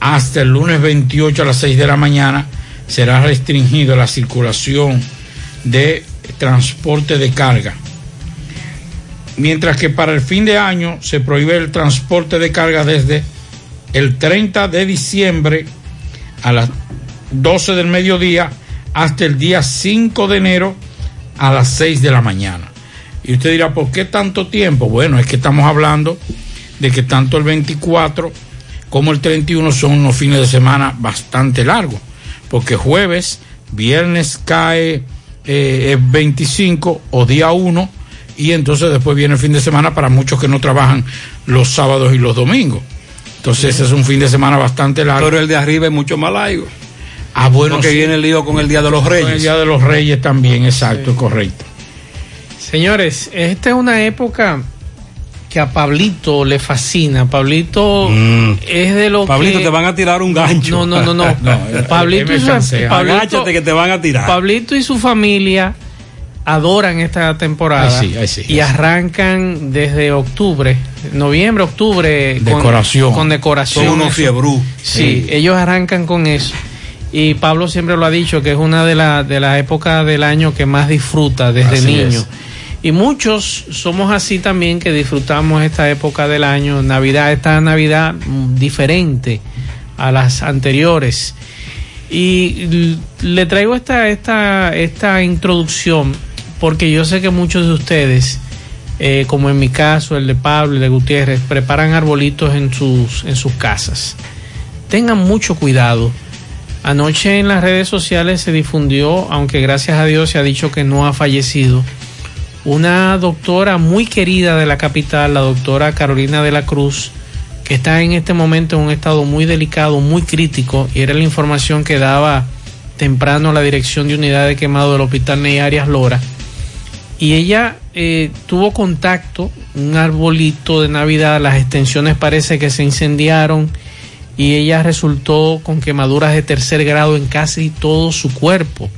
hasta el lunes 28 a las 6 de la mañana será restringido la circulación de transporte de carga. Mientras que para el fin de año se prohíbe el transporte de carga desde el 30 de diciembre a las 12 del mediodía hasta el día 5 de enero a las 6 de la mañana. Y usted dirá, ¿por qué tanto tiempo? Bueno, es que estamos hablando de que tanto el 24 como el 31 son unos fines de semana bastante largos, porque jueves, viernes cae eh, es 25 o día 1 y entonces después viene el fin de semana para muchos que no trabajan los sábados y los domingos. Entonces es un fin de semana bastante largo. Pero el de arriba es mucho más largo. Ah, bueno, Porque sí. viene el lío con el Día de los Con Reyes. El Día de los Reyes también, exacto, correcto. Señores, esta es una época que a Pablito le fascina. Pablito es de lo Mm. Pablito, que... te van a tirar un gancho. No, no, no, no. Pablito, y su, Pablito- Agáchate que te van a tirar. Pablito y su familia adoran esta temporada Ay, sí, ay, sí, y arrancan desde octubre, noviembre, octubre Decoración. con, con decoración. Son unos fiebrú. Sí, ellos arrancan con eso. Y Pablo siempre lo ha dicho que es una de las de las épocas del año que más disfruta desde Así niño. es. Y muchos somos así también que disfrutamos esta época del año, Navidad, esta Navidad diferente a las anteriores. Y le traigo esta, esta, esta introducción porque yo sé que muchos de ustedes, eh, como en mi caso, el de Pablo, el de Gutiérrez, preparan arbolitos en sus, en sus casas. Tengan mucho cuidado. Anoche en las redes sociales se difundió, aunque gracias a Dios se ha dicho que no ha fallecido, una doctora muy querida de la capital, la doctora Carolina de la Cruz, que está en este momento en un estado muy delicado, muy crítico, y era la información que daba temprano la dirección de unidad de quemado del hospital Ney Arias Lora. Y ella eh, tuvo contacto, un arbolito de Navidad, las extensiones parece que se incendiaron y ella resultó con quemaduras de tercer grado en casi todo su cuerpo.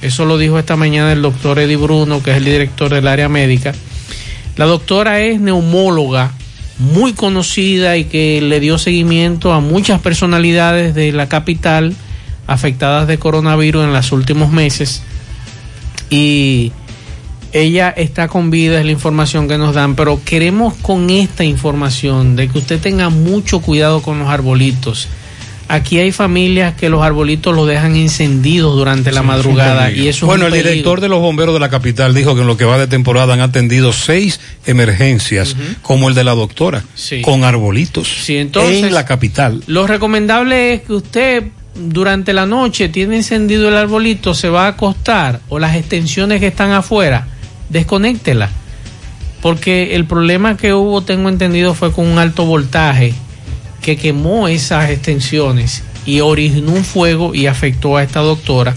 Eso lo dijo esta mañana el doctor Eddie Bruno, que es el director del área médica. La doctora es neumóloga, muy conocida y que le dio seguimiento a muchas personalidades de la capital afectadas de coronavirus en los últimos meses. Y ella está con vida, es la información que nos dan, pero queremos con esta información de que usted tenga mucho cuidado con los arbolitos. Aquí hay familias que los arbolitos los dejan encendidos durante la madrugada y eso bueno, es el director de los bomberos de la capital dijo que en lo que va de temporada han atendido seis emergencias, como el de la doctora, Sí. con arbolitos Sí, entonces- en la capital. Lo recomendable es que usted durante la noche tiene encendido el arbolito, se va a acostar o las extensiones que están afuera, desconéctela. Porque el problema que hubo, tengo entendido, fue con un alto voltaje que quemó esas extensiones y originó un fuego y afectó a esta doctora.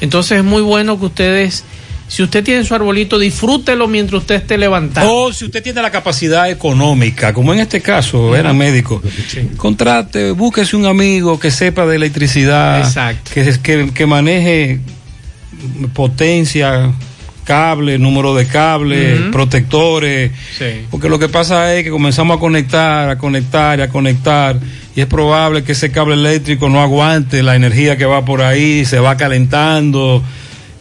Entonces es muy bueno que ustedes, si usted tiene su arbolito, disfrútelo mientras usted esté levantado. O si usted tiene la capacidad económica, como en este caso, era médico, contrate, búsquese un amigo que sepa de electricidad, Exacto. que, que, que maneje potencia, cable, número de cables, Ujú. protectores, Sí. porque lo que pasa es que comenzamos a conectar, a conectar y a conectar, y es probable que ese cable eléctrico no aguante la energía que va por ahí, se va calentando.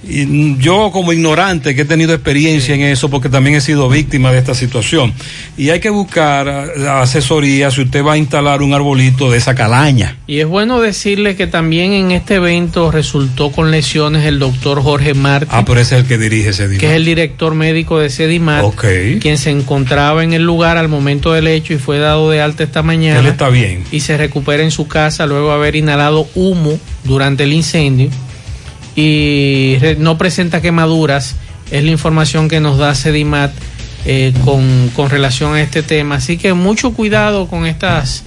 Y yo como ignorante que he tenido experiencia en eso porque también he sido víctima de esta situación y hay que buscar ah, asesoría si usted va a instalar un arbolito de esa calaña. Y es bueno decirle que también en este evento resultó con lesiones el doctor Jorge Martí, Ah, pero ese es el que dirige ese día. que es el director médico de Sedimar, Ok. quien se encontraba en el lugar al momento del hecho y fue dado de alta esta mañana. Él está bien. y se recupera en su casa luego de haber inhalado humo durante el incendio y re- no presenta quemaduras. Es la información que nos da Sedimat eh, con, con relación a este tema. Así que mucho cuidado con estas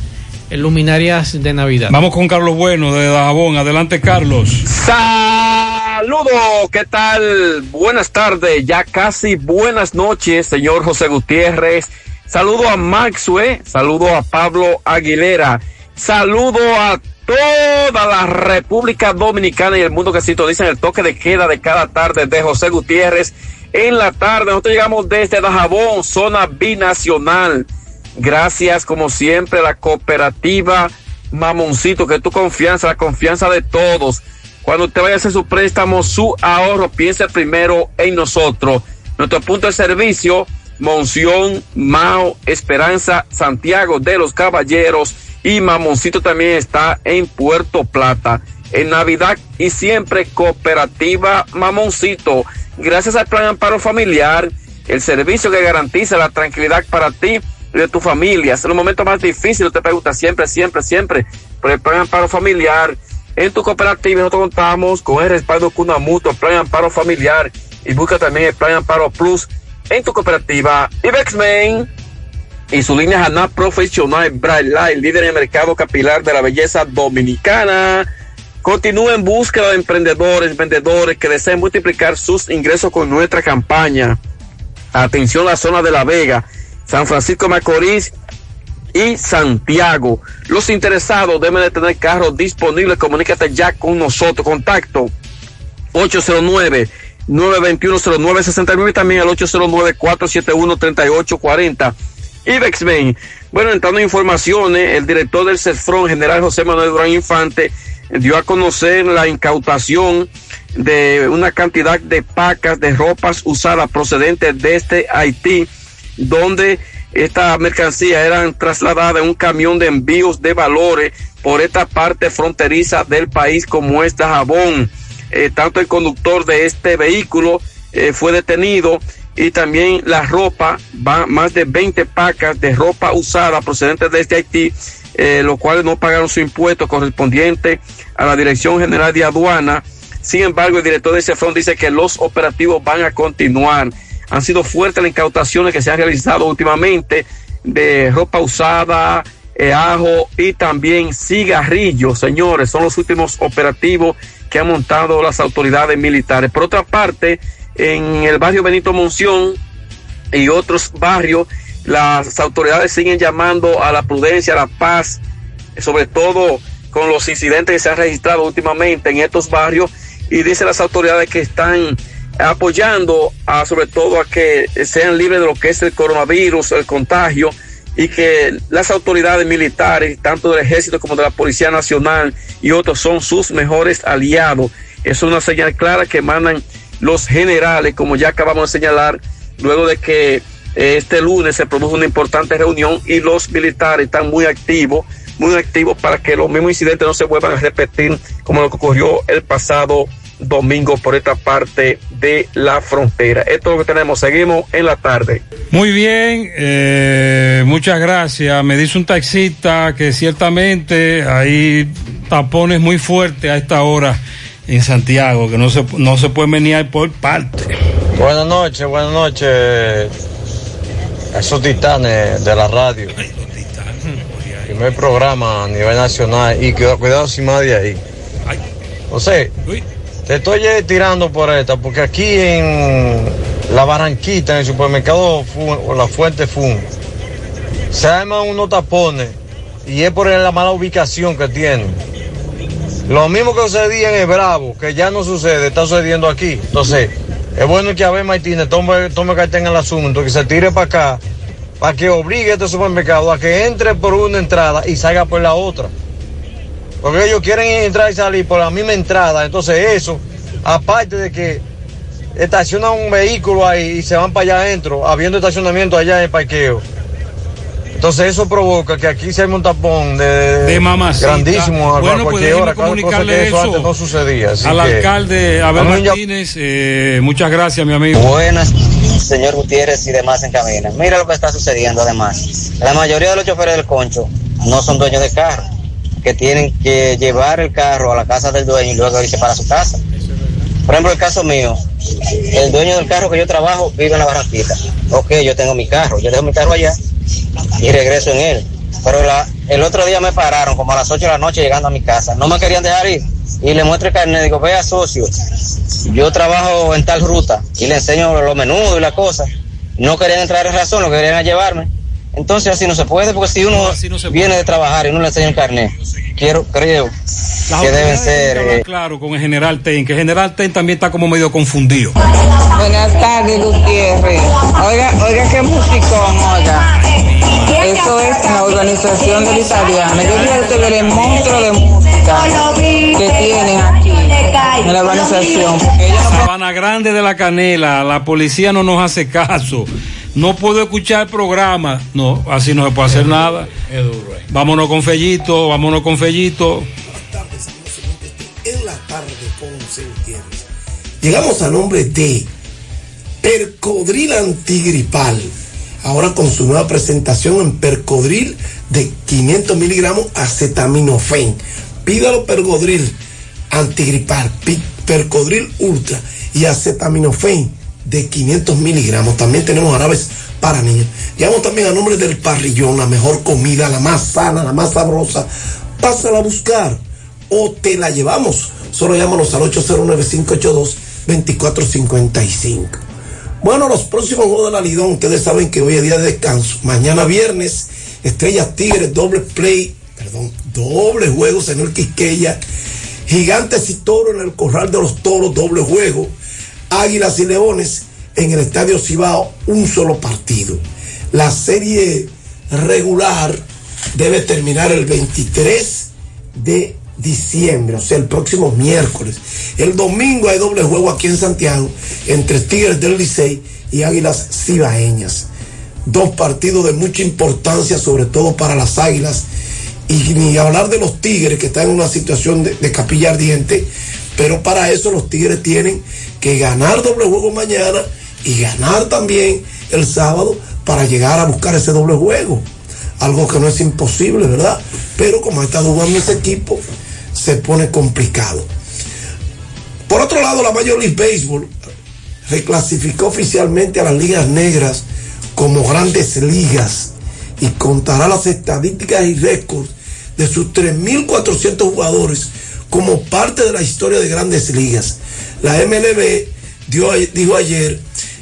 eh, luminarias de Navidad. Vamos con Carlos Bueno de Dajabón. Adelante, Carlos. Saludos, ¿qué tal? Buenas tardes, ya casi buenas noches, señor José Gutiérrez. Saludo a Maxue, saludo a Pablo Aguilera, saludo a toda la República Dominicana y el mundo que sintoniza el toque de queda de cada tarde de José Gutiérrez. En la tarde, nosotros llegamos desde Dajabón, zona binacional. Gracias, como siempre, a la cooperativa Mamoncito, que tu confianza, la confianza de todos. Cuando usted vaya a hacer su préstamo, su ahorro, piense primero en nosotros. Nuestro punto de servicio, Monción, Mao, Esperanza, Santiago de los Caballeros y Mamoncito también está en Puerto Plata. En Navidad y siempre Cooperativa Mamoncito. Gracias al Plan Amparo Familiar, el servicio que garantiza la tranquilidad para ti y de tu familia. Es el momento más difícil, te pregunta siempre, siempre, siempre, por el Plan Amparo Familiar. En tu cooperativa nosotros contamos con el respaldo Cuna Mutua, Plan Amparo Familiar y busca también el Plan Amparo Plus en tu cooperativa. Ibexmain. y su línea Haná Profesional Bright Light, líder en el mercado capilar de la belleza dominicana. Continúa en búsqueda de emprendedores, vendedores que deseen multiplicar sus ingresos con nuestra campaña. Atención a la zona de La Vega, San Francisco Macorís y Santiago. Los interesados deben de tener carros disponibles. Comunícate ya con nosotros. Contacto 809 921-0969 y también al 809-471-3840. Ibex Main. Bueno, entrando en informaciones, el director del CESFRON, general José Manuel Durán Infante, dio a conocer la incautación de una cantidad de pacas de ropas usadas procedentes desde Haití, donde esta mercancía eran trasladadas en un camión de envíos de valores por esta parte fronteriza del país como esta jabón. Eh, tanto el conductor de este vehículo eh, fue detenido y también la ropa, va más de 20 pacas de ropa usada procedentes desde Haití, eh, los cuales no pagaron su impuesto correspondiente a la Dirección General de Aduana. Sin embargo, el director de CEFRON dice que los operativos van a continuar. Han sido fuertes las incautaciones que se han realizado últimamente de ropa usada, ajo y también cigarrillos, señores. Son los últimos operativos que han montado las autoridades militares. Por otra parte, en el barrio Benito Monción y otros barrios, las autoridades siguen llamando a la prudencia, a la paz, sobre todo con los incidentes que se han registrado últimamente en estos barrios y dicen las autoridades que están apoyando a sobre todo a que sean libres de lo que es el coronavirus, el contagio y que las autoridades militares, tanto del ejército como de la Policía Nacional y otros son sus mejores aliados. Es una señal clara que mandan los generales, como ya acabamos de señalar, luego de que eh, este lunes se produjo una importante reunión y los militares están muy activos, muy activos para que los mismos incidentes no se vuelvan a repetir como lo que ocurrió el pasado domingo por esta parte de la frontera. Esto es lo que tenemos. Seguimos en la tarde. Muy bien, eh, muchas gracias. Me dice un taxista que ciertamente hay tapones muy fuertes a esta hora en Santiago, que no se, no se puede venir por parte. Buenas noches, buenas noches. Esos titanes de la radio. Primer programa a nivel nacional y cuidado, cuidado sin más de ahí. José, estoy eh, tirando por esta, porque aquí en la Barranquita, en el supermercado Fun, la Fuente Fun, se arman unos tapones y es por la mala ubicación que tienen. Lo mismo que sucedía en el Bravo, que ya no sucede, está sucediendo aquí. Entonces, es bueno que Abel Martínez tome, tome carta en el asunto, que se tire para acá, para que obligue a este supermercado a que entre por una entrada y salga por la otra. Porque ellos quieren entrar y salir por la misma entrada. Entonces eso, aparte de que estacionan un vehículo ahí y se van para allá adentro, habiendo estacionamiento allá en el parqueo. Entonces eso provoca que aquí se hay un tapón de, de mamacita. grandísimo a bueno, pues cualquier hora, déjeme cosa comunicarle que eso eso antes no sucedía. Así al que- alcalde Abel Martínez. eh, muchas gracias, mi amigo. Buenas, señor Gutiérrez y demás en cabina. Mira lo que está sucediendo además. La mayoría de los choferes del concho no son dueños de carro, que tienen que llevar el carro a la casa del dueño y luego irse para su casa. Por ejemplo, el caso mío, el dueño del carro que yo trabajo vive en la Barranquita. Ok, yo tengo mi carro, yo dejo mi carro allá y regreso en él. Pero la- el otro día me pararon como a las 8 de la noche llegando a mi casa. No me querían dejar ir. Y le muestro el carnet, digo, vea socio, yo trabajo en tal ruta y le enseño los menudos y las cosas. No querían entrar en razón, lo que querían llevarme. Entonces así no se puede, porque si uno viene de trabajar y uno le enseña el carnet, quiero, creo Las que deben ser... eh, claro con el general Ten, que el general Ten también está como medio confundido. Buenas tardes, Gutiérrez. Oiga, oiga qué musicón, oiga. Eso es la organización del italiano. Yo quiero que ver el monstruo de música que tienen aquí en la organización. No Sabana Grande de la Canela, la policía no nos hace caso. No puedo escuchar programa. No, así no se puede hacer nada. Vámonos con Fellito, vámonos con Fellito. en la tarde con Gutiérrez. Llegamos a nombre de Percodril Antigripal. Ahora con su nueva presentación en Percodril de 500 miligramos acetaminofén. Pídalo Percodril Antigripal, Percodril Ultra y acetaminofén de 500 miligramos. También tenemos jarabes para niños. Llamamos también a nombre del parrillón, la mejor comida, la más sana, la más sabrosa. Pásala a buscar o te la llevamos. Solo llámanos al 809-582-2455. Bueno, los próximos juegos de la Lidón, ustedes saben que hoy es día de descanso. Mañana viernes, Estrellas Tigres, doble play, perdón, doble juego, señor Quisqueya. Gigantes y Toros en el Corral de los Toros, doble juego. Águilas y Leones en el Estadio Cibao, un solo partido. La serie regular debe terminar el 23 de diciembre, o sea, el próximo miércoles. El domingo hay doble juego aquí en Santiago entre Tigres del Licey y Águilas Cibaeñas. Dos partidos de mucha importancia, sobre todo para las Águilas. Y ni hablar de los Tigres que están en una situación de, de capilla ardiente, pero para eso los Tigres tienen que ganar doble juego mañana y ganar también el sábado para llegar a buscar ese doble juego. Algo que no es imposible, ¿verdad? Pero como está jugando ese equipo, se pone complicado. Por otro lado, la Major League Baseball reclasificó oficialmente a las ligas negras como grandes ligas y contará las estadísticas y récords de sus 3.400 jugadores como parte de la historia de grandes ligas. La MLB dio, dijo ayer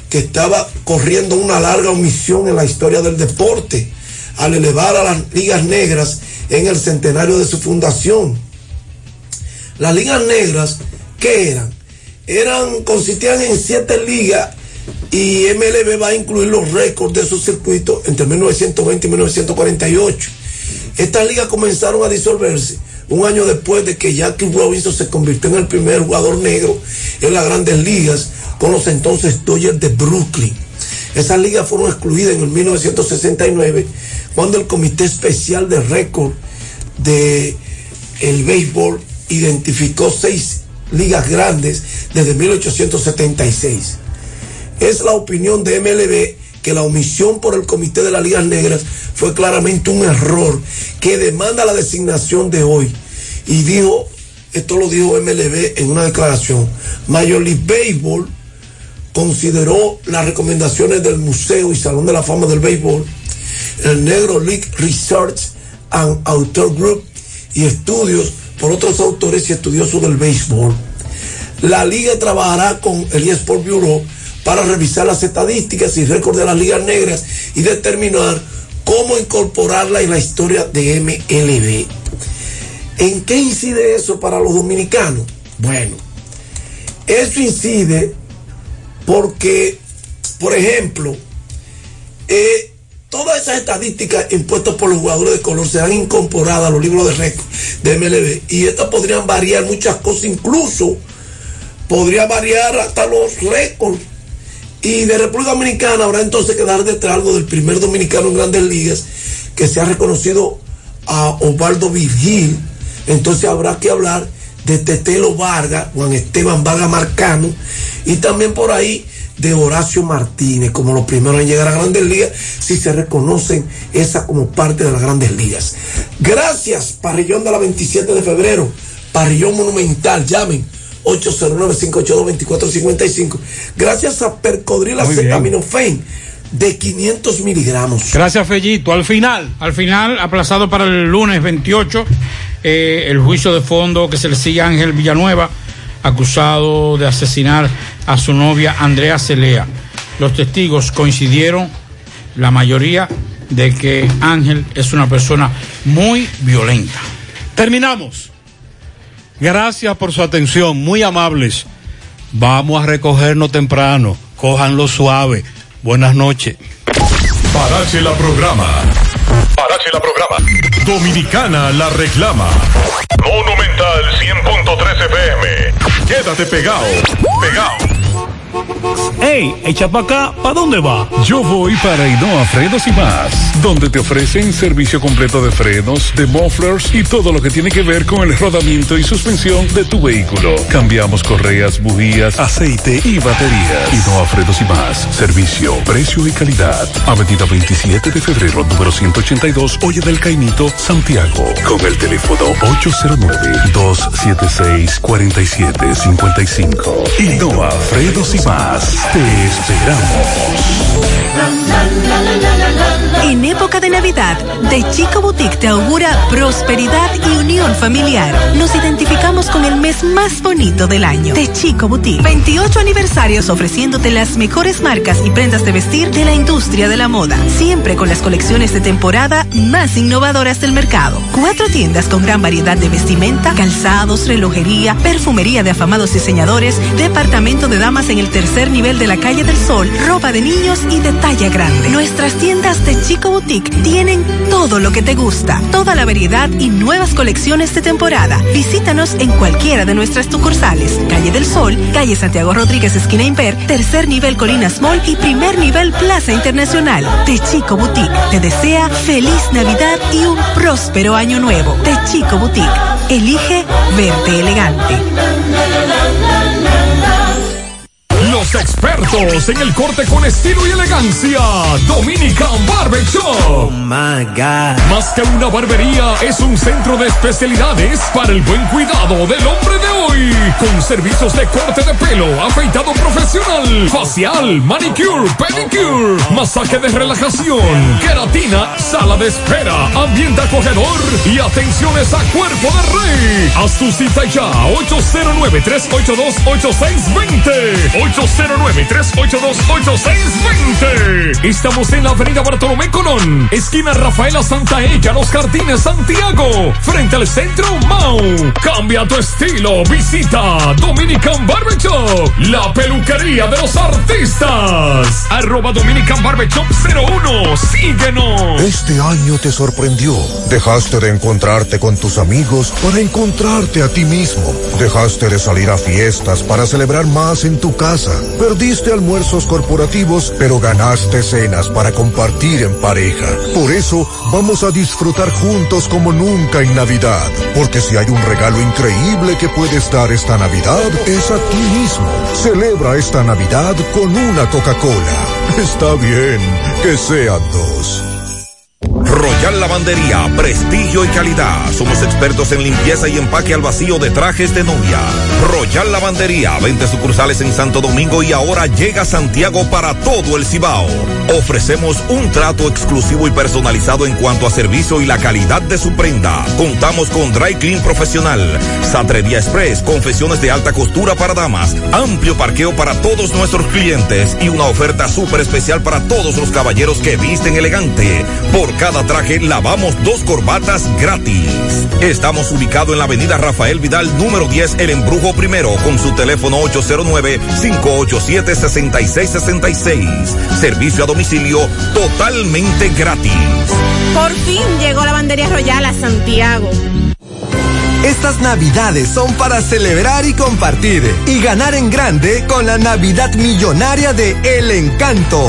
que estaba corriendo una larga omisión en la historia del deporte al elevar a las ligas negras en el centenario de su fundación. Las ligas negras, ¿qué eran? Eran, consistían en siete ligas y MLB va a incluir los récords de esos circuitos entre 1920 y 1948. Estas ligas comenzaron a disolverse un año después de que Jackie Robinson se convirtió en el primer jugador negro en las grandes ligas con los entonces Dodgers de Brooklyn. Esas ligas fueron excluidas en el 1969 cuando el Comité Especial de Récord de el béisbol identificó seis ligas grandes desde 1876. Es la opinión de MLB que la omisión por el Comité de las Ligas Negras fue claramente un error que demanda la designación de hoy. Y dijo, esto lo dijo MLB en una declaración, Major League Baseball consideró las recomendaciones del Museo y Salón de la Fama del Béisbol, el Negro League Research and Author Group y estudios por otros autores y estudiosos del béisbol. La liga trabajará con el eSport Bureau para revisar las estadísticas y récords de las ligas negras y determinar cómo incorporarla en la historia de MLB. ¿En qué incide eso para los dominicanos? Bueno, eso incide porque, por ejemplo, eh, todas esas estadísticas impuestas por los jugadores de color serán incorporadas a los libros de récord de MLB y estas podrían variar muchas cosas, incluso podría variar hasta los récords. Y de República Dominicana habrá entonces que dar detrás algo del primer dominicano en grandes ligas que se ha reconocido a Osvaldo Virgil. Entonces habrá que hablar de Tetelo Vargas, Juan Esteban Vargas Marcano, y también por ahí de Horacio Martínez, como los primeros en llegar a grandes ligas, si se reconocen esa como parte de las grandes ligas. Gracias, Parrillón de la 27 de febrero, Parrillón Monumental, llamen 809-582-2455. Gracias a Percodril Acetaminofén de 500 miligramos. Gracias, Fellito. Al final, al final, aplazado para el lunes 28, eh, el juicio de fondo que se le sigue a Ángel Villanueva, acusado de asesinar a su novia Andrea Celea. Los testigos coincidieron, la mayoría, de que Ángel es una persona muy violenta. Terminamos. Gracias por su atención, muy amables. Vamos a recogernos temprano, cójanlo suave. Buenas noches. Parache la programa. Parache la programa. Dominicana la reclama. Monumental 100.13 FM. Quédate pegado. Pegado. Ey, echa para acá, ¿para dónde va? Yo voy para Hinoa Frenos y más, donde te ofrecen servicio completo de frenos, de mufflers y todo lo que tiene que ver con el rodamiento y suspensión de tu vehículo. Cambiamos correas, bujías, aceite y baterías. Hinoa Frenos y más, servicio, precio y calidad. Avenida 27 de febrero, número 182, Oye del Caimito, Santiago. Con el teléfono 809-276-4755. Hinoa Frenos y más. Te esperamos. En época de Navidad, De Chico Boutique te augura prosperidad y unión familiar. Nos identificamos con el mes más bonito del año. De Chico Boutique. 28 aniversarios ofreciéndote las mejores marcas y prendas de vestir de la industria de la moda. Siempre con las colecciones de temporada más innovadoras del mercado. Cuatro tiendas con gran variedad de vestimenta, calzados, relojería, perfumería de afamados diseñadores, departamento de damas en el tercer nivel de la calle del Sol, ropa de niños y de talla grande. Nuestras tiendas de Chico Boutique tienen todo lo que te gusta, toda la variedad y nuevas colecciones de temporada. Visítanos en cualquiera de nuestras sucursales. Calle del Sol, calle Santiago Rodríguez, esquina Imper, tercer nivel Colinas Mall y primer nivel Plaza Internacional. De Chico Boutique te desea feliz Navidad y un próspero año nuevo. De Chico Boutique. Elige verte elegante. Los expertos en el corte con estilo y elegancia. Dominican Barber Shop. Más que una barbería, es un centro de especialidades para el buen cuidado del hombre de hoy. Con servicios de corte de pelo, afeitado profesional, facial, manicure, pedicure, masaje de relajación, queratina, sala de espera, ambiente acogedor y atenciones a cuerpo de rey. Haz tu cita ya, 809-382-8620. 809-382-8620. Estamos en la avenida Bartolomé Colón, esquina Rafaela Santa Ella, Los Jardines, Santiago, frente al centro Mau. Cambia tu estilo, visita Dominican Barber Shop, la peluquería de los artistas. Arroba Dominican Barber Shop 01, síguenos. Este año te sorprendió. Dejaste de encontrarte con tus amigos para encontrarte a ti mismo. Dejaste de salir a fiestas para celebrar más en tu casa. Perdiste almuerzos corporativos, pero ganaste cenas para compartir en pareja. Por eso, vamos a disfrutar juntos como nunca en Navidad. Porque si hay un regalo increíble que puedes dar esta Navidad, es a ti mismo. Celebra esta Navidad con una Coca-Cola. Está bien, que sean dos. Royal Lavandería, prestigio y calidad. Somos expertos en limpieza y empaque al vacío de trajes de novia. Royal Lavandería, 20 sucursales en Santo Domingo y ahora llega Santiago para todo el Cibao. Ofrecemos un trato exclusivo y personalizado en cuanto a servicio y la calidad de su prenda. Contamos con Dry Clean Profesional, Satrería Express, confesiones de alta costura para damas, amplio parqueo para todos nuestros clientes y una oferta súper especial para todos los caballeros que visten elegante. Por cada traje lavamos dos corbatas gratis. Estamos ubicados en la avenida Rafael Vidal, número 10, El Embrujo Primero, con su teléfono 809-587-6666. Servicio a domicilio totalmente gratis. Por fin llegó la bandería royal a Santiago. Estas navidades son para celebrar y compartir y ganar en grande con la Navidad Millonaria de El Encanto.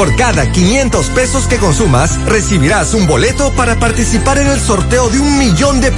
Por cada 500 pesos que consumas, recibirás un boleto para participar en el sorteo de un millón de